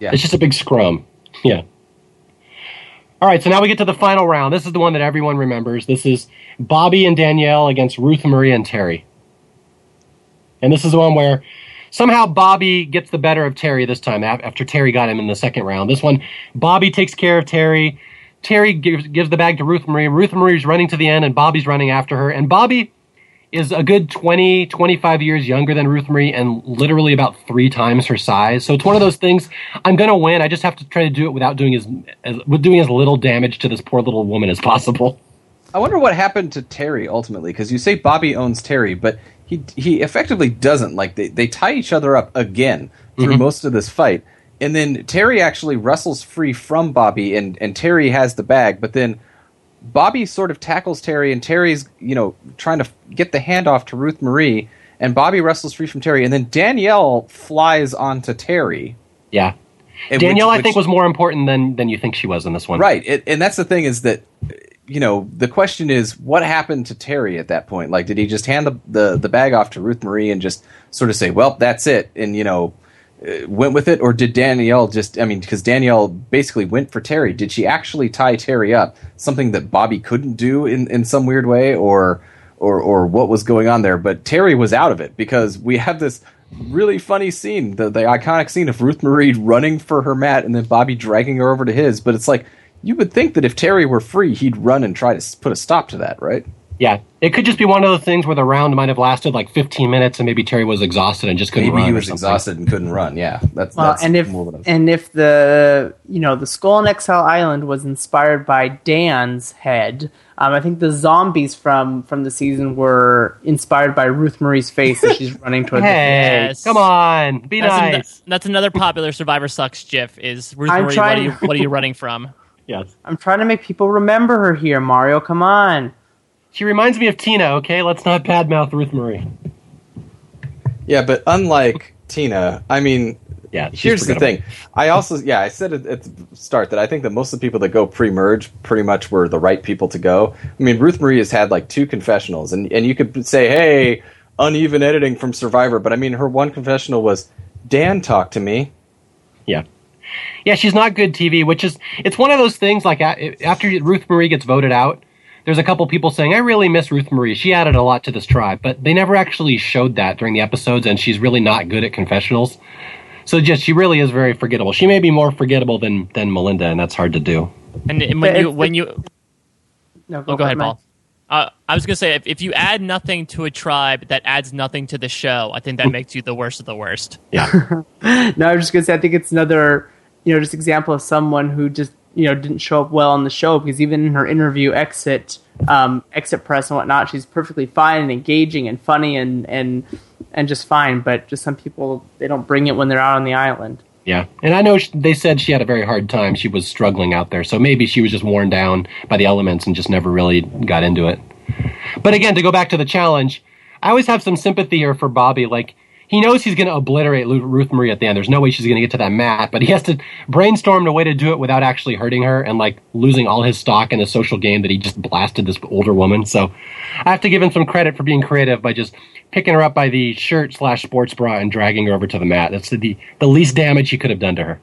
Yeah. It's just a big scrum. Yeah. All right, so now we get to the final round. This is the one that everyone remembers. This is Bobby and Danielle against Ruth Marie and Terry. And this is the one where somehow Bobby gets the better of Terry this time after Terry got him in the second round. This one, Bobby takes care of Terry. Terry gives, gives the bag to Ruth Marie. Ruth Marie's running to the end, and Bobby's running after her. And Bobby is a good 20, 25 years younger than Ruth Marie and literally about three times her size. So it's one of those things. I'm going to win. I just have to try to do it without doing as, as with doing as little damage to this poor little woman as possible. I wonder what happened to Terry ultimately, because you say Bobby owns Terry, but he he effectively doesn't. Like they, they tie each other up again through mm-hmm. most of this fight, and then Terry actually wrestles free from Bobby, and and Terry has the bag, but then Bobby sort of tackles Terry, and Terry's you know trying to get the handoff to Ruth Marie, and Bobby wrestles free from Terry, and then Danielle flies onto Terry. Yeah. Danielle, which- I think, was more important than, than you think she was in this one. Right, it, and that's the thing is that you know the question is what happened to Terry at that point? Like, did he just hand the the, the bag off to Ruth Marie and just sort of say, "Well, that's it," and you know Uh, went with it, or did Danielle just? I mean, because Danielle basically went for Terry. Did she actually tie Terry up? Something that Bobby couldn't do in in some weird way, or or or what was going on there? But Terry was out of it because we have this really funny scene, the the iconic scene of Ruth Marie running for her mat and then Bobby dragging her over to his. But it's like you would think that if Terry were free, he'd run and try to put a stop to that, right? Yeah. It could just be one of those things where the round might have lasted like 15 minutes and maybe Terry was exhausted and just couldn't Maybe run. he was something. exhausted and couldn't run. Yeah, that's, Well, that's and if more what and if the you know the skull on Exile Island was inspired by Dan's head, um, I think the zombies from from the season were inspired by Ruth Marie's face as she's *laughs* running towards Hey, Yes. come on. Be That's, an- nice. that's another popular Survivor Sucks GIF. Is Ruth I'm Marie? What are, trying- you, what are you running from? *laughs* yes. I'm trying to make people remember her here, Mario. Come on. She reminds me of Tina, okay? Let's not badmouth Ruth Marie. yeah, but unlike Tina, I mean, Yeah. here's the thing. I also, yeah, I said it at the start that I think that most of the people that go pre-merge pretty much were the right people to go. I mean, Ruth Marie has had like two confessionals, and and you could say, hey, uneven editing from Survivor, but I mean, her one confessional was, Dan talked to me. Yeah. Yeah, she's not good TV, which is it's one of those things like after Ruth Marie gets voted out, there's a couple people saying, I really miss Ruth Marie. She added a lot to this tribe, but they never actually showed that during the episodes, and she's really not good at confessionals. So just she really is very forgettable. She may be more forgettable than than Melinda, and that's hard to do. And, and when you when you No, oh, go ahead, Mike. Paul. Uh, I was gonna say if, if you add nothing to a tribe that adds nothing to the show, I think that makes you the worst of the worst. Yeah. *laughs* No, I was just gonna say I think it's another you know just example of someone who just you know didn't show up well on the show because even in her interview exit um, exit press and whatnot she's perfectly fine and engaging and funny and and and just fine but just some people they don't bring it when they're out on the island Yeah, and I know sh- they said she had a very hard time. She was struggling out there, so maybe she was just worn down by the elements and just never really got into it. But again, to go back to the challenge, I always have some sympathy here for Bobby. Like he knows he's going to obliterate Ruth Marie at the end. There's no way she's going to get to that mat, but he has to brainstorm a way to do it without actually hurting her and like losing all his stock in a social game that he just blasted this older woman. So I have to give him some credit for being creative by just picking her up by the shirt slash sports bra and dragging her over to the mat. That's the the least damage he could have done to her.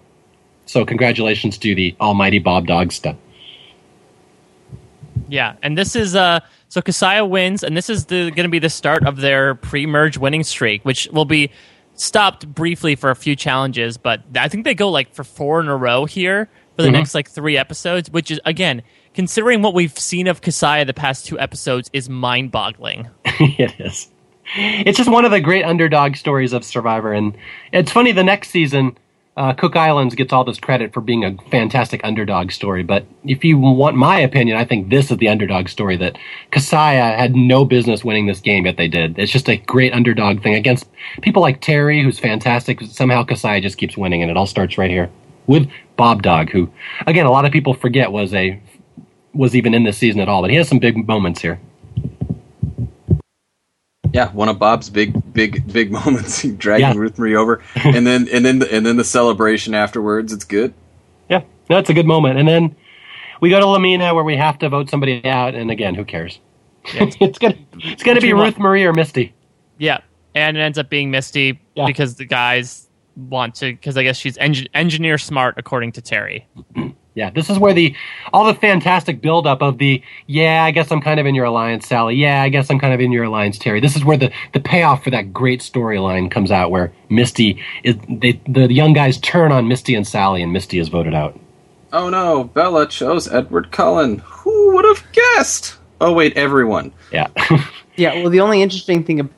So congratulations to the almighty Bob Dogsta. Yeah, and this is uh so Casaya wins, and this is the going to be the start of their pre-merge winning streak, which will be stopped briefly for a few challenges, but I think they go like for four in a row here for the next like three episodes, which is again considering what we've seen of Casaya the past two episodes is mind-boggling. *laughs* it is. It's just one of the great underdog stories of Survivor, and it's funny. The next season, uh, Cook Islands gets all this credit for being a fantastic underdog story. But if you want my opinion, I think this is the underdog story that Casaya had no business winning this game, yet they did. It's just a great underdog thing against people like Terry, who's fantastic. Somehow Casaya just keeps winning, and it all starts right here with Bob Dog, who, again, a lot of people forget was a was even in this season at all. But he has some big moments here. Yeah, one of Bob's big, big, big *laughs* moments, dragging Yeah. Ruth Marie over, *laughs* and then and then the, and then the celebration afterwards. It's good. Yeah, that's a good moment. And then we go to La Mina where we have to vote somebody out, and again, who cares? *laughs* it's gonna it's gonna be Between Ruth Marie or Misty. Yeah, and it ends up being Misty Yeah. because the guys want to because I guess she's engi- engineer smart according to Terry. *clears throat* Yeah, this is where the all the fantastic buildup of the yeah, I guess I'm kind of in your alliance, Sally. Yeah, I guess I'm kind of in your alliance, Terry. This is where the the payoff for that great storyline comes out, where Misty is they the young guys turn on Misty and Sally, and Misty is voted out. Oh no, Bella chose Edward Cullen. Who would have guessed? Oh wait, everyone. Yeah, *laughs* Yeah, well, the only interesting thing about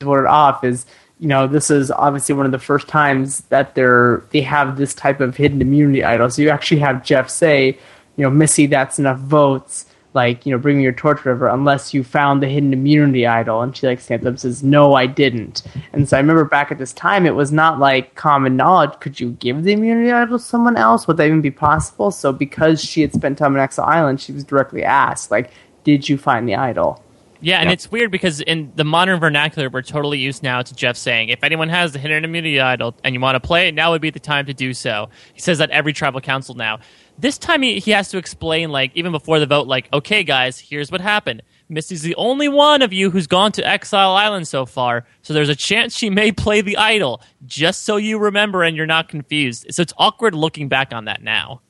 voted off is, you know, this is obviously one of the first times that they're they have this type of hidden immunity idol. So you actually have Jeff say, you know, Missy, that's enough votes. Like, you know, bring me your torch river unless you found the hidden immunity idol. And she like stands up and says, No, I didn't. And so I remember back at this time, it was not like common knowledge. Could you give the immunity idol to someone else? Would that even be possible? So because she had spent time on Exile Island, she was directly asked, like, did you find the idol? Yeah, and it's weird because in the modern vernacular, we're totally used now to Jeff saying, if anyone has the hidden immunity idol and you want to play it, now would be the time to do so. He says that every tribal council now. This time he, he has to explain, like, even before the vote, like, okay, guys, here's what happened. Misty's the only one of you who's gone to Exile Island so far, so there's a chance she may play the idol, just so you remember and you're not confused. So it's awkward looking back on that now.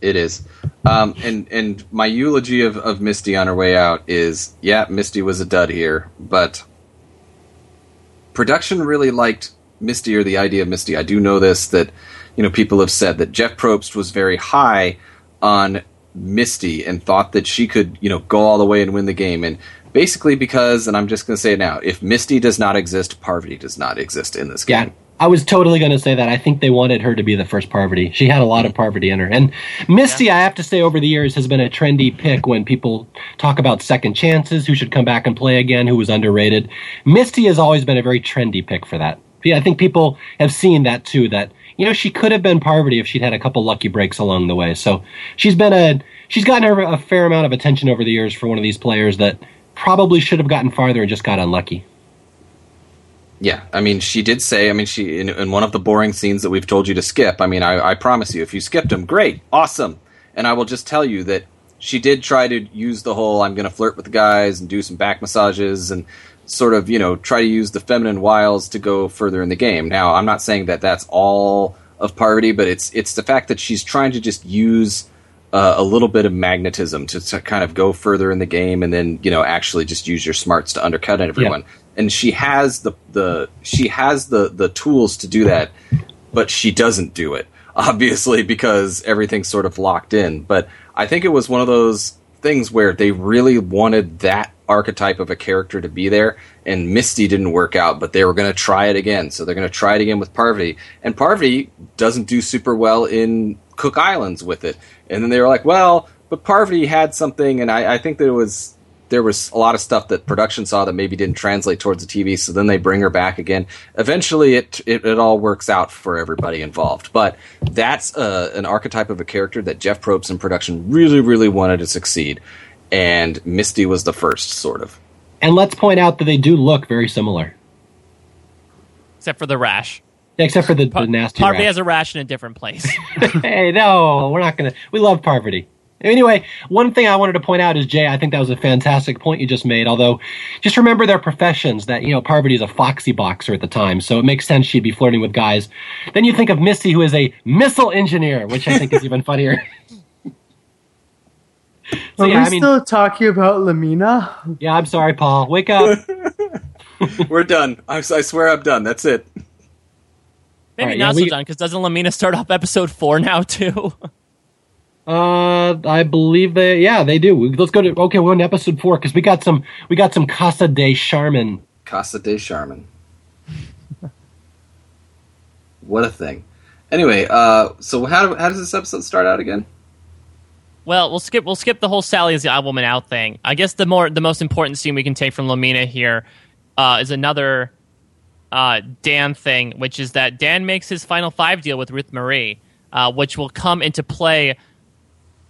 Yeah, it is. Um, and and my eulogy of, of Misty on her way out is yeah, Misty was a dud here, but production really liked Misty or the idea of Misty. I do know this that you know people have said that Jeff Probst was very high on Misty and thought that she could you know go all the way and win the game and basically because and I'm just going to say it now if Misty does not exist Parvati does not exist in this Yeah, game. I was totally going to say that. I think they wanted her to be the first Parvati. She had a lot of Parvati in her. And Misty, I have to say, over the years has been a trendy pick when people talk about second chances, who should come back and play again, who was underrated. Misty has always been a very trendy pick for that. Yeah, I think people have seen that too, that, you know, she could have been Parvati if she'd had a couple lucky breaks along the way. So she's been a, she's gotten her a fair amount of attention over the years for one of these players that probably should have gotten farther and just got unlucky. Yeah, I mean, she did say. I mean, she in, in one of the boring scenes that we've told you to skip. I mean, I, I promise you, if you skipped them, great, awesome. And I will just tell you that she did try to use the whole "I'm going to flirt with the guys" and do some back massages and sort of you know try to use the feminine wiles to go further in the game. Now, I'm not saying that that's all of Parvati, but it's it's the fact that she's trying to just use uh, a little bit of magnetism to, to kind of go further in the game, and then you know actually just use your smarts to undercut everyone. And she has the the she has the the tools to do that, but she doesn't do it *laughs* obviously because everything's sort of locked in. But I think it was one of those things where they really wanted that archetype of a character to be there, and Misty didn't work out, but they were going to try it again. So they're going to try it again with Parvati, and Parvati doesn't do super well in Cook Islands with it. And then they were like, well, but Parvati had something, and I, I think that it was there was a lot of stuff that production saw that maybe didn't translate towards the TV, so then they bring her back again. Eventually, it it, it all works out for everybody involved. But that's uh, an archetype of a character that Jeff Probst in production really, really wanted to succeed, and Misty was the first, sort of. And let's point out that they do look very similar, except for the rash. Yeah, except for the, the nasty. Parvati rat. has a rash in a different place. *laughs* hey, no, we're not gonna. We love Parvati. Anyway, one thing I wanted to point out is Jay. I think that was a fantastic point you just made. Although, just remember their professions. That you know, Parvati is a foxy boxer at the time, so it makes sense she'd be flirting with guys. Then you think of Missy, who is a missile engineer, which I think is even funnier. *laughs* so Are yeah, we I mean, still talking about La Mina? yeah. I'm sorry, Paul. Wake up. *laughs* *laughs* We're done. I, I swear I'm done. That's it. Maybe All right, not yeah, so we- done because doesn't La Mina start off episode four now too? Uh, I believe they. Yeah, they do. Let's go to. Okay, we're on episode four because we got some. We got some Casa de Charmin. Casa de Charmin. *laughs* what a thing. Anyway, uh, so how, how does this episode start out again? Well, we'll skip we'll skip the whole Sally is the odd woman out thing. I guess the more the most important scene we can take from La Mina here uh, is another uh, Dan thing, which is that Dan makes his final five deal with Ruth Marie, uh, which will come into play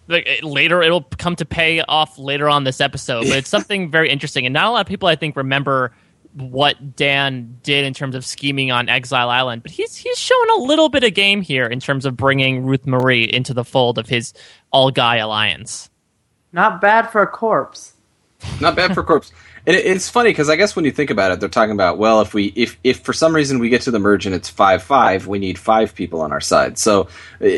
like, later. It'll come to pay off later on this episode, but it's *laughs* something very interesting, and not a lot of people I think remember what Dan did in terms of scheming on Exile Island, but he's he's shown a little bit of game here in terms of bringing Ruth Marie into the fold of his all guy alliance. Not bad for a corpse. Not bad for a corpse. And it, it's funny because I guess when you think about it, they're talking about well, if we if if for some reason we get to the merge and it's five five, we need five people on our side. So uh,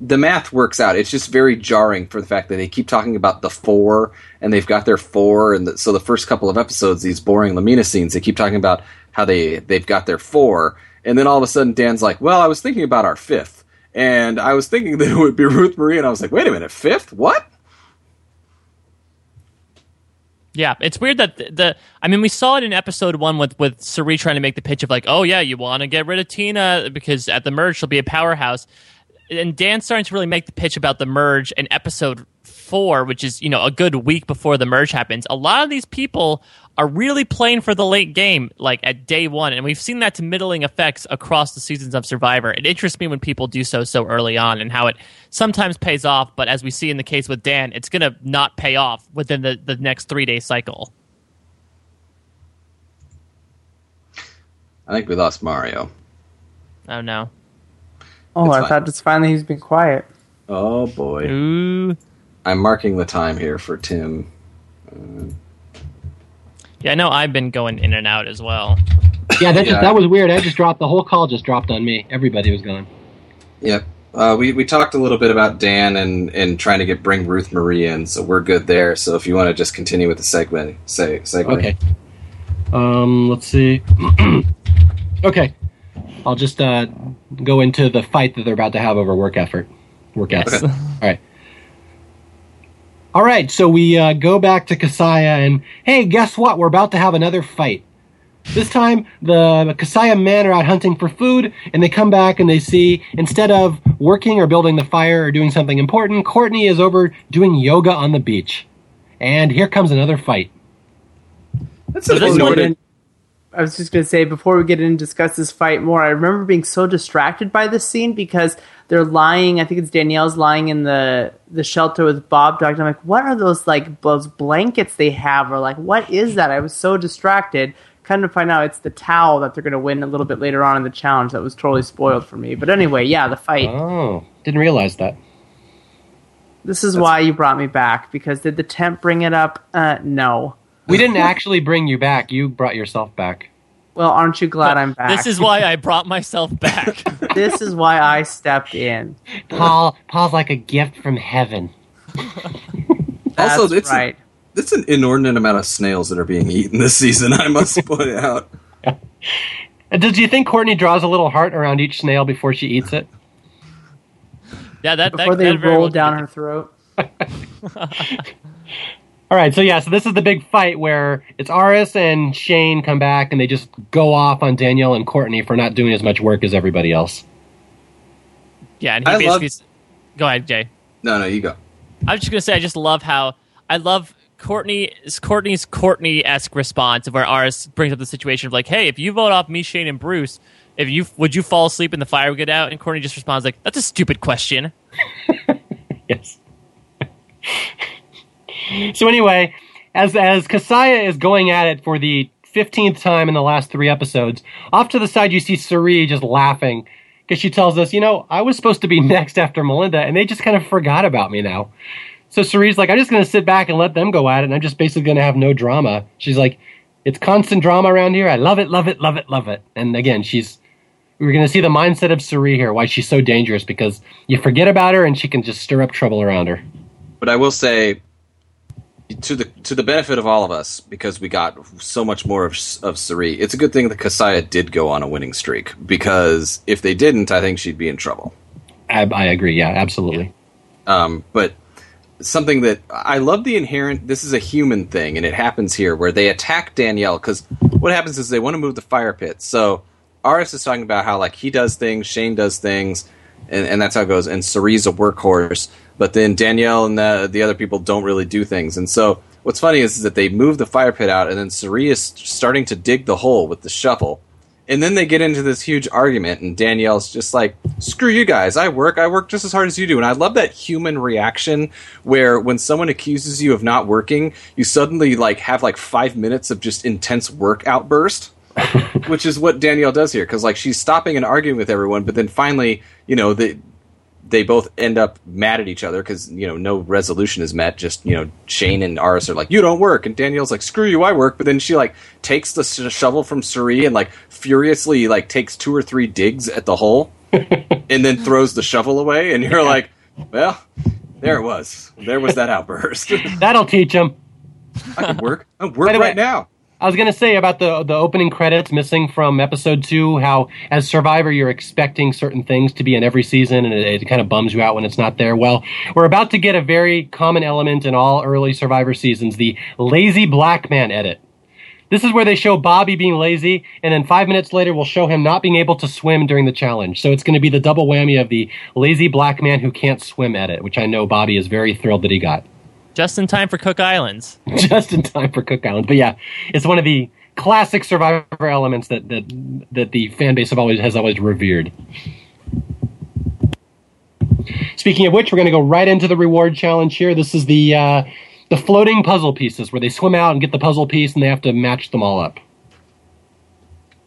the math works out. It's just very jarring for the fact that they keep talking about the four and they've got their four, and the, so the first couple of episodes, these boring La Mina scenes, they keep talking about how they they've got their four, and then all of a sudden Dan's like, well, I was thinking about our fifth. And I was thinking *laughs* that it would be Ruth Marie, and I was like, wait a minute, fifth? What? Yeah, it's weird that the, the I mean we saw it in episode one with with Cirie trying to make the pitch of like, oh yeah, you want to get rid of Tina because at the merge she'll be a powerhouse, and Dan's starting to really make the pitch about the merge in episode four, which is you know a good week before the merge happens. A lot of these people are really playing for the late game, like at day one, and we've seen that to middling effects across the seasons of Survivor. It interests me when people do so so early on, and how it sometimes pays off, but as we see in the case with Dan, it's going to not pay off within the, the next three day cycle. I think we lost Mario. Oh no. Oh, It's I fine. thought just finally he's been quiet. Oh boy. Ooh. I'm marking the time here for Tim. Uh, Yeah, I know I've been going in and out as well. Yeah, that Yeah. Just, that was weird. I just dropped the whole call. Just dropped on me. Everybody was gone. Yep. Uh, we, we talked a little bit about Dan and, and trying to get bring Ruth Marie in, so we're good there. So if you want to just continue with the segment, say segment. Okay. Um, let's see. *clears throat* okay, I'll just uh, go into the fight that they're about to have over work effort. Work ethic. Okay. All right. All right. So we uh, go back to Casaya, and hey, guess what? We're about to have another fight. This time, the Casaya men are out hunting for food, and they come back and they see instead of working or building the fire or doing something important, Courtney is over doing yoga on the beach. And here comes another fight. That's So this little one- bit- I was just going to say before we get in and discuss this fight more, I remember being so distracted by this scene because they're lying. I think it's Danielle's lying in the the shelter with Bob Dog. I'm like, what are those like those blankets they have, or like what is that? I was so distracted. Kind of find out it's the towel that they're going to win a little bit later on in the challenge. That was totally spoiled for me. But anyway, yeah, the fight. Oh, didn't realize that. This is why you brought me back because did the temp bring it up? Uh, no. We didn't actually bring you back. You brought yourself back. Well, aren't you glad I'm back? This is why I brought myself back. *laughs* this is why I stepped in. Paul, Paul's like a gift from heaven. *laughs* That's Also, it's- right. It's an inordinate amount of snails that are being eaten this season. I must *laughs* point out. Uh, and Does you think Courtney draws a little heart around each snail before she eats it? yeah, that Before that, they that roll well down her throat. All right, so yeah, so this is the big fight where it's Aras and Shane come back and they just go off on Danielle and Courtney for not doing as much work as everybody else. Yeah, and he I love- basically. Go ahead, Jay. No, no, you go. I was just gonna say, I just love how I love Courtney Courtney's Courtney esque response of where Aras brings up the situation of like, hey, if you vote off me, Shane, and Bruce, if you would you fall asleep and the fire would get out? And Courtney just responds like, that's a stupid question. *laughs* Yes. *laughs* so anyway, as as Casaya is going at it for the fifteenth time in the last three episodes, off to the side you see Cirie just laughing because she tells us, you know, I was supposed to be *laughs* next after Melinda, and they just kind of forgot about me now. So Cirie's like, I'm just going to sit back and let them go at it, and I'm just basically going to have no drama. She's like, it's constant drama around here. I love it, love it, love it, love it. And again, she's we're going to see the mindset of Cirie here, why she's so dangerous because you forget about her and she can just stir up trouble around her. But I will say, to the to the benefit of all of us, because we got so much more of of Cirie, it's a good thing that Casaya did go on a winning streak. Because if they didn't, I think she'd be in trouble. I, I agree. Yeah, absolutely. Um, but something that I love the inherent. This is a human thing, and it happens here where they attack Danielle because what happens is they want to move the fire pit. So Aras is talking about how like he does things, Shane does things, and, and that's how it goes. And Cirie's a workhorse, but then Danielle and the the other people don't really do things. And so what's funny is, that they move the fire pit out, and then Cirie is starting to dig the hole with the shovel. And then they get into this huge argument, and Danielle's just like, "Screw you guys! I work. I work just as hard as you do." And I love that human reaction where when someone accuses you of not working, you suddenly like have like five minutes of just intense work outburst, *laughs* which is what Danielle does here. Because like she's stopping and arguing with everyone, but then finally, you know, they they both end up mad at each other because you know no resolution is met. Just you know, Shane and Aras are like, "You don't work," and Danielle's like, "Screw you, I work." But then she like takes the sh- shovel from Cirie and like furiously like takes two or three digs at the hole, *laughs* and then throws the shovel away. And you're like, "Well, there it was. There was that outburst. *laughs* That'll teach him. I can work. I can work By the way- right now." I was going to say about the the opening credits missing from episode two. How as Survivor you're expecting certain things to be in every season, and it, it kind of bums you out when it's not there. Well, we're about to get a very common element in all early Survivor seasons: the lazy black man edit. This is where they show Bobby being lazy, and then five minutes later we'll show him not being able to swim during the challenge. So it's going to be the double whammy of the lazy black man who can't swim edit, which I know Bobby is very thrilled that he got. Just in time for Cook Islands. *laughs* just in time for Cook Islands. But yeah, it's one of the classic Survivor elements that that that the fan base have always has always revered. Speaking of which, we're going to go right into the reward challenge here. This is the uh, the floating puzzle pieces where they swim out and get the puzzle piece, and they have to match them all up.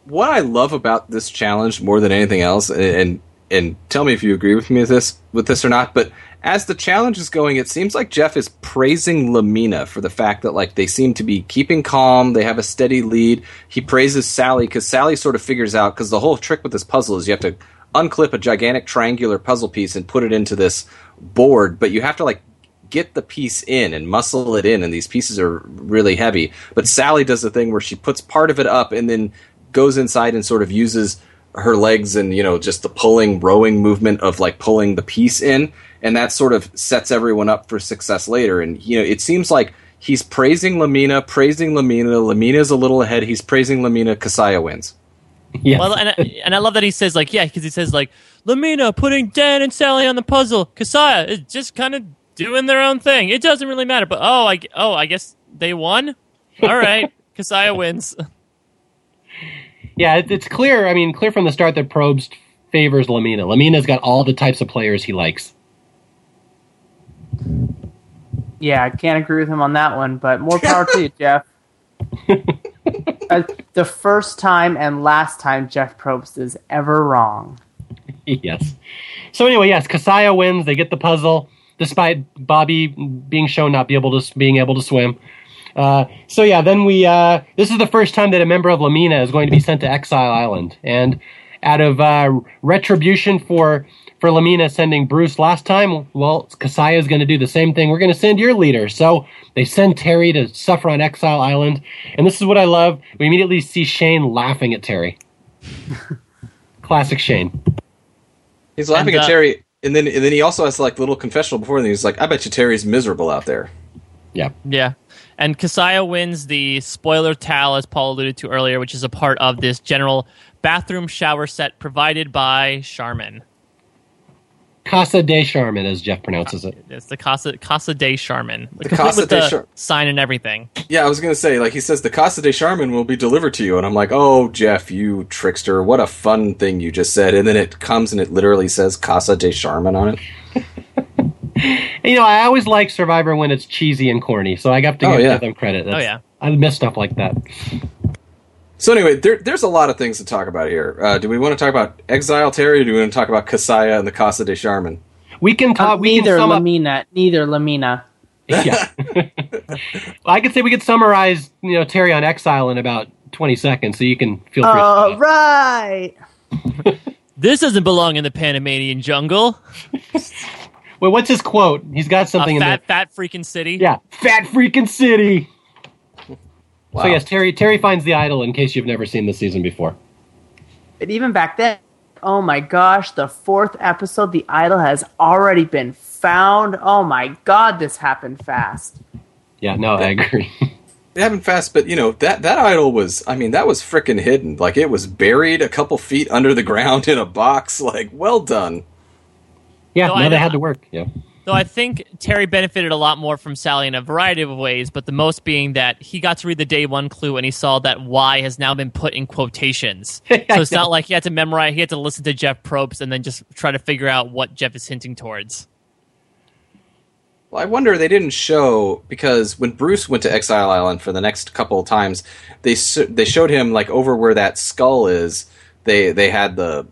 what I love about this challenge more than anything else, and and, and tell me if you agree with me with this with this or not, but as the challenge is going, it seems like Jeff is praising La Mina for the fact that like they seem to be keeping calm, they have a steady lead. He praises Sally because Sally sort of figures out because the whole trick with this puzzle is you have to unclip a gigantic triangular puzzle piece and put it into this board, but you have to like get the piece in and muscle it in and these pieces are really heavy but sally does the thing where she puts part of it up and then goes inside and sort of uses her legs and you know just the pulling rowing movement of like pulling the piece in and that sort of sets everyone up for success later and you know it seems like he's praising La Mina praising La Mina lamina's a little ahead he's praising lamina Casaya wins *laughs* Yeah. Well, and I, and I love that he says like yeah, because he says like La Mina putting Dan and Sally on the puzzle. Casaya is just kind of doing their own thing. It doesn't really matter. But oh, I oh I guess they won. All right, *laughs* Casaya wins. yeah, it, it's clear. I mean, clear from the start that Probst favors La Mina. Lamina's got all the types of players he likes. Yeah, I can't agree with him on that one, but more power to you, *laughs* Jeff. Uh, the first time and last time Jeff Probst is ever wrong. *laughs* yes. So anyway, yes, Casaya wins. They get the puzzle, despite Bobby being shown not be able to being able to swim. Uh, so yeah, then we. Uh, this is the first time that a member of La Mina is going to be sent to Exile Island, and out of uh, retribution for for La Mina sending Bruce last time, well, Casaya is going to do the same thing. We're going to send your leader. So they send Terry to suffer on Exile Island, and this is what I love. We immediately see Shane laughing at Terry. *laughs* Classic Shane. He's laughing And, at uh, Terry, and then and then he also has like little confessional before, and he's like, "I bet you Terry's miserable out there." Yeah. Yeah. And Casaya wins the spoiler towel, as Paul alluded to earlier, which is a part of this general bathroom shower set provided by Charmin. Casa de Charmin, as Jeff pronounces it. It's the Casa Casa de Charmin, The Casa with de the Char- sign and everything. Yeah, I was gonna say, like he says, the Casa de Charmin will be delivered to you, and I'm like, "Oh, Jeff, you trickster! What a fun thing you just said!" And then it comes and it literally says Casa de Charmin on it. *laughs* You know, I always like Survivor when it's cheesy and corny, so I got to Oh, give yeah. them credit. That's- Oh, yeah. I miss stuff like that. So anyway, there, there's a lot of things to talk about here. Uh, do we want to talk about Exile Terry, or do we want to talk about Casaya and the Casa de Charmin? We can talk. Uh, we neither can sum up. La Mina, neither La Mina. *laughs* Yeah. well, I could say we could summarize, you know, Terry on Exile in about 20 seconds, so you can feel free. All right. *laughs* This doesn't belong in the Panamanian jungle. *laughs* Wait, what's his quote? He's got A something in fat, there. fat freaking city. Yeah, fat freaking city. Wow. So yes, Terry. Terry finds the idol. In case you've never seen the season before. But even back then, oh my gosh, the fourth episode, the idol has already been found. Oh my god, this happened fast. Yeah, no, I agree. *laughs* It happened fast, but you know that that idol was. I mean, that was freaking hidden. Like it was buried a couple feet *laughs* under the ground in a box. Like, well done. yeah, No, no, I they had to work. Yeah. Though I think Terry benefited a lot more from Sally in a variety of ways, but the most being that he got to read the day one clue and he saw that Y has now been put in quotations. *laughs* so it's not like he had to memorize, he had to listen to Jeff Probst and then just try to figure out what Jeff is hinting towards. Well, I wonder they didn't show because when Bruce went to Exile Island for the next couple of times, they they showed him like over where that skull is. They they had the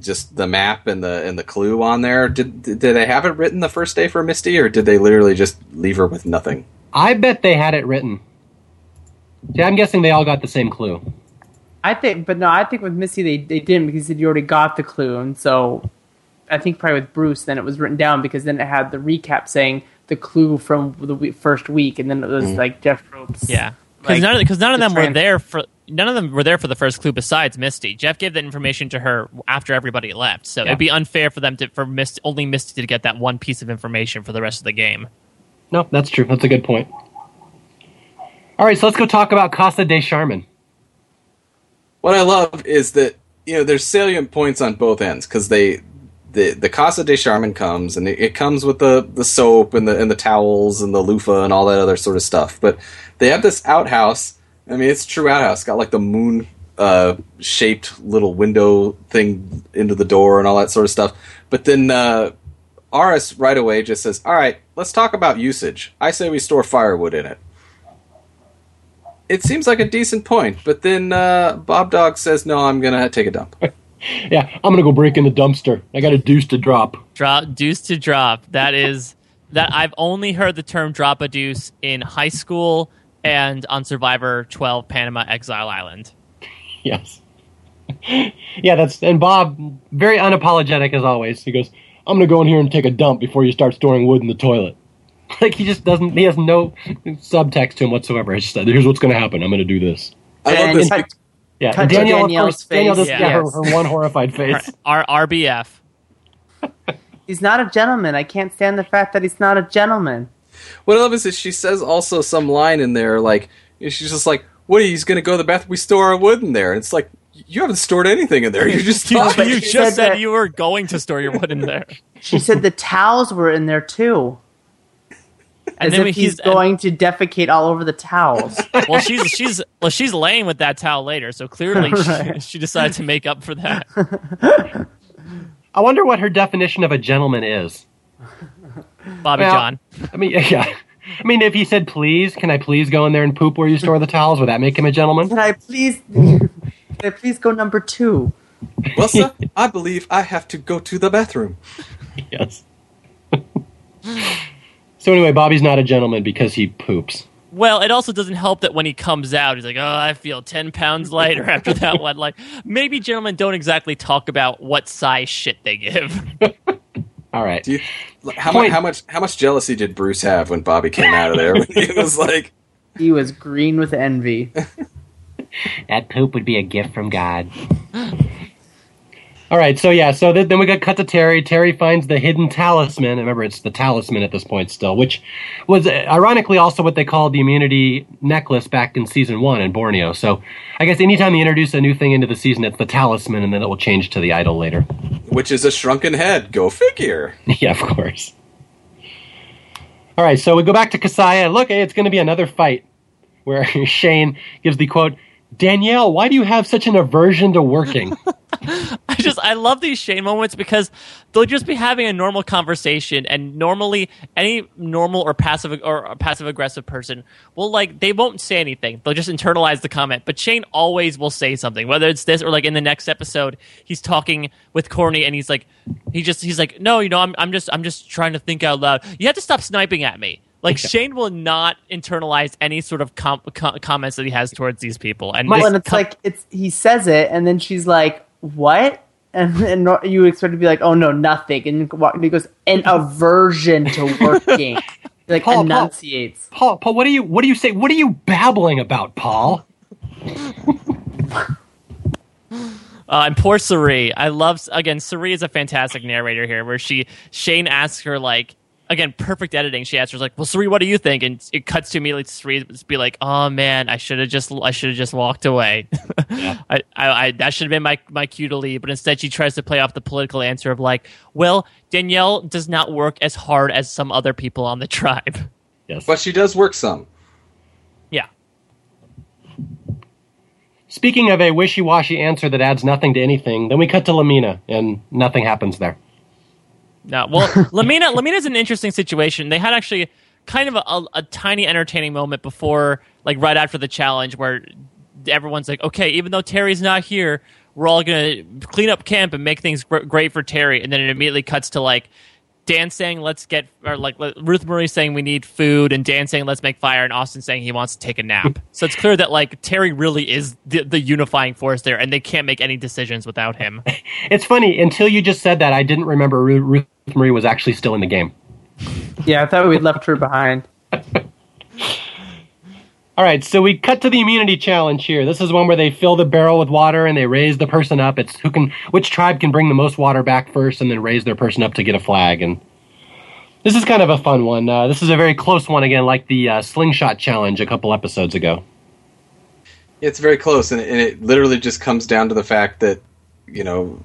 just the map and the and the clue on there. Did did they have it written the first day for Misty, or did they literally just leave her with nothing? I bet they had it written. Yeah, I'm guessing they all got the same clue. I think, but no, I think with Misty they, they didn't because you already got the clue, and so I think probably with Bruce then it was written down because then it had the recap saying the clue from the first week, and then it was mm. like Jeff Probst. Yeah. Because Like, none, of- 'cause none of the them were there for none of them were there for the first clue besides Misty. Jeff gave that information to her after everybody left, so Yeah. it'd be unfair for them to for Misty, only Misty to get that one piece of information for the rest of the game. No, that's true. That's a good point. All right, so let's go talk about Casa de Charmin. What I love is that you know there's salient points on both ends because they the the Casa de Charmin comes and it, it comes with the the soap and the and the towels and the loofah and all that other sort of stuff. But they have this outhouse. I mean, it's a true outhouse. Got like the moon uh, shaped little window thing into the door and all that sort of stuff. But then uh, Aras right away just says, "All right, let's talk about usage. I say we store firewood in it." It seems like a decent point, but then uh, Bob Dog says, "No, I'm gonna take a dump." *laughs* Yeah, I'm gonna go break in the dumpster. I got a deuce to drop. Drop deuce to drop. That is that I've only heard the term drop a deuce in high school and on Survivor 12 Panama Exile Island. Yes. *laughs* yeah, that's and Bob very unapologetic as always. He goes, "I'm gonna go in here and take a dump before you start storing wood in the toilet." *laughs* Like he just doesn't. He has no subtext to him whatsoever. He just said, "Here's what's gonna happen. I'm gonna do this." I love And this. cut- Yeah, Cut to Danielle. Of Danielle's course, Danielle face. just yeah, her, Yes. her one horrified face. *laughs* Our RBF. He's not a gentleman. I can't stand the fact that he's not a gentleman. What I love is that she says also some line in there, like she's just like, "What? He's gonna go to the bathroom? We store our wood in there." And it's like you haven't stored anything in there. You're just *laughs* You, you just said said that- you were going to store your wood in there. *laughs* She said the towels were in there too. And As then if he's he's going to defecate all over the towels. *laughs* well, she's she's well, she's laying with that towel later, so clearly she, she decided to make up for that. I wonder what her definition of a gentleman is. Bobby Well- John. I mean, *laughs* yeah. I mean, if he said, "Please, can I please go in there and poop where you store the towels?" Would that make him a gentleman? Can I please? Can I please go number two? well, sir, I believe I have to go to the bathroom. *laughs* Yes. *laughs* so anyway, Bobby's not a gentleman because he poops. Well, it also doesn't help that when he comes out, he's like, "Oh, I feel ten pounds lighter after that one." Like, maybe gentlemen don't exactly talk about what size shit they give. All right. Do you, how much? How much? How much jealousy did Bruce have when Bobby came out of there? He was *laughs* like, He was green with envy. *laughs* That poop would be a gift from God. *gasps* *laughs* All right, so yeah, so th- then we got cut to Terry. Terry finds the hidden talisman. Remember, it's the talisman at this point still, which was uh, ironically also what they called the immunity necklace back in season one in Borneo. So I guess anytime you introduce a new thing into the season, it's the talisman, and then it will change to the idol later. which is a shrunken head. Go figure. *laughs* yeah, of course. All right, so we go back to Casaya. Look, it's going to be another fight where *laughs* Shane gives the quote, Danielle, why do you have such an aversion to working? *laughs* I just I love these Shane moments because they'll just be having a normal conversation, and normally any normal or passive or passive aggressive person will like they won't say anything. They'll just internalize the comment. But Shane always will say something, whether it's this or like in the next episode, he's talking with Courtney and he's like, he just he's like, no, you know, I'm I'm just I'm just trying to think out loud. You have to stop sniping at me. Like Shane will not internalize any sort of com- com- comments that he has towards these people, and Well, and it's com- like it's he says it, and then she's like, "What?" And and you expect to be like, "Oh no, nothing," and walk- he goes, "An aversion to *laughs* working." He, like Paul, Paul. enunciates. Paul, Paul, what do you what do you say? What are you babbling about, Paul? *laughs* Uh, and poor Cirie. I love again. Cirie is a fantastic narrator here, where she Shane asks her like again perfect editing. She answers like, "Well, Cirie, what do you think?" And it cuts to immediately to Cirie be like, "Oh man, I should have just I should have just walked away. *laughs* I, I, I that should have been my my cue to leave." But instead, she tries to play off the political answer of like, "Well, Danielle does not work as hard as some other people on the *laughs* tribe." Yes. But she does work some. yeah. Speaking of a wishy-washy answer that adds nothing to anything, then we cut to La Mina, and nothing happens there. No, well, *laughs* La Mina Lamina's an interesting situation. They had actually kind of a, a, a tiny entertaining moment before, like right after the challenge, where everyone's like, "Okay, even though Terry's not here, we're all gonna clean up camp and make things gr- great for Terry." And then it immediately cuts to like Dan saying, "Let's get," or like Ruth Marie saying, "We need food," and Dan saying, "Let's make fire," and Austin saying he wants to take a nap. *laughs* so it's clear that like Terry really is the, the unifying force there, and they can't make any decisions without him. *laughs* It's funny until you just said that I didn't remember Ru- Ruth Marie was actually still in the game. Yeah, I thought we'd left her behind. *laughs* All right, so we cut to the immunity challenge here. This is one where they fill the barrel with water and they raise the person up. It's who can, which tribe can bring the most water back first, and then raise their person up to get a flag. And this is kind of a fun one. Uh, this is a very close one again, like the uh, slingshot challenge a couple episodes ago. It's very close, and it, and it literally just comes down to the fact that you know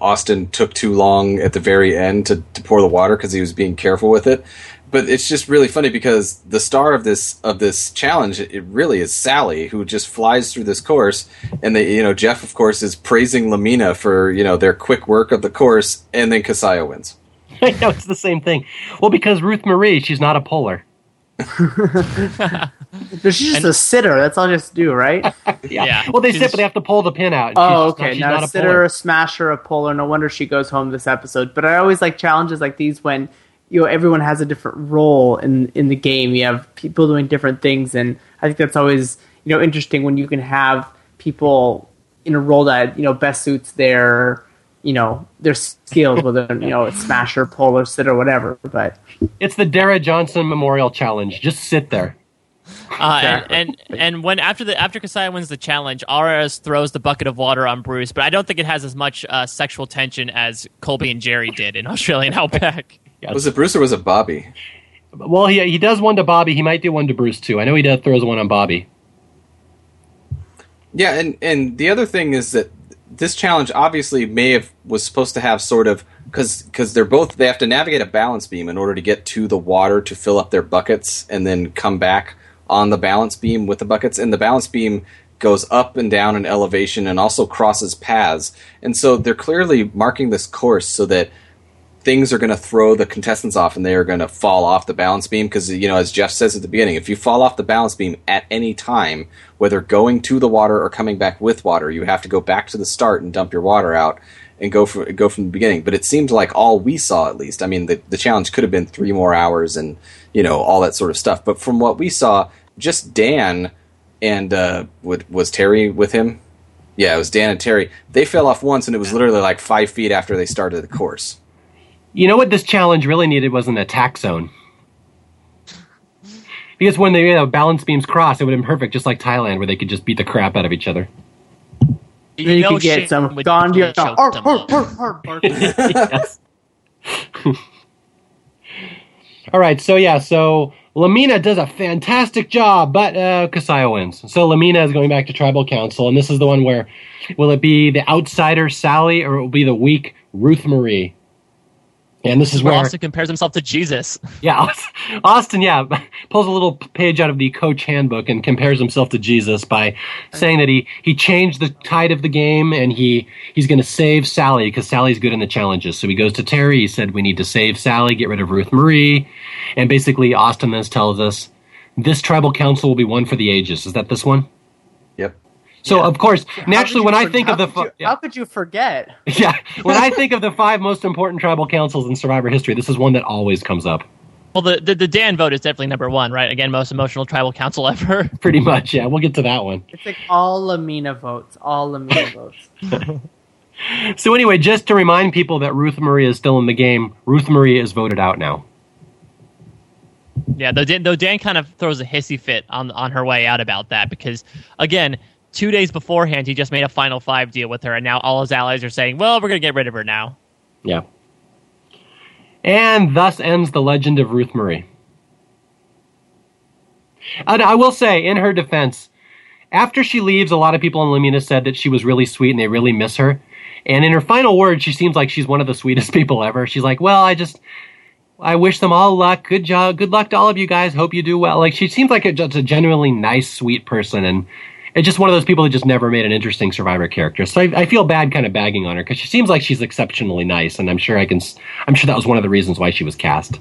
Austin took too long at the very end to, to pour the water because he was being careful with it. But it's just really funny because the star of this of this challenge it really is Sally, who just flies through this course, and they you know Jeff of course is praising La Mina for you know their quick work of the course, and then Casaya wins. *laughs* I know it's the same thing. Well, because Ruth Marie, she's not a puller. *laughs* No, she's just And- a sitter. That's all you have to do, right? *laughs* Yeah. Yeah, Well, they she's- sit, but they have to pull the pin out. and oh, she's okay. she's Now, not a a sitter, puller. a smasher, a puller. No wonder she goes home this episode. But I always like challenges like these when you know everyone has a different role in in the game. You have people doing different things, and I think that's always you know interesting when you can have people in a role that you know best suits their you know their skills, whether you know it's smasher, puller, sitter, whatever. But It's the Dara Johnson Memorial Challenge. Just sit there. Uh, Exactly. and, and and when after the after Casaya wins the challenge, Aras throws the bucket of water on Bruce, but I don't think it has as much uh, sexual tension as Colby and Jerri did in *laughs* Australian Outback. Was it Bruce or was it Bobby? Well, he he does one to Bobby. He might do one to Bruce too. I know he does throws one on Bobby. Yeah, and and the other thing is that this challenge obviously may have was supposed to have sort of because because they're both they have to navigate a balance beam in order to get to the water to fill up their buckets and then come back on the balance beam with the buckets and the balance beam goes up and down in elevation and also crosses paths. And so they're clearly marking this course so that things are going to throw the contestants off and they are going to fall off the balance beam because you know as jeff says at the beginning if you fall off the balance beam at any time whether going to the water or coming back with water you have to go back to the start and dump your water out and go for, go from the beginning but it seemed like all we saw at least i mean the, the challenge could have been three more hours and you know all that sort of stuff but from what we saw just Dan and uh, was Terry with him? Yeah, it was Dan and Terry. They fell off once, and it was literally like five feet after they started the course. You know what this challenge really needed was an attack zone. Because when the you know, balance beams cross, it would have been perfect, just like Thailand, where they could just beat the crap out of each other. Then you know could get some would Ghandia. definitely choke Arr, them arr, up. arr, arr, arr. *laughs* *laughs* All right, so yeah, so La Mina does a fantastic job, but uh, Casaya wins. So La Mina is going back to tribal council, and this is the one where will it be the outsider Sally or it will be the weak Ruth Marie? And this is Where where Austin compares himself to Jesus. *laughs* yeah, Austin, yeah, pulls a little page out of the coach handbook and compares himself to Jesus by saying that he he changed the tide of the game and he he's going to save Sally because Sally's good in the challenges. So he goes to Terry. He said we need to save Sally, get rid of Ruth Marie, and basically Austin then tells us this tribal council will be one for the ages. Is that this one? Yep. So of course, naturally, when you I think of the could you- yeah. how could you forget? *laughs* yeah, when I think of the five most important tribal councils in Survivor history, this is one that always comes up. Well, the, the the Dan vote is definitely number one, right? Again, most emotional tribal council *laughs* ever. *laughs* Pretty much, yeah. We'll get to that one. It's like all La Mina votes. All La Mina votes. So anyway, just to remind people that Ruth Marie is still in the game, Ruth Marie is voted out now. Yeah, though Dan, though Dan kind of throws a hissy fit on on her way out about that because again, two days beforehand he just made a final five deal with her, and now all his allies are saying, "Well, we're gonna get rid of her now." Yeah. And thus ends the legend of Ruth Marie. And I will say, in her defense, after she leaves, a lot of people in La Mina said that she was really sweet and they really miss her. And in her final words, she seems like she's one of the sweetest *laughs* people ever. She's like, "Well, I just, I wish them all luck. Good job. Good luck to all of you guys. Hope you do well." Like she seems like a, just a genuinely nice, sweet person, and it's just one of those people that just never made an interesting Survivor character. So I, I feel bad kind of bagging on her because she seems like she's exceptionally nice, and I'm sure I can. I'm sure that was one of the reasons why she was cast.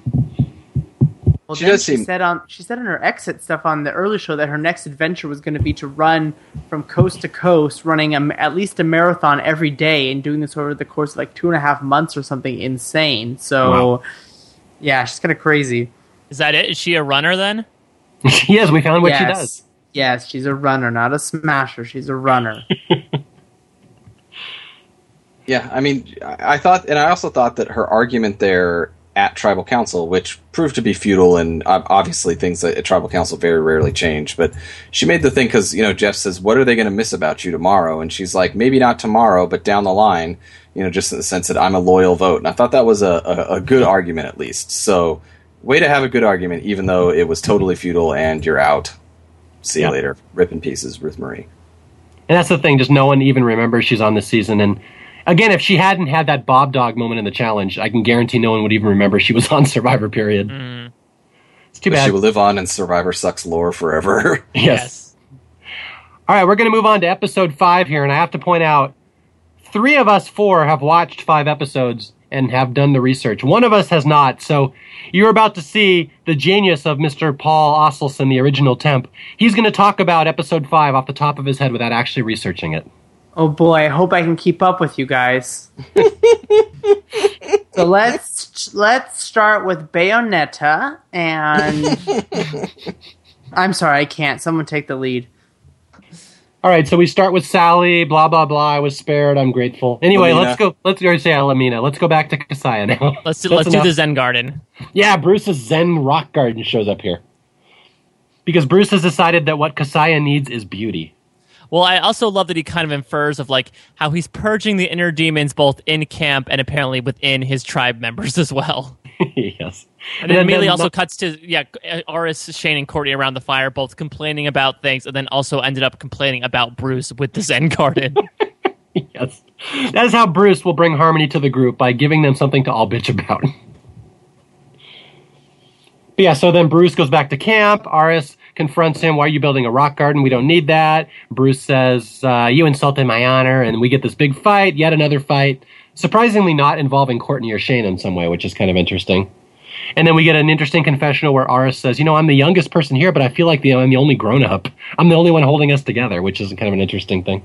Well, She does she seem- said on she said in her exit stuff on the early show that her next adventure was going to be to run from coast to coast, running a, at least a marathon every day, and doing this over the course of like two and a half months or something insane. So, Wow. yeah, she's kind of crazy. Is that it? Is she a runner then? *laughs* yes, we found what yes. she does. Yes, she's a runner, not a smasher. She's a runner. *laughs* Yeah, I mean, I I thought, and I also thought that her argument there at tribal council, which proved to be futile, and obviously things at tribal council very rarely change. But she made the thing because you know Jeff says, "What are they going to miss about you tomorrow?" And she's like, "Maybe not tomorrow, but down the line." You know, just in the sense that I'm a loyal vote, and I thought that was a, a, a good argument at least. So, way to have a good argument, even though it was totally futile and you're out. See you Yeah. later. Rip in pieces, Ruth Marie. And that's the thing, just no one even remembers she's on this season. And again, if she hadn't had that Bob Dog moment in the challenge, I can guarantee no one would even remember she was *laughs* on Survivor. Period. Mm. It's too But bad. she will live on in Survivor Sucks lore forever. *laughs* yes. All right, we're going to move on to episode five here, and I have to point out, three of us four have watched five episodes and have done the research. One of us has not. So you're about to see the genius of Mr. Paul Asleson, the original temp. He's going to talk about episode five off the top of his head without actually researching it. Oh boy, I hope I can keep up with you guys. *laughs* so let's let's start with Bayoneta and *laughs* I'm sorry, I can't. Someone take the lead. All right, so we start with Sally. Blah blah blah. I was spared. I'm grateful. Anyway, La Mina. let's go. Let's go say La Mina. Let's go back to Casaya now. *laughs* Let's do, let's do the Zen Garden. Yeah, Bruce's Zen Rock Garden shows up here because Bruce has decided that what Casaya needs is beauty. Well, I also love that he kind of infers of like how he's purging the inner demons both in camp and apparently within his tribe members *laughs* as well. yes, And then immediately also the- cuts to yeah, Aras, Shane, and Courtney around the fire, both complaining about things, and then also ended up complaining about Bruce with the Zen Garden. *laughs* yes, that is how Bruce will bring harmony to the group by giving them something to all bitch about. *laughs* Yeah, so then Bruce goes back to camp. Aras confronts him. Why are you building a rock garden? We don't need that. Bruce says, uh, You insulted my honor. And we get this big fight, yet another fight. Surprisingly, not involving Courtney or Shane in some way, which is kind of interesting. And then we get an interesting confessional where Aras says, You know, I'm the youngest person here, but I feel like the, I'm the only grown up. I'm the only one holding us together, which is kind of an interesting thing.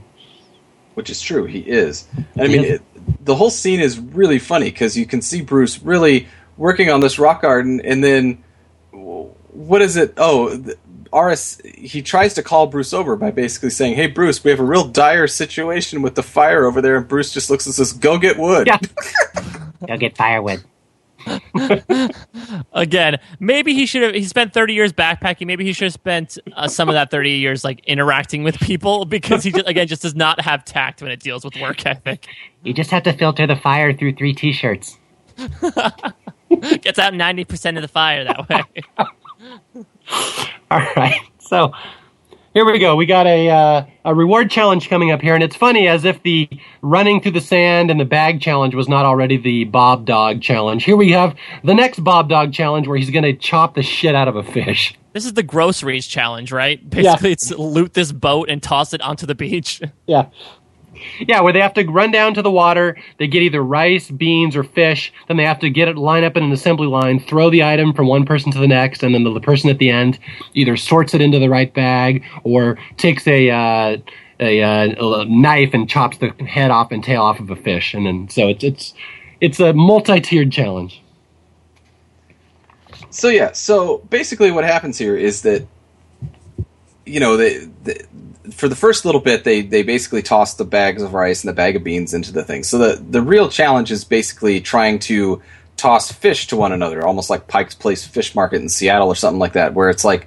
which is true. He is. I He mean, is. it, the whole scene is really funny because you can see Bruce really working on this rock garden, and then what is it? Oh, Aras he tries to call Bruce over by basically saying, "Hey Bruce, we have a real dire situation with the fire over there." And Bruce just looks and says, "Go get wood." Yeah. *laughs* Go get firewood. *laughs* Again, maybe he should have. He spent thirty years backpacking. Maybe he should have spent uh, some of that thirty years like interacting with people *laughs* because he just, again just does not have tact when it deals with work ethic. You just have to filter the fire through three t-shirts. Gets out ninety percent of the fire that way. *laughs* All right. So here we go. We got a uh, a reward challenge coming up here, and it's funny as if the running through the sand and the bag challenge was not already the Bob Dog challenge. Here we have the next Bob Dog challenge where he's going to chop the shit out of a fish. This is the groceries challenge, right? Basically, it's loot this boat and toss it onto the beach. Yeah. Yeah, where they have to run down to the water, they get either rice, beans, or fish, then they have to get it, line up in an assembly line, throw the item from one person to the next, and then the, the person at the end either sorts it into the right bag or takes a, uh, a, uh, a knife and chops the head off and tail off of a fish. And then, so it's, it's, it's a multi-tiered challenge. So yeah, so basically what happens here is that you know they, they for the first little bit they they basically toss the bags of rice and the bag of beans into the thing. So the the real challenge is basically trying to toss fish to one another, almost like Pike's Place Fish Market in Seattle or something like that, where it's like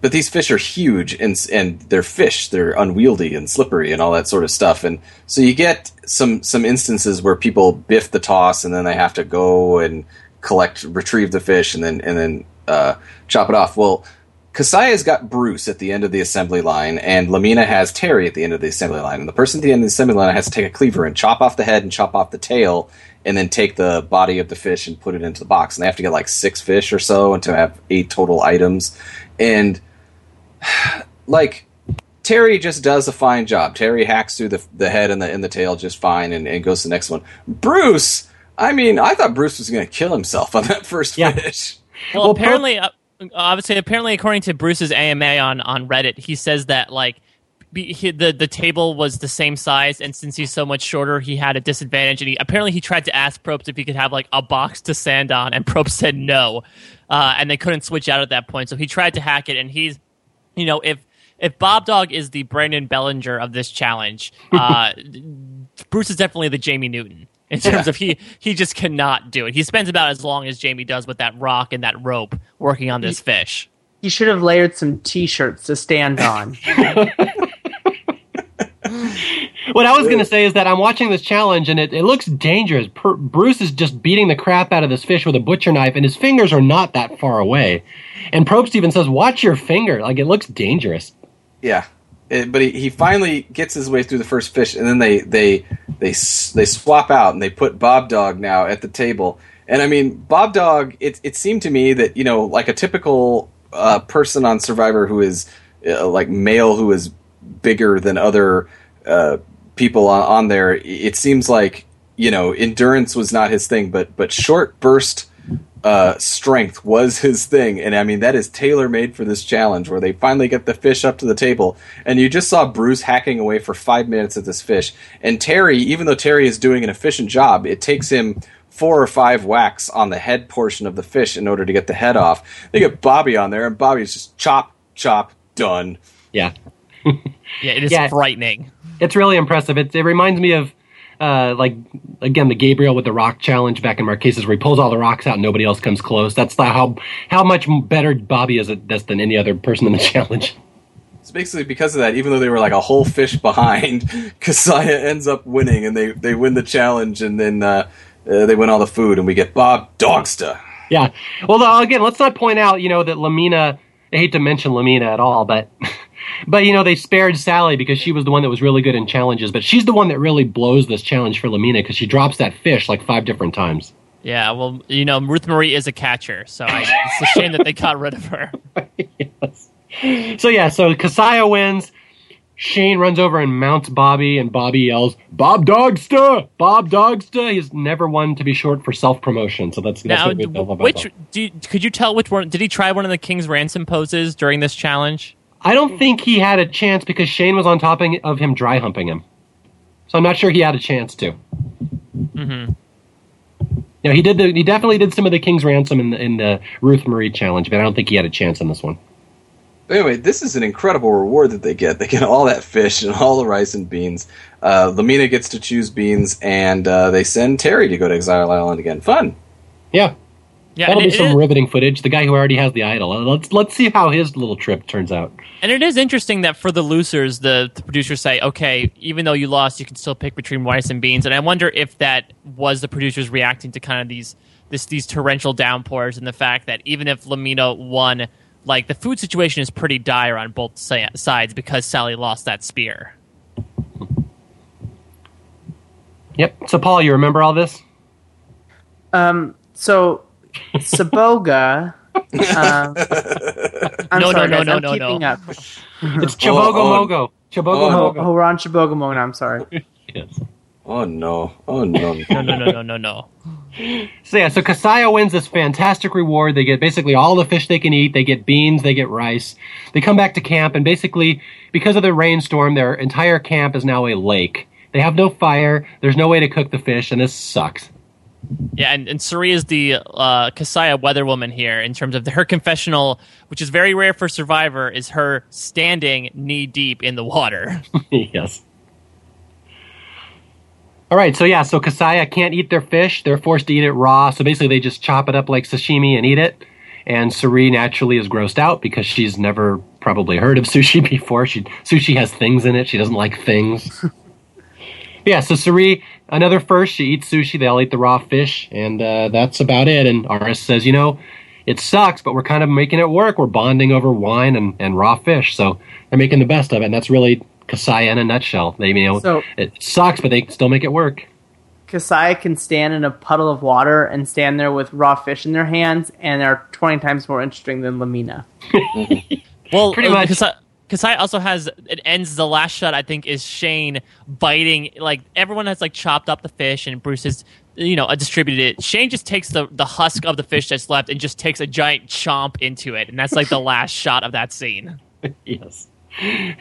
but these fish are huge and and they're fish. They're unwieldy and slippery and all that sort of stuff. And so you get some some instances where people biff the toss and then they have to go and collect, retrieve the fish, and then and then uh, chop it off. Well, Casaya's got Bruce at the end of the assembly line, and La Mina has Terry at the end of the assembly line. And the person at the end of the assembly line has to take a cleaver and chop off the head and chop off the tail, and then take the body of the fish and put it into the box. And they have to get like six fish or so, and to have eight total items. And *sighs* like Terry just does a fine job. Terry hacks through the the head and the and the tail just fine, and, and goes to the next one. Bruce. I mean, I thought Bruce was going to kill himself on that *laughs* first Yeah. fish. Well, Well, apparently, uh, obviously, apparently, according to Bruce's AMA on on Reddit, he says that like be, he, the the table was the same size, and since he's so much shorter, he had a disadvantage. And he apparently he tried to ask Probst if he could have like a box to sand on, and *laughs* Probst said no, uh, and they couldn't switch out at that point. So he tried to hack it, and he's, you know, if if Bob Dog is the Brandon Bellinger of this challenge, uh, *laughs* Bruce is definitely the Jamie Newton. In terms Yeah. of he, he just cannot do it. He spends about as long as Jamie does with that rock and that rope working on this fish. He should have layered some T-shirts to stand on. *laughs* What I was going to say is that I'm watching this challenge and it, it looks dangerous. Per- Bruce is just beating the crap out of this fish with a butcher knife, and his fingers are not that far away. And Probst even says, "Watch your finger." Like it looks dangerous. Yeah, It- but he, he finally gets his way through the first fish, and then they they they they swap out and they put Bob Dog now at the table. And I mean, Bob Dog. It it seemed to me that you know, like a typical uh, person on Survivor who is uh, like male who is bigger than other uh, people on, on there. It seems like you know endurance was not his thing, but but short burst uh, strength was his thing, and I mean that is tailor made for this challenge, where they finally get the fish up to the table, and you just saw Bruce hacking away for five minutes at this fish, and Terry, even though Terry is doing an efficient job, it takes him four or five whacks on the head portion of the fish in order to get the head off. They get Bobby on there, and Bobby's just chop, chop, done. Yeah, *laughs* Yeah, it is Yeah. frightening. it's really impressive. It, it reminds me of. Uh, like again, the Gabriel with the rock challenge back in Marquesas, where he pulls all the rocks out and nobody else comes close. That's the, how how much better Bobby is at this than any other person in the *laughs* challenge. So basically, because of that, even though they were like a whole fish behind, *laughs* Casaya ends up winning, and they, they win the challenge, and then uh, uh, they win all the food, and we get Bob Dogsta. Yeah. Well, again, let's not point out, you know, that La Mina. I hate to mention La Mina at all, but *laughs* but you know they spared Sally because she was the one that was really good in challenges. But she's the one that really blows this challenge for La Mina because she drops that fish like five different times. Yeah, well, you know, Ruth Marie is a catcher, so I, it's a shame that they got rid of her. *laughs* So yeah, so Casaya wins. Shane runs over and mounts Bobby, and Bobby yells, "Bob Dogsta! Bob Dogsta!" He's never one to be short for self promotion, so that's, that's Now, what we love about which do you, could you tell which one? Did he try one of the King's Ransom poses during this challenge? I don't think he had a chance because Shane was on top of him, dry humping him. So I'm not sure he had a chance to. Mm-hmm. Yeah, he did. The, he definitely did some of the King's Ransom in the, in the Ruth Marie challenge, but I don't think he had a chance in this one. Anyway, this is an incredible reward that they get. They get all that fish and all the rice and beans. Uh, La Mina gets to choose beans, and uh, they send Terry to go to Exile Island again. Fun. Yeah, Yeah, that'll be it- some it- riveting footage. The guy who already has the idol. Let's let's see how his little trip turns out. And it is interesting that for the losers, the, the producers say, okay, even though you lost, you can still pick between rice and beans. And I wonder if that was the producers reacting to kind of these this these torrential downpours and the fact that even if La Mina won, like the food situation is pretty dire on both sides because Sally lost that spear. Yep. So Paul, you remember all this? Um, so Saboga. um, *laughs* I'm No, no, sorry, no, guys, no, I'm no, keeping no. up. It's Chabogo oh. Mogo. Chabogo Oh. Oh, Mogo. oh, we're on Chibogomona. I'm sorry. Yes. Oh no! Oh no! No, no, no, no, no, no. So yeah, so Casaya wins this fantastic reward. They get basically all the fish they can eat. They get beans. They get rice. They come back to camp, and basically, because of the rainstorm, their entire camp is now a lake. They have no fire. There's no way to cook the fish, and this sucks. Yeah, and, and Cirie is the uh, Casaya weatherwoman here in terms of her confessional, which is very rare for Survivor, is her standing knee deep in the water. *laughs* yes. All right, so yeah, so Casaya can't eat their fish. They're forced to eat it raw. So basically, they just chop it up like sashimi and eat it. And Cirie naturally is grossed out because she's never probably heard of *laughs* sushi before. She sushi has things in it. She doesn't like things. Yeah, so Cirie, another first. She eats sushi. They all eat the raw fish, and uh, that's about it. And Aras says, you know, it sucks, but we're kind of making it work. We're bonding over wine and, and raw fish, so they're making the best of it. And that's really Kasai in a nutshell. They, you know, So- it sucks, but they can still make it work. Kasai can stand in a puddle of water and stand there with raw fish in their hands, and they're 20 times more interesting than La Mina. *laughs* *laughs* Well, Pretty uh, much. Kasai, Kasai also has it ends the last shot. I think is Shane biting like everyone has like chopped up the fish and Bruce has you know uh, distributed it. Shane just takes the the husk of the fish that's left and just takes a giant chomp into it, and that's like the last *laughs* shot of that scene. *laughs* yes.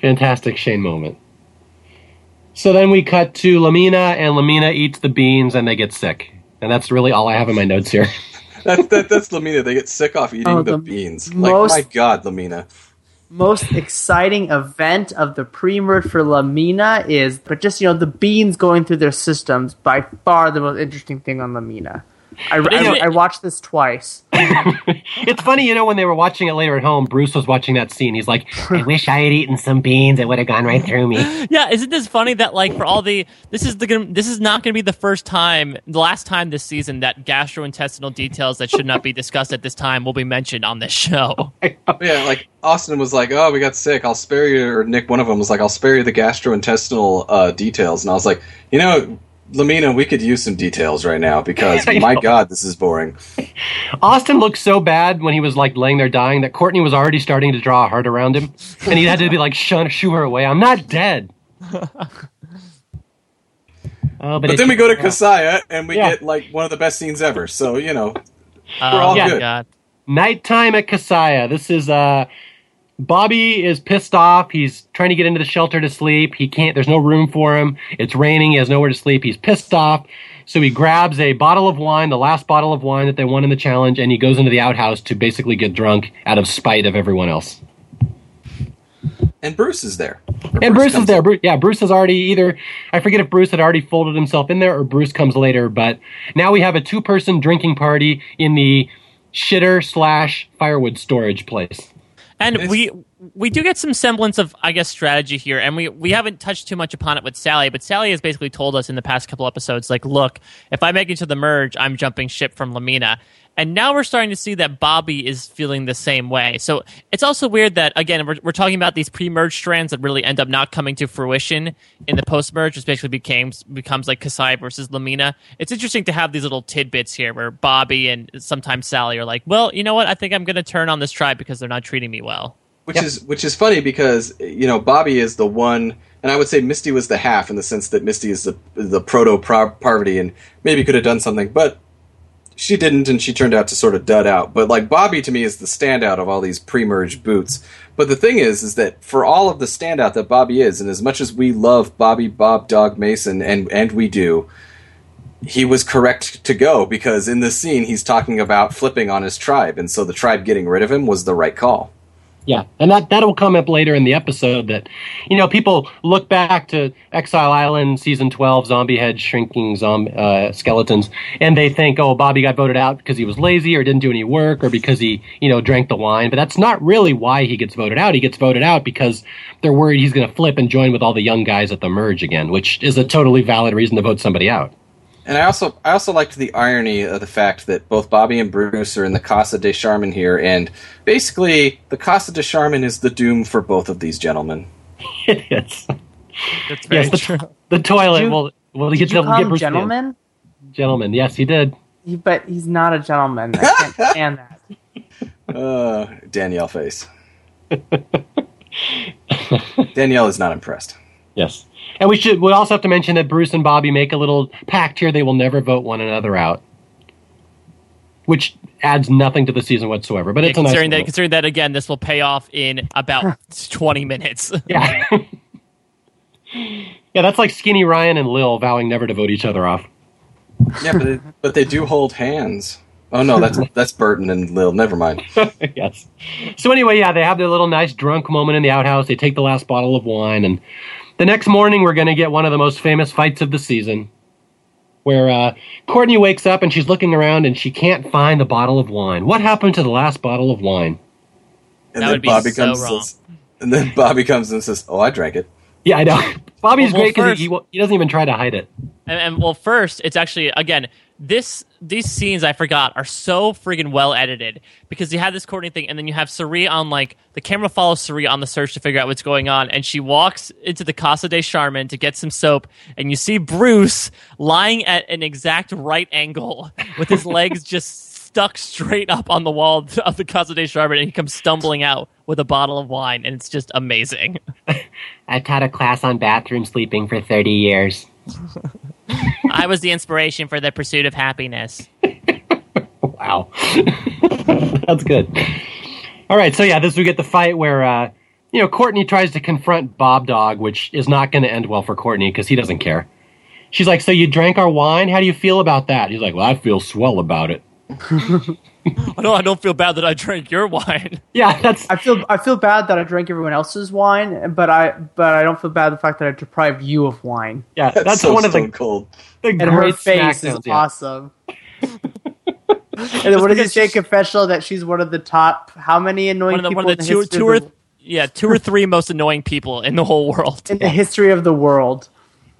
Fantastic Shane moment. So then we cut to La Mina, and La Mina eats the beans, and they get sick. And that's really all I have in my notes here. *laughs* That's that, that's La Mina. They get sick off eating Oh, the, the beans. most- Like my God, La Mina. Most exciting event of the pre-merge for La Mina is, but just you know, the beans going through their systems by far the most interesting thing on La Mina. I, I, it- I watched this twice. *laughs* it's funny, you know, when they were watching it later at home, Bruce was watching that scene. He's like, I *laughs* wish I had eaten some beans. It would have gone right through me. Yeah, isn't this funny that like for all the this is the this is not going to be the first time, the last time this season that gastrointestinal details that should not be discussed at this time will be mentioned on this show. *laughs* Yeah, like Austin was like, "Oh, we got sick. I'll spare you." Or Nick, one of them was like, "I'll spare you the gastrointestinal uh, details." And I was like, "You know, La Mina, we could use some details right now because *laughs* my. God, this is boring." Austin looked so bad when he was like laying there dying that Courtney was already starting to draw a heart around him. And he had to be like, shun, shoo her away. I'm not dead. *laughs* Oh, but, But then we go to Casaya and we Yeah. get like one of the best scenes ever. So you know, Oh, all my good. God. Nighttime at Casaya. This is uh Bobby is pissed off. He's trying to get into the shelter to sleep. He can't there's no room for him. It's raining, he has nowhere to sleep. He's pissed off. So he grabs a bottle of wine, the last bottle of wine that they won in the challenge, and he goes into the outhouse to basically get drunk out of spite of everyone else. and Bruce is there. Or And Bruce, is there. Bruce, yeah, Bruce has already either. I forget if Bruce had already folded himself in there or Bruce comes later. But now we have a two-person drinking party in the shitter slash firewood storage place. And It's- we we do get some semblance of I guess strategy here, and we we haven't touched too much upon it with Sally, but Sally has basically told us in the past couple episodes, like, look, if I make it to the merge, I'm jumping ship from La Mina. And now we're starting to see that Bobby is feeling the same way. So it's also weird that again we're, we're talking about these pre-merge strands that really end up not coming to fruition in the post-merge, which basically becomes becomes like Kasai versus La Mina. It's interesting to have these little tidbits here where Bobby and sometimes Sally are like, well, you know what? I think I'm going to turn on this tribe because they're not treating me well. Which Yep. is which is funny because you know Bobby is the one, and I would say Misty was the half in the sense that Misty is the the proto Parvati and maybe could have done something, but she didn't, and she turned out to sort of dud out. But like Bobby to me is the standout of all these pre-merge boots. But the thing is, is that for all of the standout that Bobby is, and as much as we love Bobby Bob Dog Mason, and and we do, he was correct to go because in this scene he's talking about flipping on his tribe, and so the tribe getting rid of him was the right call. Yeah, and that that'll come up later in the episode. That you know, people look back to Exile Island season twelve, zombie head shrinking zombie uh, skeletons, and they think, oh, Bobby got voted out because he was lazy or didn't do any work or because he you know drank the wine. But that's not really why he gets voted out. He gets voted out because they're worried he's going to flip and join with all the young guys at the merge again, which is a totally valid reason to vote somebody out. And I also I also liked the irony of the fact that both Bobby and Bruce are in the Casa de Charmin here, and basically the Casa de Charmin is the doom for both of these gentlemen. *laughs* it is. That's very Yes, the, true. the toilet. Did you- will will Did get you the call him Bruce in. gentleman? Gentleman, yes, he did. He, but he's not a gentleman. I can't *laughs* stand that. Uh, Danielle face. *laughs* Danielle is not impressed. Yes. And we should we also have to mention that Bruce and Bobby make a little pact here they will never vote one another out. Which adds nothing to the season whatsoever. But Yeah, it's a nice considering that, little- considering that again, this will pay off in about twenty minutes. *laughs* Yeah. yeah, that's like Skinny Ryan and Lil vowing never to vote each other off. Yeah, but it, but they do hold hands. Oh no, that's *laughs* that's Burton and Lil. Never mind. *laughs* yes. So anyway, yeah, they have their little nice drunk moment in the outhouse. They take the last bottle of wine, and the next morning we're going to get one of the most famous fights of the season, where uh, Courtney wakes up and she's looking around and she can't find the bottle of wine. What happened to the last bottle of wine? And That then would be Bobby so comes wrong. and says, and then Bobby comes and says, "Oh, I drank it." Yeah, I know. *laughs* Bobby's Well, well, great because he, he, he doesn't even try to hide it. And, and well, first, it's actually again this these scenes I forgot are so friggin' well edited because you have this Courtney thing, and then you have Cirie on like the camera follows Cirie on the search to figure out what's going on, and she walks into the Casa de Charmin to get some soap, and you see Bruce lying at an exact right angle with his *laughs* legs just stuck straight up on the wall of the Casa de Charmin, and he comes stumbling out with a bottle of wine, and it's just amazing. *laughs* I've taught a class on bathroom sleeping for 30 years. *laughs* I was the inspiration for the pursuit of happiness. *laughs* Wow. *laughs* That's good. All right, so yeah, this we get the fight where uh, you know Courtney tries to confront Bob Dog, which is not going to end well for Courtney because he doesn't care. She's like, "So you drank our wine? How do you feel about that?" He's like, "Well, I feel swell about it." *laughs* *laughs* I don't, I don't feel bad that I drank your wine. *laughs* Yeah, that's I feel I feel bad that I drank everyone else's wine, but I but I don't feel bad the fact that I deprived you of wine. yeah, That's, that's so one of the, cold. the And her great face smackdowns, is yeah. awesome. *laughs* and then what does he say? Confessional that she's one of the top. How many annoying One of the, people one of the in two, history two or the- yeah, two or three most annoying people in the whole world. in the history of the world?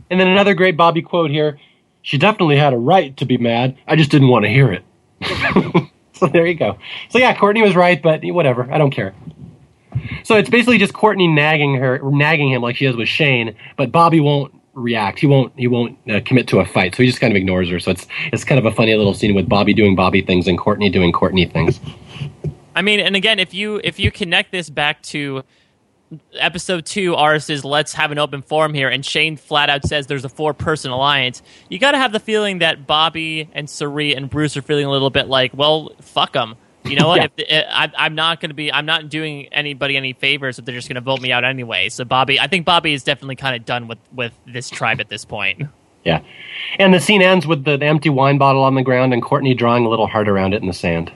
And then another great Bobby quote here: "She definitely had a right to be mad. I just didn't want to hear it." So there you go. So yeah, Courtney was right, but whatever. I don't care. So it's basically just Courtney nagging her, nagging him like she does with Shane, but Bobby won't react. He won't. He won't uh, commit to a fight. So he just kind of ignores her. So it's it's kind of a funny little scene with Bobby doing Bobby things and Courtney doing Courtney things. I mean, and again, if you if you connect this back to episode two, ours is let's have an open forum here, and Shane flat out says there's a four person alliance. You got to have the feeling that Bobby and Cirie and Bruce are feeling a little bit like, well, fuck them. You know *laughs* what? Yeah. If the, I, I'm not going to be. I'm not doing anybody any favors if they're just going to vote me out anyway. So Bobby, I think Bobby is definitely kind of done with with this tribe at this point. Yeah, and the scene ends with the, the empty wine bottle on the ground and Courtney drawing a little heart around it in the sand.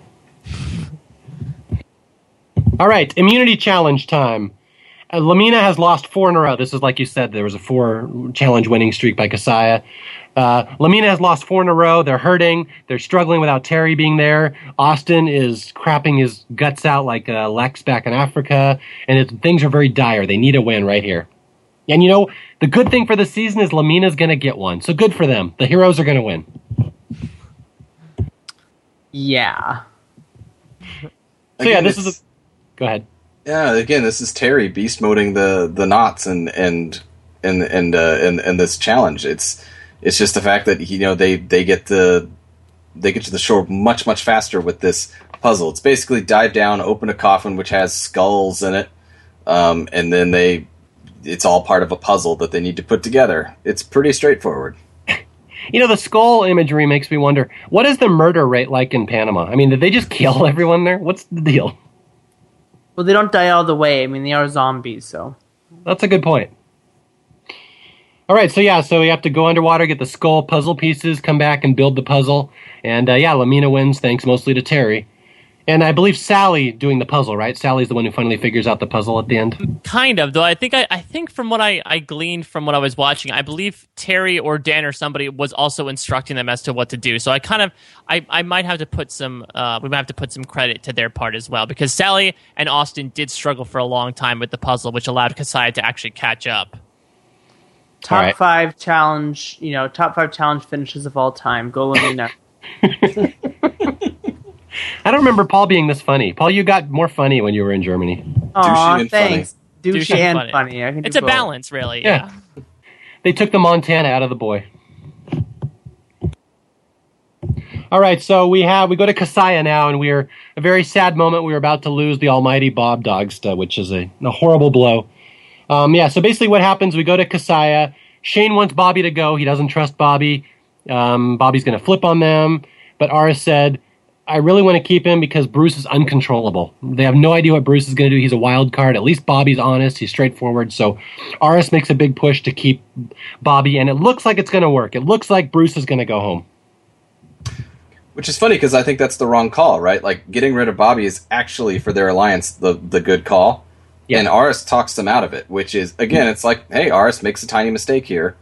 *laughs* All right, immunity challenge time. Uh, La Mina has lost four in a row. This is like you said, there was a four challenge winning streak by Casaya. Uh, La Mina has lost four in a row. They're hurting. They're struggling without Terry being there. Austin is crapping his guts out like uh, Lex back in Africa, and it's, things are very dire. They need a win right here. And you know, the good thing for the season is La Mina's going to get one. So good for them. The heroes are going to win. Yeah. So yeah, this is a. Go ahead. Yeah, again, this is Terry beast moding the the knots and and and and uh, and and this challenge. It's it's just the fact that you know they they get the they get to the shore much much faster with this puzzle. It's basically dive down, open a coffin which has skulls in it, um, and then they it's all part of a puzzle that they need to put together. It's pretty straightforward. *laughs* You know, the skull imagery makes me wonder what is the murder rate like in Panama? I mean, did they just kill *laughs* everyone there? What's the deal? Well, they don't die all the way. I mean, they are zombies, so. That's a good point. All right, so yeah, so we have to go underwater, get the skull puzzle pieces, come back and build the puzzle, and uh, yeah, La Mina wins thanks mostly to Terry. And I believe Sally doing the puzzle, right? Sally's the one who finally figures out the puzzle at the end. Kind of, though. I think I, I think from what I, I gleaned from what I was watching, I believe Terry or Dan or somebody was also instructing them as to what to do. So I kind of I, I might have to put some uh, we might have to put some credit to their part as well because Sally and Austin did struggle for a long time with the puzzle, which allowed Casaya to actually catch up. Top All right. five challenge, you know, top five challenge finishes of all time. Go let me know. *laughs* I don't remember Paul being this funny. Paul, you got more funny when you were in Germany. Aw, thanks. Douchey, Douchey and funny. funny. I can It's a both. balance, really. Yeah. Yeah. They took the Montana out of the boy. All right, so we have we go to Casaya now, and we're a very sad moment. We are about to lose the almighty Bob Dogsta, which is a, a horrible blow. Um, yeah, so basically, what happens? We go to Casaya. Shane wants Bobby to go. He doesn't trust Bobby. Um, Bobby's going to flip on them, but Aras said, "I really want to keep him because Bruce is uncontrollable. They have no idea what Bruce is going to do. He's a wild card. At least Bobby's honest. He's straightforward. So Aras makes a big push to keep Bobby, and it looks like it's going to work. It looks like Bruce is going to go home. Which is funny because I think that's the wrong call, right? Like getting rid of Bobby is actually for their alliance the the good call, Yeah. and Aras talks them out of it. Which is again, it's like, hey, Aras makes a tiny mistake here,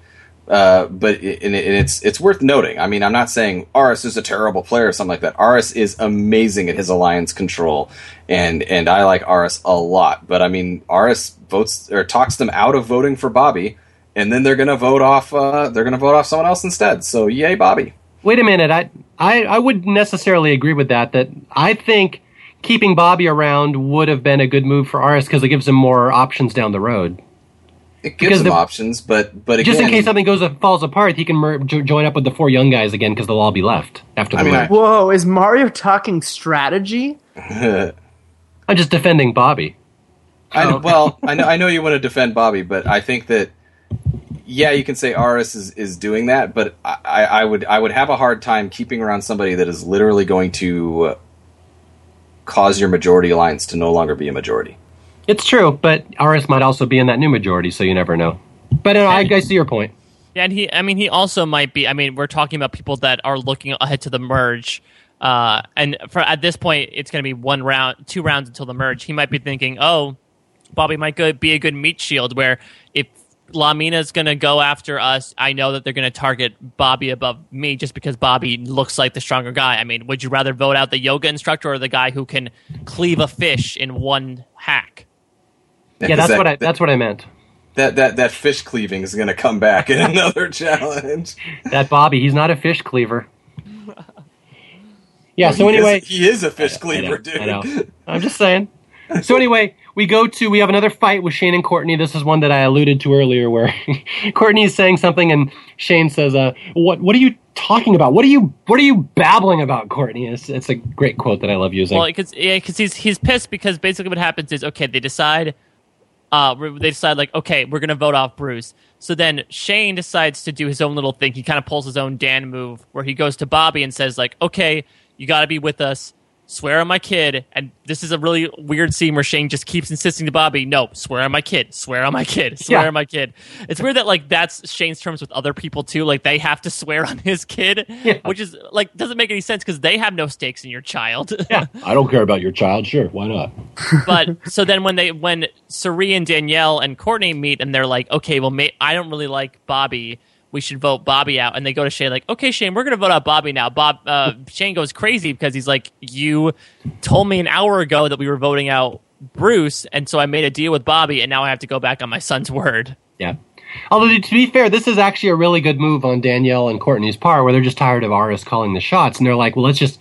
uh, but it, and it's it's worth noting. I mean, I'm not saying Aras is a terrible player or something like that. Aras is amazing at his alliance control, and and I like Aras a lot. But I mean, Aras votes or talks them out of voting for Bobby, and then they're gonna vote off. Uh, they're gonna vote off someone else instead. So yay, Bobby. Wait a minute. I, I, I wouldn't necessarily agree with that. That I think keeping Bobby around would have been a good move for Aras because it gives him more options down the road. It Because gives him the- options, but but again, Just in case something goes falls apart, he can mer- join up with the four young guys again because they'll all be left after the I mean, merge. Whoa, is Mario talking strategy? *laughs* I'm just defending Bobby. I know, well, I know I know you want to defend Bobby, but I think that yeah, you can say Aras is, is doing that, but I, I I would I would have a hard time keeping around somebody that is literally going to uh, cause your majority alliance to no longer be a majority. It's true, but Aras might also be in that new majority, so you never know. But uh, I, I see your point. Yeah, and he, I mean, he also might be. I mean, we're talking about people that are looking ahead to the merge, uh, and for at this point, it's going to be one round, two rounds until the merge. He might be thinking, "Oh, Bobby might go, be a good meat shield." Where if La Mina's going to go after us, I know that they're going to target Bobby above me just because Bobby looks like the stronger guy. I mean, would you rather vote out the yoga instructor or the guy who can cleave a fish in one hack? Yeah, that's that, what I that's what I meant. that that that fish cleaving is going to come back in *laughs* another challenge. That Bobby, he's not a fish cleaver. *laughs* Yeah. So He is- anyway, he is a fish I cleaver, know, dude. I know. I'm just saying. So anyway, we go to we have another fight with Shane and Courtney. This is one that I alluded to earlier, where *laughs* Courtney is saying something and Shane says, uh, "What? What are you talking about? What are you? What are you babbling about?" Courtney, it's, it's a great quote that I love using. Well, because yeah, 'cause he's he's pissed because basically what happens is okay, they decide, uh, they decide like okay, we're gonna vote off Bruce. So then Shane decides to do his own little thing. He kind of pulls his own Dan move where he goes to Bobby and says like, okay, you got to be with us. Swear on my kid. And this is a really weird scene where Shane just keeps insisting to Bobby, no, swear on my kid, swear on my kid, *laughs* swear Yeah. on my kid. It's weird that like that's Shane's terms with other people too. Like they have to swear on his kid, Yeah. which is like doesn't make any sense because they have no stakes in your child. *laughs* yeah, I don't care about your child. Sure, why not? *laughs* but so then when they when Cirie and Danielle and Courtney meet and they're like, okay, well, may, I don't really like Bobby. We should vote Bobby out. And they go to Shane like, okay, Shane, we're gonna vote out Bobby now. Bob uh, Shane goes crazy because he's like, you told me an hour ago that we were voting out Bruce, and so I made a deal with Bobby, and now I have to go back on my son's word. Yeah. Although to be fair, this is actually a really good move on Danielle and Courtney's part, where they're just tired of Aras calling the shots, and they're like, "Well, let's just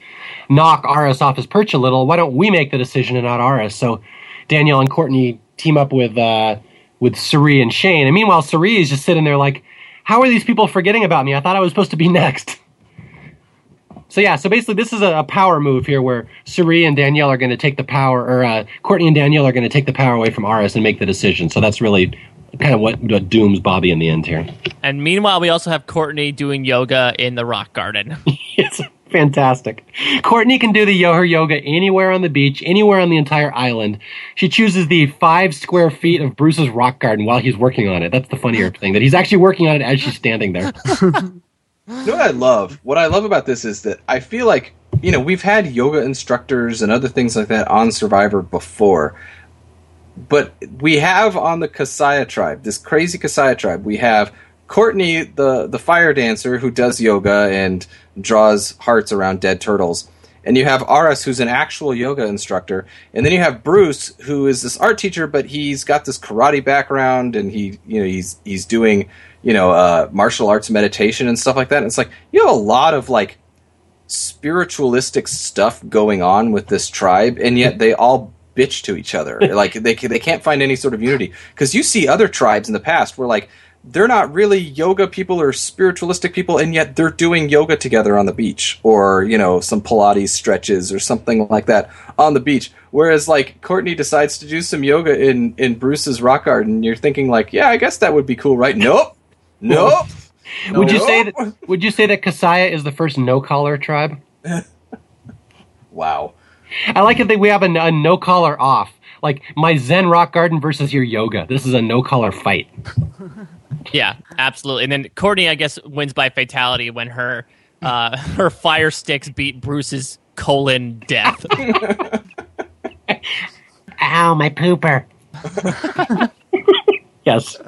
knock Aras off his perch a little. Why don't we make the decision and not Aras?" So Danielle and Courtney team up with uh, with Cirie and Shane, and meanwhile, Cirie is just sitting there like, "How are these people forgetting about me? I thought I was supposed to be next." So yeah, so basically, this is a, power move here, where Cirie and Danielle are going to take the power, or uh, Courtney and Danielle are going to take the power away from Aras and make the decision. So that's really kind of what, what dooms Bobby in the end here. And meanwhile, we also have Courtney doing yoga in the rock garden. *laughs* it's fantastic. Courtney can do the yo- her yoga anywhere on the beach, anywhere on the entire island. She chooses the five square feet of Bruce's rock garden while he's working on it. That's the funnier thing that he's actually working on it as she's standing there. *laughs* You know what I love? What I love about this is that I feel like you know, we've had yoga instructors and other things like that on Survivor before. But we have on the Casaya tribe, this crazy Casaya tribe, we have Courtney, the, the fire dancer who does yoga and draws hearts around dead turtles. And you have Aras, who's an actual yoga instructor. And then you have Bruce, who is this art teacher, but he's got this karate background and he, you know, he's, he's doing, you know, uh, martial arts meditation and stuff like that. And it's like, you have a lot of like spiritualistic stuff going on with this tribe, and yet they all bitch to each other. *laughs* like they they can't find any sort of unity because you see other tribes in the past where like they're not really yoga people or spiritualistic people, and yet they're doing yoga together on the beach, or you know some Pilates stretches or something like that on the beach. Whereas like Courtney decides to do some yoga in in Bruce's rock garden, you're thinking like, yeah, I guess that would be cool, right? Nope, nope. *laughs* would you say that? *laughs* Would you say that Casaya is the first no collar tribe? *laughs* Wow. I like it that we have a, a no collar off. Like my Zen rock garden versus your yoga. This is a no collar fight. Yeah, absolutely. And then Courtney, I guess, wins by fatality when her uh, *laughs* her fire sticks beat Bruce's colon death. *laughs* Ow, my pooper. *laughs* Yes.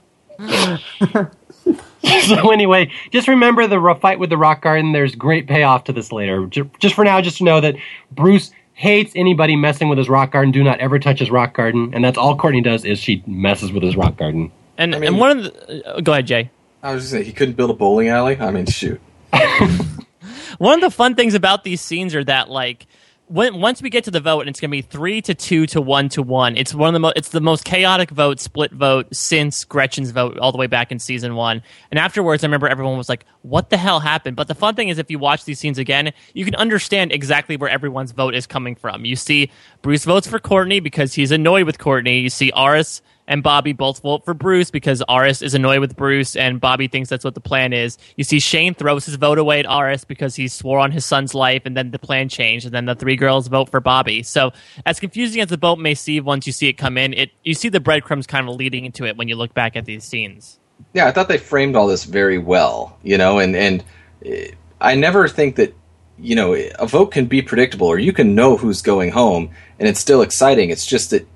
so anyway, just remember the fight with the rock garden. There's great payoff to this later. Just for now, just to know that Bruce hates anybody messing with his rock garden. Do not ever touch his rock garden, and that's all Courtney does is she messes with his rock garden. And mean- and one of the uh, go ahead, Jay. I was just saying he couldn't build a bowling alley. I mean, shoot. *laughs* One of the fun things about these scenes are that like when once we get to the vote and it's going to be 3 to 2 to 1 to 1 it's one of the mo- it's the most chaotic vote split vote since Gretchen's vote all the way back in season 1 and afterwards I remember everyone was like what the hell happened but the fun thing is if you watch these scenes again you can understand exactly where everyone's vote is coming from you see Bruce votes for Courtney because he's annoyed with Courtney you see Aras and Bobby both vote for Bruce because Aras is annoyed with Bruce and Bobby thinks that's what the plan is. You see Shane throws his vote away at Aras because he swore on his son's life and then the plan changed and then the three girls vote for Bobby. So as confusing as the vote may seem once you see it come in, it you see the breadcrumbs kind of leading into it when you look back at these scenes. Yeah, I thought they framed all this very well, you know, and and eh, I never think that you know a vote can be predictable or you can know who's going home and it's still exciting. It's just that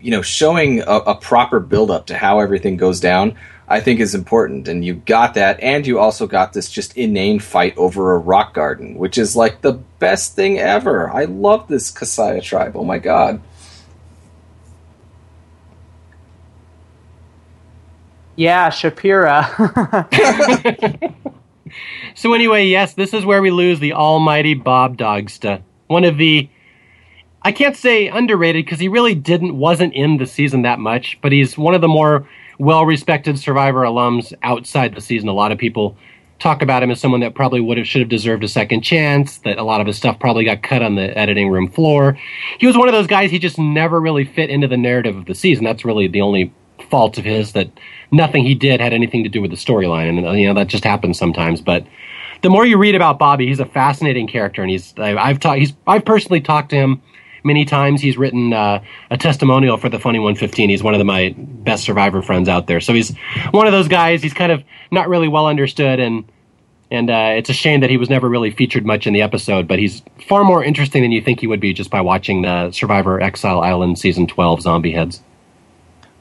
you know showing a, a proper build up to how everything goes down. I think is important, and you got that, and you also got this just inane fight over a rock garden, which is like the best thing ever. I love this Casaya tribe. Oh my god! Yeah, Shapira. *laughs* *laughs* So anyway, yes, this is where we lose the almighty Bob Dogsta. One of the I can't say underrated because he really didn't wasn't in the season that much, but he's one of the more well-respected Survivor alums outside the season. A lot of people talk about him as someone that probably would have should have deserved a second chance. That a lot of his stuff probably got cut on the editing room floor. He was one of those guys. He just never really fit into the narrative of the season. That's really the only fault of his that nothing he did had anything to do with the storyline, and you know that just happens sometimes. But the more you read about Bobby, he's a fascinating character, and he's I- I've talked he's I've personally talked to him many times. He's written uh, a testimonial for the Funny 115. He's one of the, my best Survivor friends out there. So he's one of those guys. He's kind of not really well understood, and and uh, it's a shame that he was never really featured much in the episode. But he's far more interesting than you think he would be just by watching the Survivor Exile Island season 12 Zombie Heads.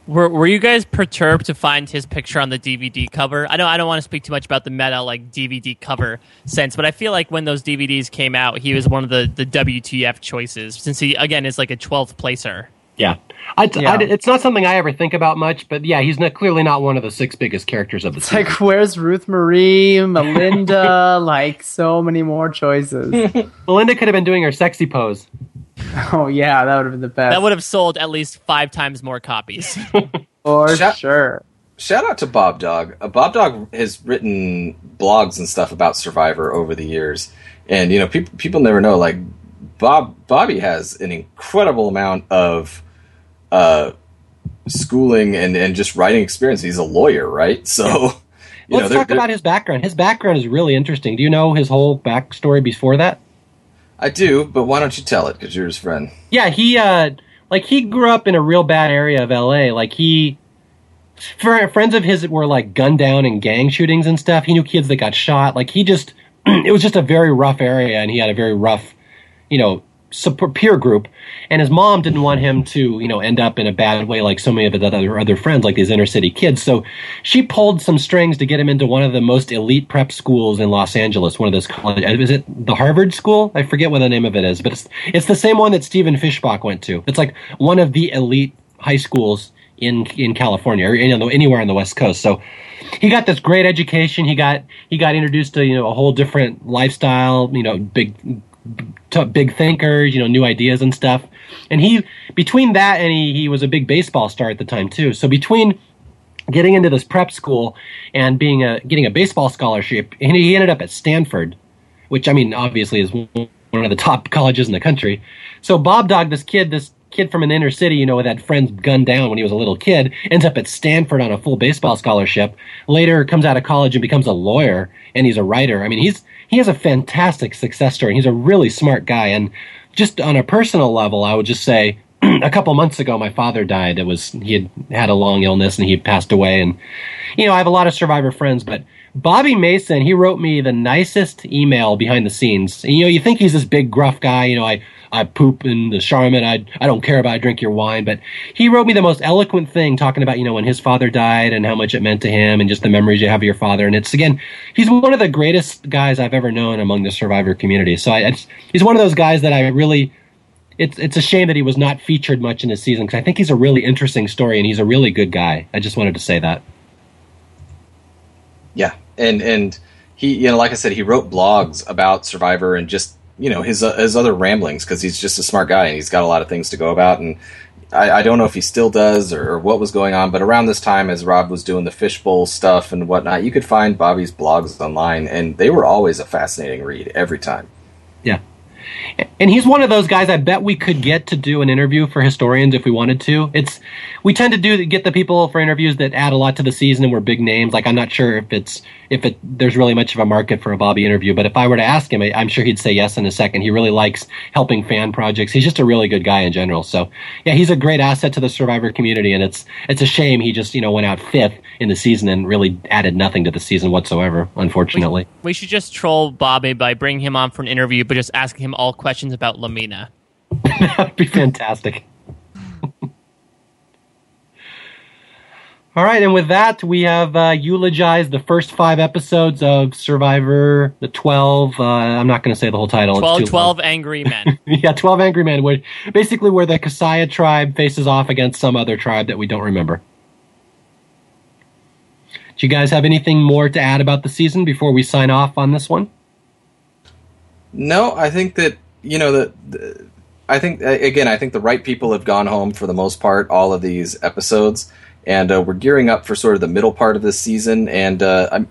Were Were you guys perturbed to find his picture on the DVD cover? I know I don't want to speak too much about the meta like DVD cover sense, but I feel like when those DVDs came out, he was one of the the WTF choices since he again is like a twelfth placer. Yeah. I, Yeah. I- it's not something I ever think about much, but yeah, he's not, clearly not one of the six biggest characters of the It's season. like, where's Ruth Marie, Melinda? *laughs* like, so many more choices. Melinda could have been doing her sexy pose. *laughs* Oh, yeah, that would have been the best. That would have sold at least five times more copies. *laughs* For Shout- sure. Shout out to Bob Dog. Uh, Bob Dog has written blogs and stuff about Survivor over the years, and you know people people never know. Like Bob Bobby has an incredible amount of uh, schooling and and just writing experience. He's a lawyer, right? So you know Let's they're- talk they're- about his background. His background is really interesting. Do you know his whole backstory before that? I do, but why don't you tell it? Because you're his friend. Yeah, he uh like he grew up in a real bad area of LA. Like he fr- friends of his were like gunned down in gang shootings and stuff. He knew kids that got shot. Like he just *clears throat* it was just a very rough area and he had a very rough you know, peer group, and his mom didn't want him to, you know, end up in a bad way like so many of his other other friends, like these inner city kids. So she pulled some strings to get him into one of the most elite prep schools in Los Angeles. One of those college, uh, is it the Harvard School? I forget what the name of it is, but it's it's the same one that Stephen Fishbach went to. It's like one of the elite high schools in in California or anywhere on the West Coast. So he got this great education. He got he got introduced to you know a whole different lifestyle. You know, big big thinker. You know, new ideas and stuff. And he between that and he he was a big baseball star at the time too. So between getting into this prep school and being a getting a baseball scholarship, and he ended up at Stanford, which I mean obviously is one of the top *laughs* colleges in the country. So Bob Dog, this kid, this kid from an inner city, you know, with that friends gunned down when he was a little kid, ends up at Stanford on a full baseball scholarship. Later comes out of college and becomes a lawyer and he's a writer. I mean, he's he has a fantastic success story. He's a really smart guy. And just on a personal level, I would just say *clears throat* a couple months ago, my father died. It was he had had a long illness and he passed away. And you know, I have a lot of survivor friends, but Bobby Mason, he wrote me the nicest email behind the scenes. And, you know, you think he's this big gruff guy. You know, I I poop in the Charmin. I I don't care about I drink your wine, but he wrote me the most eloquent thing talking about you know when his father died and how much it meant to him and just the memories you have of your father. And it's again, he's one of the greatest guys I've ever known among the survivor community. So I, he's one of those guys that I really. It's it's a shame that he was not featured much in the season because I think he's a really interesting story and he's a really good guy. I just wanted to say that. Yeah, and and he you know like I said he wrote blogs about Survivor and just you know his uh, his other ramblings because he's just a smart guy and he's got a lot of things to go about and I, I don't know if he still does or, or, what was going on but around this time as Rob was doing the fishbowl stuff and whatnot you could find Bobby's blogs online and they were always a fascinating read every time. And he's one of those guys I bet we could get to do an interview for historians if we wanted to. It's we tend to do get the people for interviews that add a lot to the season and we're big names. Like I'm not sure if it's if it there's really much of a market for a Bobby interview, but if I were to ask him, I, am sure he'd say yes in a second. He really likes helping fan projects. He's just a really good guy in general. So yeah, he's a great asset to the Survivor community, and it's it's a shame he just you know went out fifth in the season and really added nothing to the season whatsoever. Unfortunately, we, we should just troll Bobby by bringing him on for an interview, but just asking him all questions about La Mina. That'd *laughs* be fantastic. All right, and with that, we have uh, eulogized the first five episodes of Survivor, the 12. Uh, I'm not going to say the whole title. 12, 12 Angry Men. *laughs* yeah, 12 Angry Men, where, basically where the Casaya tribe faces off against some other tribe that we don't remember. Do you guys have anything more to add about the season before we sign off on this one? No, I think that, you know, the, the I think, again, I think the right people have gone home for the most part, all of these episodes and uh, we're gearing up for sort of the middle part of this season. And uh,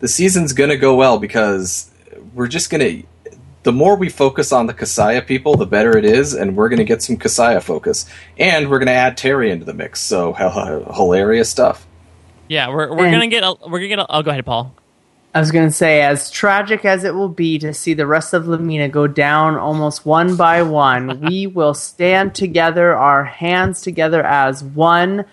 the season's going to go well because we're just going to. The more we focus on the Casaya people, the better it is, and we're going to get some Casaya focus, and we're going to add Terry into the mix. So *laughs* hilarious stuff. Yeah, we're we're gonna get a, we're gonna get. A, oh, go ahead, Paul. I was gonna say, as tragic as it will be to see the rest of La Mina go down almost one by one, *laughs* we will stand together, our hands together as one,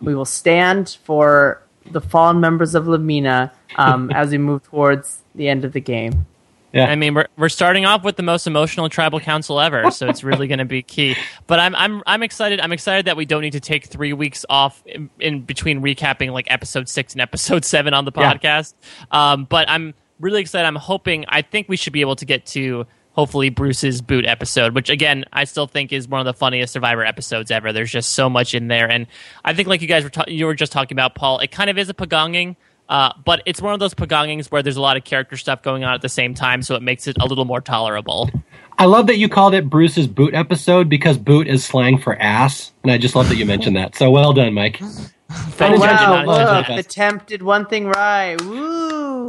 we will stand for the fallen members of La Mina um, *laughs* as we move towards the end of the game. Yeah. I mean, we're we're starting off with the most emotional tribal council ever, so it's really going to be key. But I'm I'm I'm excited. I'm excited that we don't need to take three weeks off in, in between recapping like episode six and episode *laughs* seven on the podcast. Yeah. Um, but I'm really excited. I'm hoping. I think we should be able to get to hopefully Bruce's boot episode, which again I still think is one of the funniest Survivor episodes ever. There's just so much in there, and I think like you guys were ta- you were just talking about, Paul. It kind of is a pagonging. Uh, but it's one of those pagongings where there's a lot of character stuff going on at the same time, so it makes it a little more tolerable. I love that you called it Bruce's boot episode because boot is slang for ass, and I just love that you mentioned that. So well done, Mike. Oh, wow, look, the temp did one thing right. Woo!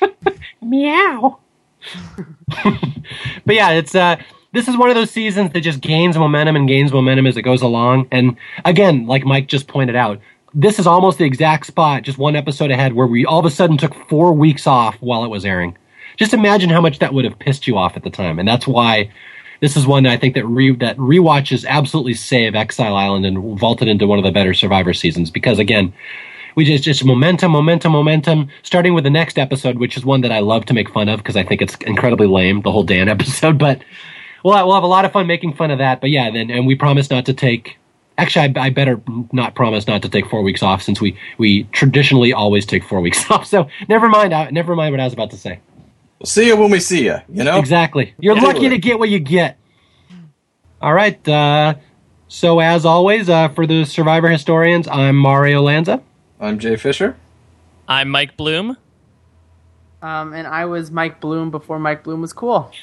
*laughs* Meow. *laughs* but yeah, it's uh this is one of those seasons that just gains momentum and gains momentum as it goes along. And again, like Mike just pointed out, this is almost the exact spot, just one episode ahead, where we all of a sudden took four weeks off while it was airing. Just imagine how much that would have pissed you off at the time, and that's why this is one that I think that re that rewatches absolutely save Exile Island and vaulted into one of the better Survivor seasons because again, we just just momentum, momentum, momentum. Starting with the next episode, which is one that I love to make fun of because I think it's incredibly lame, the whole Dan *laughs* episode. But we'll we'll have a lot of fun making fun of that. But yeah, then and we promise not to take. Actually, I, I better not promise not to take four weeks off since we we traditionally always take four weeks *laughs* off. So never mind. Uh, never mind what I was about to say. We'll see you when we see you. You know. Exactly. You're Yeah. lucky to get what you get. All right. Uh, so as always, uh, for the Survivor historians, I'm Mario Lanza. I'm Jay Fischer. I'm Mike Bloom. Um, and I was Mike Bloom before Mike Bloom was cool. *laughs*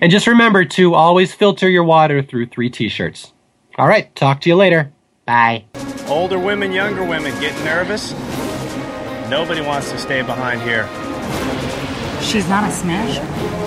And just remember to always filter your water through three t-shirts. All right. Talk to you later. Bye. Older women, younger women, getting nervous? Nobody wants to stay behind here. She's not a smasher.